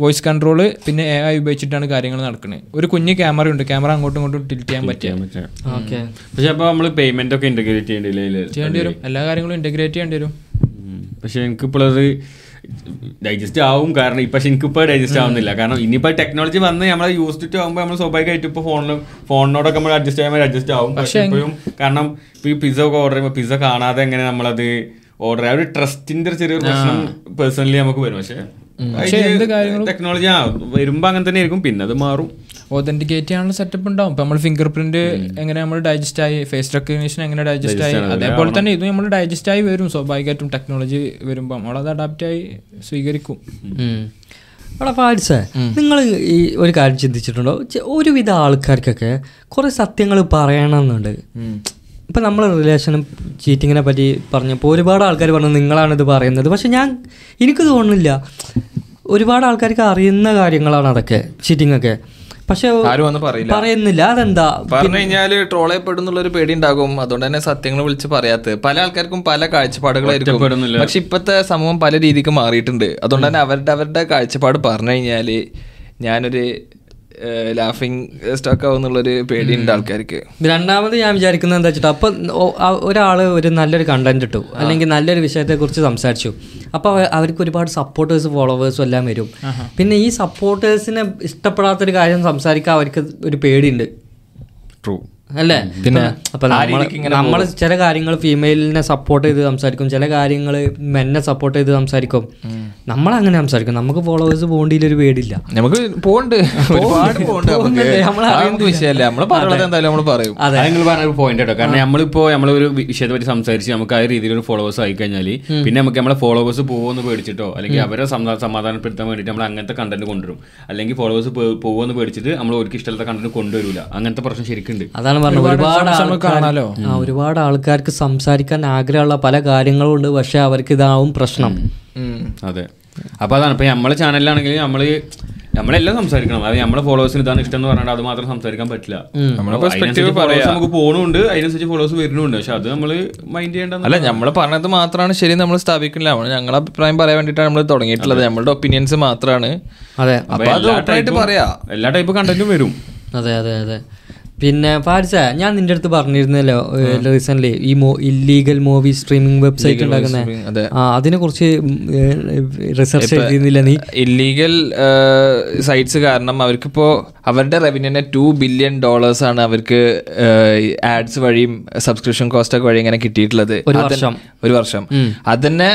വോയിസ് കൺട്രോൾ പിന്നെ എ ഐ ഉപയോഗിച്ചിട്ടാണ് കാര്യങ്ങൾ നടക്കുന്നത് ഒരു കുഞ്ഞ് ക്യാമറ ഉണ്ട്. ക്യാമറ അങ്ങോട്ടും ഇങ്ങോട്ടും ടിൽറ്റ് ചെയ്യാൻ പറ്റിയ. പക്ഷെ അപ്പൊ നമ്മൾ പേയ്മെന്റ് ഒക്കെ ഇന്റഗ്രേറ്റ് ചെയ്യേണ്ടി വരും. എല്ലാ കാര്യങ്ങളും ഇന്റഗ്രേറ്റ് ചെയ്യേണ്ടി വരും. പക്ഷെ എനിക്കിപ്പോൾ അത് ഡൈജസ്റ്റ് ആവും കാരണം ഇപ്പൊ പക്ഷെ എനിക്കിപ്പോൾ ഡൈജസ്റ്റ് ആവുന്നില്ല കാരണം ഇനിയിപ്പോൾ ടെക്നോളജി വന്ന് നമ്മളെ യൂസ് ടു ആകുമ്പോൾ നമ്മൾ സ്വാഭാവികമായിട്ട് ഇപ്പോൾ ഫോണിലും ഫോണിനോടൊക്കെ നമ്മൾ അഡ്ജസ്റ്റ് ചെയ്യാൻ അഡ്ജസ്റ്റ് ആവും. പക്ഷെ ഇപ്പോഴും കാരണം ഇപ്പൊ ഈ പിസ്സ ഒക്കെ ഓർഡർ ചെയ്യുമ്പോൾ പിസ്സ കാണാതെ എങ്ങനെ നമ്മളത് ഓർഡർ ചെയ്യാം? ഒരു ട്രസ്റ്റിന്റെ ഒരു ചെറിയൊരു പ്രശ്നം പേഴ്സണലി നമുക്ക് വരും. പക്ഷെ ടെക്നോളജി ആ വരുമ്പോ അങ്ങനെ തന്നെ ആയിരിക്കും. പിന്നെ അത് മാറും. ഒതന്റിക്കേറ്റ് ചെയ്യാനുള്ള സെറ്റപ്പ് ഉണ്ടാവും. ഇപ്പൊ നമ്മൾ ഫിംഗർ പ്രിന്റ് എങ്ങനെ നമ്മൾ ഡൈജസ്റ്റ് ആയി ഫേസ് റെക്കഗ്നീഷൻ എങ്ങനെ ഡൈജസ്റ്റ് ആയി അതേപോലെ തന്നെ ഇത് നമ്മൾ ഡൈജസ്റ്റ് ആയി വരും. സ്വാഭാവികമായിട്ടും ടെക്നോളജി വരുമ്പോൾ നമ്മളത് അഡാപ്റ്റ് ആയി സ്വീകരിക്കും. അവിടെ നിങ്ങൾ ഈ ഒരു കാര്യം ചിന്തിച്ചിട്ടുണ്ടോ? ഒരുവിധ ആൾക്കാർക്കൊക്കെ കുറേ സത്യങ്ങൾ പറയണമെന്നുണ്ട്. ഇപ്പം നമ്മൾ റിലേഷനും ചീറ്റിങ്ങിനെ പറ്റി പറഞ്ഞപ്പോൾ ഒരുപാട് ആൾക്കാർ പറഞ്ഞു ഇത് പറയുന്നത്. പക്ഷെ ഞാൻ എനിക്ക് തോന്നുന്നില്ല. ഒരുപാട് ആൾക്കാർക്ക് അറിയുന്ന കാര്യങ്ങളാണ് അതൊക്കെ ചീറ്റിംഗ് ഒക്കെ. പക്ഷെ ആരും ഒന്നും പറയില്ല. പറയുന്നില്ല. അതെന്താ? പറഞ്ഞു കഴിഞ്ഞാൽ ട്രോൾ ചെയ്യപ്പെടുന്നുള്ള ഒരു പേടി ഉണ്ടാകും അതുകൊണ്ട് തന്നെ സത്യങ്ങൾ വിളിച്ച് പറയാത്ത. പല ആൾക്കാർക്കും പല കാഴ്ചപ്പാടുകളായിരിക്കും. പക്ഷെ ഇപ്പോഴത്തെ സമൂഹം പല രീതിക്ക് മാറിയിട്ടുണ്ട്. അതുകൊണ്ട് തന്നെ അവരുടെ അവരുടെ കാഴ്ചപ്പാട് പറഞ്ഞു കഴിഞ്ഞാൽ ഞാനൊരു ലാഫിങ് സ്റ്റോക്ക് ആവുന്നുള്ളൊരു പേടിയുണ്ട് ആൾക്കാർക്ക്. രണ്ടാമത് ഞാൻ വിചാരിക്കുന്നത് എന്താ വെച്ചിട്ട് അപ്പം ഒരാൾ ഒരു നല്ലൊരു കണ്ടന്റ് ഇട്ടു. അല്ലെങ്കിൽ നല്ലൊരു വിഷയത്തെക്കുറിച്ച് സംസാരിച്ചു. അപ്പോൾ അവർക്ക് ഒരുപാട് സപ്പോർട്ടേഴ്സ് ഫോളോവേഴ്സും എല്ലാം വരും. പിന്നെ ഈ സപ്പോർട്ടേഴ്സിനെ ഇഷ്ടപ്പെടാത്തൊരു കാര്യം സംസാരിക്കാൻ അവർക്ക് ഒരു പേടിയുണ്ട്. ട്രൂ അല്ലേ? പിന്നെ അപ്പൊ നമ്മൾ ചില കാര്യങ്ങൾ ഫീമെയിലിനെ സപ്പോർട്ട് ചെയ്ത് സംസാരിക്കും. ചില കാര്യങ്ങൾ മെന്നെ സപ്പോർട്ട് ചെയ്ത് സംസാരിക്കും. നമ്മൾ അങ്ങനെ സംസാരിക്കും. നമുക്ക് ഫോളോവേഴ്സ് പോകേണ്ടിയിലൊരു പേടിയില്ല. നമുക്ക് പോണ്ട്. ഒരുപാട് പോണ്ട് നമുക്ക്. ഒരു പോയിന്റ് കേട്ടോ. കാരണം നമ്മളിപ്പോ നമ്മളൊരു വിഷയത്തെ പറ്റി സംസാരിച്ച് നമുക്ക് ആ രീതിയിൽ ഒരു ഫോളോവേഴ്സ് ആയി കഴിഞ്ഞാൽ പിന്നെ നമുക്ക് നമ്മളെ ഫോളോവേഴ്സ് പോകുമെന്ന് പേടിച്ചിട്ടോ? അല്ലെങ്കിൽ അവരെ സമാ- സമാധാനപ്പെടുത്താൻ വേണ്ടിയിട്ട് നമ്മൾ അങ്ങനത്തെ കണ്ടന്റ് കൊണ്ടുവരും. അല്ലെങ്കിൽ ഫോളോവേഴ്സ് പോകുമെന്ന് പേടിച്ചിട്ട് നമ്മൾ ഒരിക്കലും ഇഷ്ടമുള്ള കണ്ടന്റ് കൊണ്ടുവരില്ല അങ്ങനത്തെ പ്രശ്നം ശരിക്കുണ്ട്. അതാണ് പറഞ്ഞു ഒരുപാട് ഒരുപാട് ആൾക്കാർക്ക് സംസാരിക്കാൻ ആഗ്രഹമുള്ള പല കാര്യങ്ങളും ഉണ്ട് പക്ഷെ അവർക്ക് ഇതാവും പ്രശ്നം അതെ. അപ്പൊ അതാണ്. ഇപ്പൊ നമ്മളെ ചാനലിലാണെങ്കിൽ നമ്മൾ നമ്മളെല്ലാം സംസാരിക്കണം. അത് നമ്മളെ ഫോളോവേഴ്സിന് ഇതാണ് ഇഷ്ടം എന്ന് പറഞ്ഞാൽ അത് മാത്രം സംസാരിക്കാൻ പറ്റില്ല. നമുക്ക് പോകണുണ്ട് അതിനനുസരിച്ച് ഫോളോവേഴ്സ് വരുന്നുണ്ട്. പക്ഷെ അത് നമ്മൾ മൈൻഡ് ചെയ്യേണ്ട അല്ല നമ്മൾ പറഞ്ഞത് മാത്രമാണ് ശരി നമ്മൾ സ്ഥാപിക്കില്ല നമ്മൾ ഞങ്ങളെ അഭിപ്രായം പറയാൻ വേണ്ടിട്ടാണ് നമ്മൾ തുടങ്ങിയിട്ടുള്ളത്. നമ്മളുടെ ഒപ്പീനിയൻസ് മാത്രമാണ് അതെ. അപ്പൊ അത് പറയാ. എല്ലാ ടൈപ്പ് കണ്ടന്റും വരും. അതെ അതെ അതെ. പിന്നെ പാരിസ ഞാൻ നിന്റെ അടുത്ത് പറഞ്ഞിരുന്നല്ലോ റീസെന്റ് ഈ ഇല്ലീഗൽ മൂവി സ്ട്രീമിംഗ് വെബ്സൈറ്റ് ഉണ്ടാക്കുന്ന. അതെ. അതിനെ കുറിച്ച് റിസർച്ച് ചെയ്തിരുന്നില്ല നീ? ഇല്ലീഗൽ സൈറ്റ്സ് കാരണം അവർക്കിപ്പോ അവരുടെ റവന്യൂനെ ടു ബില്യൺ ഡോളേഴ്സ് ആണ് അവർക്ക് ആഡ്സ് വഴിയും സബ്സ്ക്രിപ്ഷൻ കോസ്റ്റ് ഒക്കെ വഴി ഇങ്ങനെ കിട്ടിയിട്ടുള്ളത്. ഒരു വർഷം. ഒരു വർഷം. അതന്നെ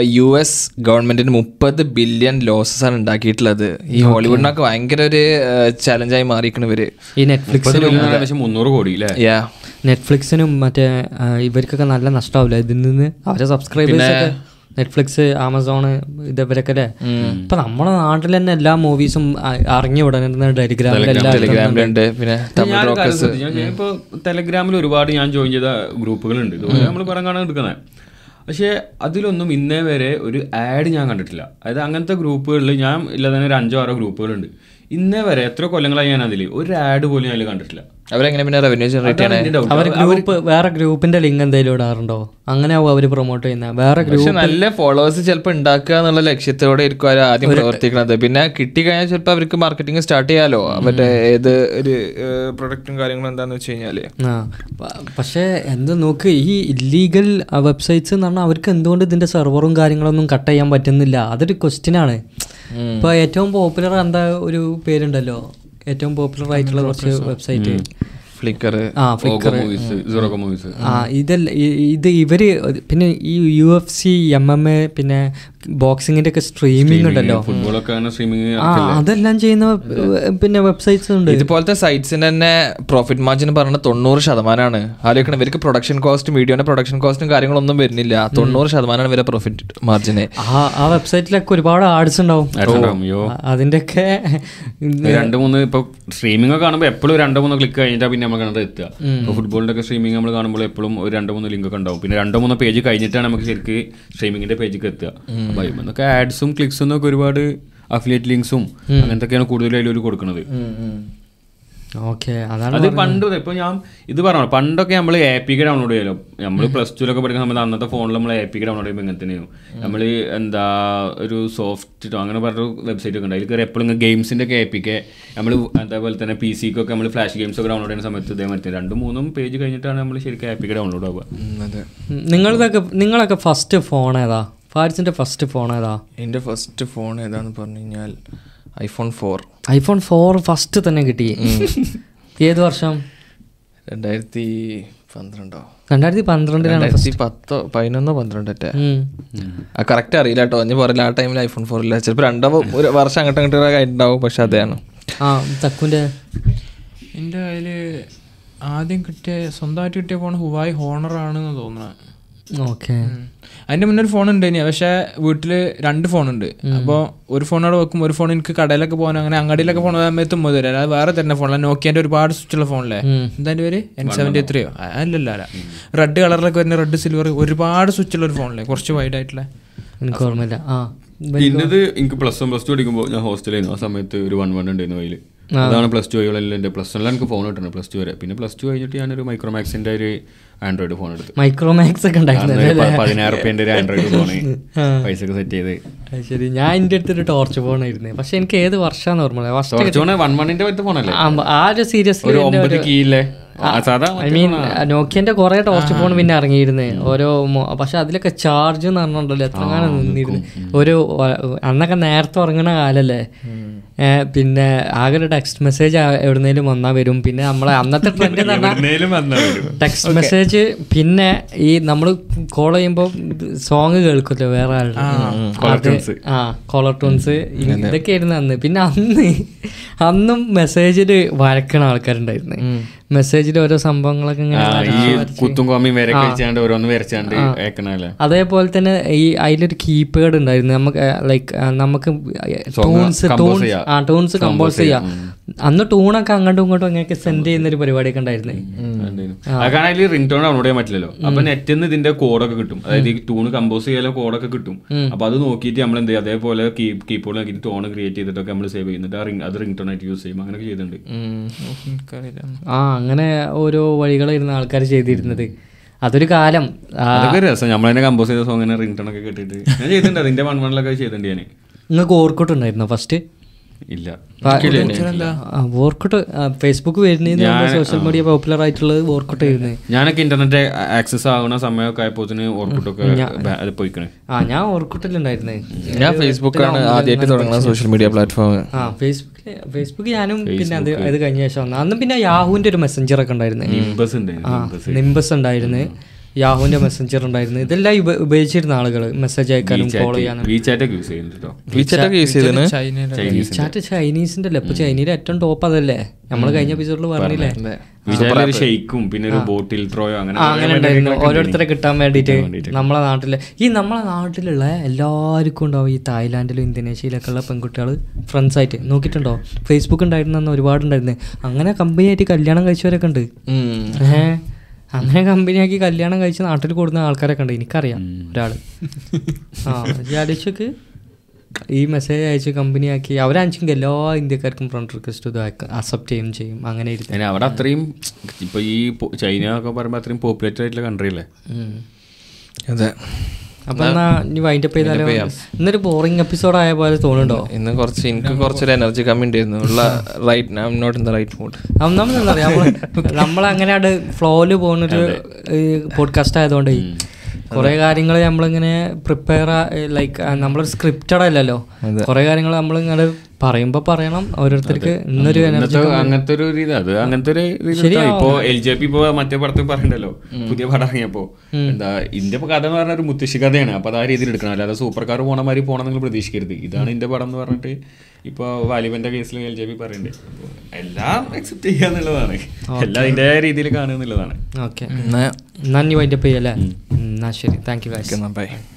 യു എസ് ഗവൺമെന്റിന് മുപ്പത് ബില്യൺ ലോസസ് ആണ് ഉണ്ടാക്കിയിട്ടുള്ളത്. ഈ ഹോളിവുഡിനൊക്കെ ഭയങ്കര ഒരു ചലഞ്ചായി മാറിയിരിക്കണ ഇവർ. ഈ മുന്നൂറ് കോടി യാ നെറ്റ്ഫ്ലിക്സിനും മറ്റേ ഇവർക്കൊക്കെ നല്ല നഷ്ടമാവില്ല? ഇതിൽ നിന്ന് അവരെ സബ്സ്ക്രൈബേഴ്സ് ഒക്കെ നെറ്റ്ഫ്ലിക്സ് ആമസോണ് ഇതേപോലൊക്കെ അല്ലേ ഇപ്പൊ നമ്മുടെ നാട്ടിൽ തന്നെ എല്ലാ മൂവീസും അറിഞ്ഞു വിടാൻ ടെലിഗ്രാമിലെല്ലാം ടെലഗ്രാമിൽ ഒരുപാട് ഞാൻ ജോയിൻ ചെയ്ത ഗ്രൂപ്പുകളുണ്ട്. നമ്മൾ പറയാൻ കാണാൻ എടുക്കുന്നത് പക്ഷേ അതിലൊന്നും ഇന്നേ വരെ ഒരു ആഡ് ഞാൻ കണ്ടിട്ടില്ല. അതായത് അങ്ങനത്തെ ഗ്രൂപ്പുകളിൽ ഞാൻ ഇല്ലാതെ തന്നെ ഒരു അഞ്ചോ ആറോ ഗ്രൂപ്പുകളുണ്ട്. ഇന്നേ വരെ എത്ര കൊല്ലങ്ങളായി ഞാൻ അതിൽ ഒരു ആഡ് പോലും ഞാൻ അതിൽ കണ്ടിട്ടില്ല. അവരെങ്ങനെ പിന്നെ റവന്യൂ ജനറേറ്റ് ചെയ്യണേ? അവർ ഗ്രൂപ്പ് വേറെ ഗ്രൂപ്പിന്റെ ലിങ്ക് എന്തെങ്കിലും ഇടാറുണ്ടോ? അങ്ങനെയാവും അവർ പ്രൊമോട്ട് ചെയ്യുന്ന. വേറെ ഗ്രൂപ്പ് പക്ഷെ നല്ല ഫോളോവേഴ്സ് ചിലപ്പോൾ ഉണ്ടാക്കുക എന്നുള്ള ലക്ഷ്യത്തോടെ ആയിരിക്കും അവർ ആദ്യം പ്രവർത്തിക്കുന്നത് പിന്നെ കിട്ടിക്കഴിഞ്ഞാൽ ചിലപ്പോൾ അവർക്ക് മാർക്കറ്റിംഗ് സ്റ്റാർട്ട് ചെയ്യാലോ? അവരുടെ ഏത് ഒരു പ്രൊഡക്റ്റും കാര്യങ്ങളും എന്താന്ന് വെച്ച് കഴിഞ്ഞാൽ. ആ പക്ഷേ എന്ത് നോക്ക് ഈ ഇല്ലീഗൽ വെബ്സൈറ്റ്സ് എന്ന് പറഞ്ഞാൽ അവർക്ക് എന്തുകൊണ്ട് ഇതിന്റെ സെർവറും കാര്യങ്ങളൊന്നും കട്ട് ചെയ്യാൻ പറ്റുന്നില്ല? അതൊരു ക്വസ്റ്റ്യൻ ആണ്. ഇപ്പൊ ഏറ്റവും പോപ്പുലർ എന്താ ഒരു പേരുണ്ടല്ലോ? ഏറ്റവും പോപ്പുലർ ആയിട്ടുള്ള കുറച്ച് വെബ്സൈറ്റ് ഫ്ലിക്കർ ആ ഫ്ലിക്കർ മൂവീസ് ആ ഇതല്ല ഇത് ഇവർ പിന്നെ ഈ U F C M M A പിന്നെ ബോക്സിങ്ങിന്റെ ഒക്കെ സ്ട്രീമിംഗ് ഉണ്ടല്ലോ. അതെല്ലാം ചെയ്യുന്ന പിന്നെ വെബ്സൈറ്റ്സ് ഉണ്ട്. ഇതുപോലത്തെ സൈറ്റ്സിന് തന്നെ പ്രോഫിറ്റ് മാർജിൻ പറഞ്ഞ തൊണ്ണൂറ് ശതമാനമാണ് ആലോചിക്കണം ഇവർക്ക് പ്രൊഡക്ഷൻ കോസ്റ്റും വീഡിയോന്റെ പ്രൊഡക്ഷൻ കോസ്റ്റും കാര്യങ്ങളൊന്നും വരുന്നില്ല. തൊണ്ണൂറ് ശതമാനമാണ് ഇവരെ പ്രോഫിറ്റ് മാർജിന് ആ വെബ്സൈറ്റിലൊക്കെ ഒരുപാട് ആഡ്സ് ഉണ്ടാവും. അതിന്റെ ഒക്കെ രണ്ട് മൂന്ന് ഇപ്പൊ സ്ട്രീമിംഗ് ഒക്കെ കാണുമ്പോൾ എപ്പോഴും രണ്ട് മൂന്ന് ക്ലിക്ക് കഴിഞ്ഞിട്ടാ പിന്നെ നമുക്ക് കണ്ടത് എത്തുക. ഫുട്ബോളിന്റെ ഒക്കെ സ്ട്രീമിംഗ് നമ്മൾ കാണുമ്പോൾ എപ്പോഴും ഒരു രണ്ട് മൂന്ന് ലിങ്ക് ഒക്കെ ഉണ്ടാവും. പിന്നെ രണ്ടോ മൂന്ന് പേജ് കഴിഞ്ഞിട്ടാണ് നമുക്ക് ശരിക്കും സ്ട്രീമിംഗിന്റെ പേജിക്ക് എത്തുക. അപ്പൊ അതിന്നൊക്കെ ആഡ്സും ക്ലിക്സും ഒക്കെ ഒരുപാട് അഫിലിയേറ്റ് ലിങ്ക്സും അങ്ങനത്തെയൊക്കെയാണ് കൂടുതലായാലും അതിൽ ഒരു കൊടുക്കുന്നത് ഓക്കെ അതാണ് അത് പണ്ട് ഇപ്പൊ ഞാൻ ഇത് പറഞ്ഞു പണ്ടൊക്കെ നമ്മൾ എ പി കെ ഡൗൺലോഡ് ചെയ്യലോ? നമ്മൾ പ്ലസ് ടുലൊക്കെ പഠിക്കുന്ന സമയത്ത് അന്നത്തെ ഫോണിൽ നമ്മൾ എ പി കെ ഡൗൺലോഡ് ചെയ്യുമ്പോൾ ഇങ്ങനെ നമ്മൾ എന്താ ഒരു സോഫ്റ്റ് അങ്ങനെ പറഞ്ഞ വെബ്സൈറ്റ് ഒക്കെ ഉണ്ട്. അതിൽ കയറി എപ്പോഴും ഗെയിംസിന്റെ ഒക്കെ എ പി കെ നമ്മൾ അതേപോലെ തന്നെ പി സിക്കൊക്കെ നമ്മൾ ഫ്ലാഷ് ഗെയിംസ് ഒക്കെ ഡൗൺലോഡ് ചെയ്യുന്ന സമയത്ത് ഇതേ മറ്റേ രണ്ടും മൂന്നും പേജ് കഴിഞ്ഞിട്ടാണ് നമ്മൾ ശരിക്കും എ പി കെ ഡൗൺലോഡ് ആവുക. നിങ്ങളതൊക്കെ നിങ്ങളൊക്കെ ഫസ്റ്റ് ഫോൺ ഏതാ? ഫാരിസിന്റെ ഫസ്റ്റ് ഫോൺ ഏതാ? എന്റെ ഫസ്റ്റ് ഫോൺ ഏതാന്ന് പറഞ്ഞു കഴിഞ്ഞാൽ iPhone four iPhone four first തന്നെ കിട്ടി. ഏത് വർഷം? രണ്ടായിരത്തി പന്ത്രണ്ടോ? രണ്ടായിരത്തി പന്ത്രണ്ടിലാണ് രണ്ടായിരത്തി പത്തോ പതിനൊന്നോ പന്ത്രണ്ടൊക്കെ. ആ കറക്റ്റ് അറിയില്ല കേട്ടോ ഞാൻ പറയില്ല ആ ടൈമിൽ ഐഫോൺ ഫോർ ഇല്ല. ചിലപ്പോൾ രണ്ടോ ഒരു വർഷം അങ്ങോട്ട് അങ്ങോട്ട് ആയിട്ടുണ്ടാവും പക്ഷെ അതാണ്. ആ തക്കുന്റെ എന്റെ കയ്യിൽ ആദ്യം കിട്ടിയ സ്വന്തമായിട്ട് കിട്ടിയ ഫോൺ ഹുവായി ഹോണർ ആണെന്ന് തോന്നുന്നത് ഓക്കെ. അതിന്റെ മുന്നേ ഒരു ഫോൺ ഉണ്ട് ഇനി പക്ഷേ വീട്ടിൽ രണ്ട് ഫോൺ ഉണ്ട് അപ്പോൾ ഒരു ഫോൺ അവിടെ വെക്കും ഒരു ഫോൺ എനിക്ക് കടയിലൊക്കെ പോകാൻ അങ്ങനെ അങ്ങാടിയിലൊക്കെ ഫോൺ സമയത്ത് ഉമ്മ തരാം. അല്ലാതെ വേറെ തന്നെ ഫോൺ നോക്കിയതിന്റെ ഒരുപാട് സ്വിച്ചുള്ള ഫോണിലെ എന്താ പേര്? എൻ സെവന്റി ത്രീയോ അല്ലല്ല അല്ല റെഡ് കളറിലൊക്കെ വരുന്ന റെഡ് സിൽവർ ഒരുപാട് സ്വിച്ചുള്ള ഒരു ഫോണല്ലേ? കുറച്ച് വൈഡ് ആയിട്ടുള്ള. എനിക്ക് ഓർമ്മയില്ല. ആ ഇന്നത് എനിക്ക് പ്ലസ് വൺ പ്ലസ് ടു പഠിക്കുമ്പോൾ ഞാൻ ഹോസ്റ്റലായിരുന്നു ആ സമയത്ത് ഒരു വൺ വൺ ഉണ്ടായിരുന്നു അതിൽ അതാണ് പ്ലസ് ടു വഴികളെല്ലാം എന്റെ പ്ലസ് വണ്ണിൽ എനിക്ക് ഫോൺ കിട്ടുന്നത് പ്ലസ് ടു വരെ. പിന്നെ പ്ലസ് ടു കഴിഞ്ഞിട്ട് ഞാനൊരു മൈക്രോമാക്സിന്റെ ഒരു ആൻഡ്രോയിഡ് ഫോൺ എടുത്തു. മൈക്രോമാക്സ് ഒക്കെ പതിനായിരം റുപ്യന്റെ ഒരു ആൻഡ്രോയിഡ് ഫോൺ പൈസ ഒക്കെ സെറ്റ് ചെയ്ത്. ശരി. ഞാൻ എന്റെ അടുത്തൊരു ടോർച്ച് ഫോൺ ആയിരുന്നു. പക്ഷെ എനിക്ക് ഏത് വർഷമാണ് ഓർമ്മ കുറച്ചുകൂടെ വൺ വണ്ണിന്റെ പറ്റ ഫോണല്ലേ ആ ഒരു സീരിയസ് ഒരു ഒമ്പത് കീയില്ലേ സാധാ ഐ മീൻ നോക്കിയന്റെ കുറെ ടോർച്ച് ഫോൺ പിന്നെ ഇറങ്ങിയിരുന്നു. ഓരോ പക്ഷെ അതിലൊക്കെ ചാർജ് എന്ന് പറഞ്ഞിട്ടുണ്ടല്ലോ എത്ര കാലം നിന്നിരുന്നു. ഒരു അന്നൊക്കെ നേരത്തെ ഉറങ്ങണ കാലല്ലേ? പിന്നെ ആകെ ഒരു ടെക്സ്റ്റ് മെസ്സേജ് എവിടുന്നേലും വന്നാൽ വരും. പിന്നെ നമ്മളെ അന്നത്തെ ട്രെൻഡ് എന്ന് പറഞ്ഞാൽ എവിടുന്നേലും ടെക്സ്റ്റ് മെസ്സേജ് പിന്നെ ഈ നമ്മൾ കോൾ ചെയ്യുമ്പോൾ സോങ് കേൾക്കുമല്ലോ വേറെ ആളുടെ. ആ. കോളർ ടൂൺസ് ഇതൊക്കെ ആയിരുന്നു അന്ന്. പിന്നെ അന്ന് അന്നും മെസ്സേജിൽ വരക്കണ ആൾക്കാരുണ്ടായിരുന്നു. മെസ്സേജിൽ ഓരോ സംഭവങ്ങളൊക്കെ ഇങ്ങനെ. കുത്തും കോമയും ഓരോന്ന് വരച്ചാണ്ട് അയക്കണല്ലേ അതേപോലെ തന്നെ ഈ അതിലൊരു കീപേഡ് ഉണ്ടായിരുന്നു. നമുക്ക് ലൈക്ക് നമുക്ക് ടൂൺസ് ടൂൺസ് ആ ടൂൺസ് കമ്പോസ് ചെയ്യാം. അന്ന് ടൂണൊക്കെ അങ്ങോട്ടും ഇങ്ങോട്ടും അങ്ങനെയൊക്കെ സെൻഡ് ചെയ്യുന്ന ഒരു പരിപാടിയൊക്കെ ഉണ്ടായിരുന്നു. കാരണം അതിൽ റിംഗ് ടോൺ ഡൗൺലോഡ് ചെയ്യാൻ പറ്റില്ലല്ലോ. അപ്പൊ നെറ്റിൽ നിന്ന് ഇതിന്റെ കോഡൊക്കെ കിട്ടും. അതായത് ഈ ടൂൺ കമ്പോസ് ചെയ്യാൻ കോഡൊക്കെ കിട്ടും. അപ്പൊ അത് നോക്കിയിട്ട് നമ്മൾ എന്ത് ചെയ്യും? അതേപോലെ കീബോർഡ് നോക്കിയിട്ട് ടോൺ ക്രിയേറ്റ് ചെയ്തിട്ടൊക്കെ നമ്മൾ സേവ് ചെയ്യുന്നുണ്ട് അത് റിംഗ് ടോൺ ആയിട്ട് യൂസ് ചെയ്യും. അങ്ങനെയൊക്കെ ചെയ്തിട്ടുണ്ട്. ആ അങ്ങനെ ഓരോ വഴികളായിരുന്നു ആൾക്കാർ ചെയ്തിരുന്നത്. അതൊരു കാലം. രസം. നമ്മളതിനെ കമ്പോസ് ചെയ്ത സോങ്ങിനെ റിംഗ് ടോൺ ഒക്കെ കേട്ടിട്ട്. ഞാൻ ചെയ്തിട്ടുണ്ട്. അതിന്റെ വൺ വണ്ണിലൊക്കെ ചെയ്തിട്ടുണ്ട് ഞാൻ നിങ്ങൾക്ക് ഓർക്കോട്ടുണ്ടായിരുന്നോ ഫസ്റ്റ് ഇല്ല. ഫേസ്ബുക്ക് സോഷ്യൽ മീഡിയ പോപ്പുലർ ആയിട്ടുള്ളത് ഞാനൊക്കെ ഇന്റർനെറ്റ് ആക്സസ് ആവുന്ന സമയമൊക്കെ ആയപ്പോത്തിന് പോയിക്കണേ. ആ ഞാൻ ഞാൻ ഫേസ്ബുക്കാണ് ആദ്യമായിട്ട് തുടങ്ങുന്ന സോഷ്യൽ മീഡിയ പ്ലാറ്റ്ഫോം ആ ഫേസ്ബുക്കിൽ ഫേസ്ബുക്ക് ഞാനും പിന്നെ അത് അത് കഴിഞ്ഞ ശേഷം അന്ന് പിന്നെ യാഹുവിന്റെ ഒരു മെസ്സഞ്ചർ ഒക്കെ ഉണ്ടായിരുന്നു. നിംബസ് ഉണ്ടായിരുന്നു യാഹുവിന്റെ മെസ്സഞ്ചർ ഉണ്ടായിരുന്നു. ഇതെല്ലാം ഉപയോഗിച്ചിരുന്ന ആളുകൾ മെസ്സേജ് അയക്കാനും കോൾ ചെയ്യാനും. വീചാറ്റ് ഒക്കെ യൂസ് ചെയ്യുന്നുണ്ട് കേട്ടോ ഒക്കെ യൂസ് ചെയ്തതിന് ചൈനയുടെ ചാറ്റ് ചൈനീസിന്റെ അല്ലേ? ഇപ്പൊ ചൈനയിലെ ഏറ്റവും ടോപ്പ് അതല്ലേ? നമ്മൾ കഴിഞ്ഞ എപ്പിസോഡിൽ പറഞ്ഞില്ലേ? ഷെയ്ക്കും പിന്നെ ഒരു ബോട്ടിൽ ത്രോയോ അങ്ങനെ ആ അങ്ങനെ ഉണ്ടായിരുന്നു ഓരോരുത്തരെ കിട്ടാൻ വേണ്ടിയിട്ട് നമ്മളെ നാട്ടിലെ. ഈ നമ്മളെ നാട്ടിലുള്ള എല്ലാവർക്കും ഉണ്ടാവും ഈ തായ്ലാന്റിലും ഇന്തോനേഷ്യയിലൊക്കെ ഉള്ള പെൺകുട്ടികൾ ഫ്രണ്ട്സ് ആയിട്ട്. നോക്കിയിട്ടുണ്ടോ? ഫേസ്ബുക്ക് ഉണ്ടായിരുന്ന ഒരുപാട് ഉണ്ടായിരുന്നു അങ്ങനെ കമ്പനി ആയിട്ട് കല്യാണം കഴിച്ചവരൊക്കെ ഉണ്ട്. ഏഹ്? അങ്ങനെ കമ്പനിയാക്കി കല്യാണം കഴിച്ച് നാട്ടിൽ കൊടുക്കുന്ന ആൾക്കാരൊക്കെ ഉണ്ട്. എനിക്കറിയാം ഒരാൾ. ആ ആലോചിച്ചൊക്കെ ഈ മെസ്സേജ് അയച്ച് കമ്പനിയാക്കി അവരാണെങ്കിൽ എല്ലാ ഇന്ത്യക്കാർക്കും ഫ്രണ്ട് റിക്വസ്റ്റ് ഇത് അക്സെപ്റ്റ് ചെയ്യും ചെയ്യും. അങ്ങനെ ഇരിക്കും അവിടെ അത്രയും ഇപ്പൊ ഈ ചൈന ഒക്കെ പറയുമ്പോൾ അത്രയും പോപ്പുലേറ്റഡ് ആയിട്ടുള്ള കൺട്രി അല്ലേ. അതെ. അപ്പൊ എന്നാ ഇനി വൈൻഡപ്പ് ചെയ്താലോ? ഇന്നൊരു ബോറിംഗ് എപ്പിസോഡ് ആയ പോലെ തോന്നുന്നുണ്ടോ? ഇന്ന് കുറച്ച് എനിക്ക് കുറച്ചൊരു എനർജി കമ്മി ഉണ്ടായിരുന്നു. ഉള്ള right I not in the right mood ഒന്നാമത് എന്താ പറയാ നമ്മൾ നമ്മളങ്ങനെ ഫ്ലോയിൽ പോകുന്നൊരു പോഡ്കാസ്റ്റ് ആയതുകൊണ്ട് കുറെ കാര്യങ്ങൾ നമ്മളിങ്ങനെ പ്രിപ്പയർ ലൈക്ക് നമ്മളൊരു സ്ക്രിപ്റ്റഡ് അല്ലല്ലോ. കുറെ കാര്യങ്ങൾ നമ്മളിങ്ങനെ പറയുമ്പോ പറയണം ഓരോരുത്തർക്ക് ഇന്നൊരു അങ്ങനത്തെ ഒരു രീതി അത് അങ്ങനത്തെ ഒരു ഇപ്പോ എൽ ജെ പി ഇപ്പോ മറ്റേ പടത്തിൽ പറയണ്ടല്ലോ പുതിയ പടം ഇറങ്ങിയപ്പോ. എന്താ ഇന്റെ ഇപ്പൊ കഥ എന്ന് പറഞ്ഞ ഒരു മുത്തശ്ശി കഥയാണ്. അപ്പൊ അത് ആ രീതിയിൽ എടുക്കണം. അല്ലാതെ സൂപ്പർ കാർ പോണ മാതിരി പോണം നിങ്ങൾ പ്രതീക്ഷിക്കരുത്. ഇതാണ് ഇന്റെ പടം എന്ന് പറഞ്ഞിട്ട് ഇപ്പൊ വാലിബന്റെ കേസിൽ എൽ ജെ പി പറയണ്ടേ. എല്ലാം അക്സെപ്റ്റ് ചെയ്യാന്നുള്ളതാണ്. എല്ലാം അതിന്റെ രീതിയിൽ കാണുക എന്നുള്ളതാണ്. ഓക്കെ ഇനി വൈൻഡപ്പ് ചെയ്യല്ലേ? എന്നാ ശരി. Thank you by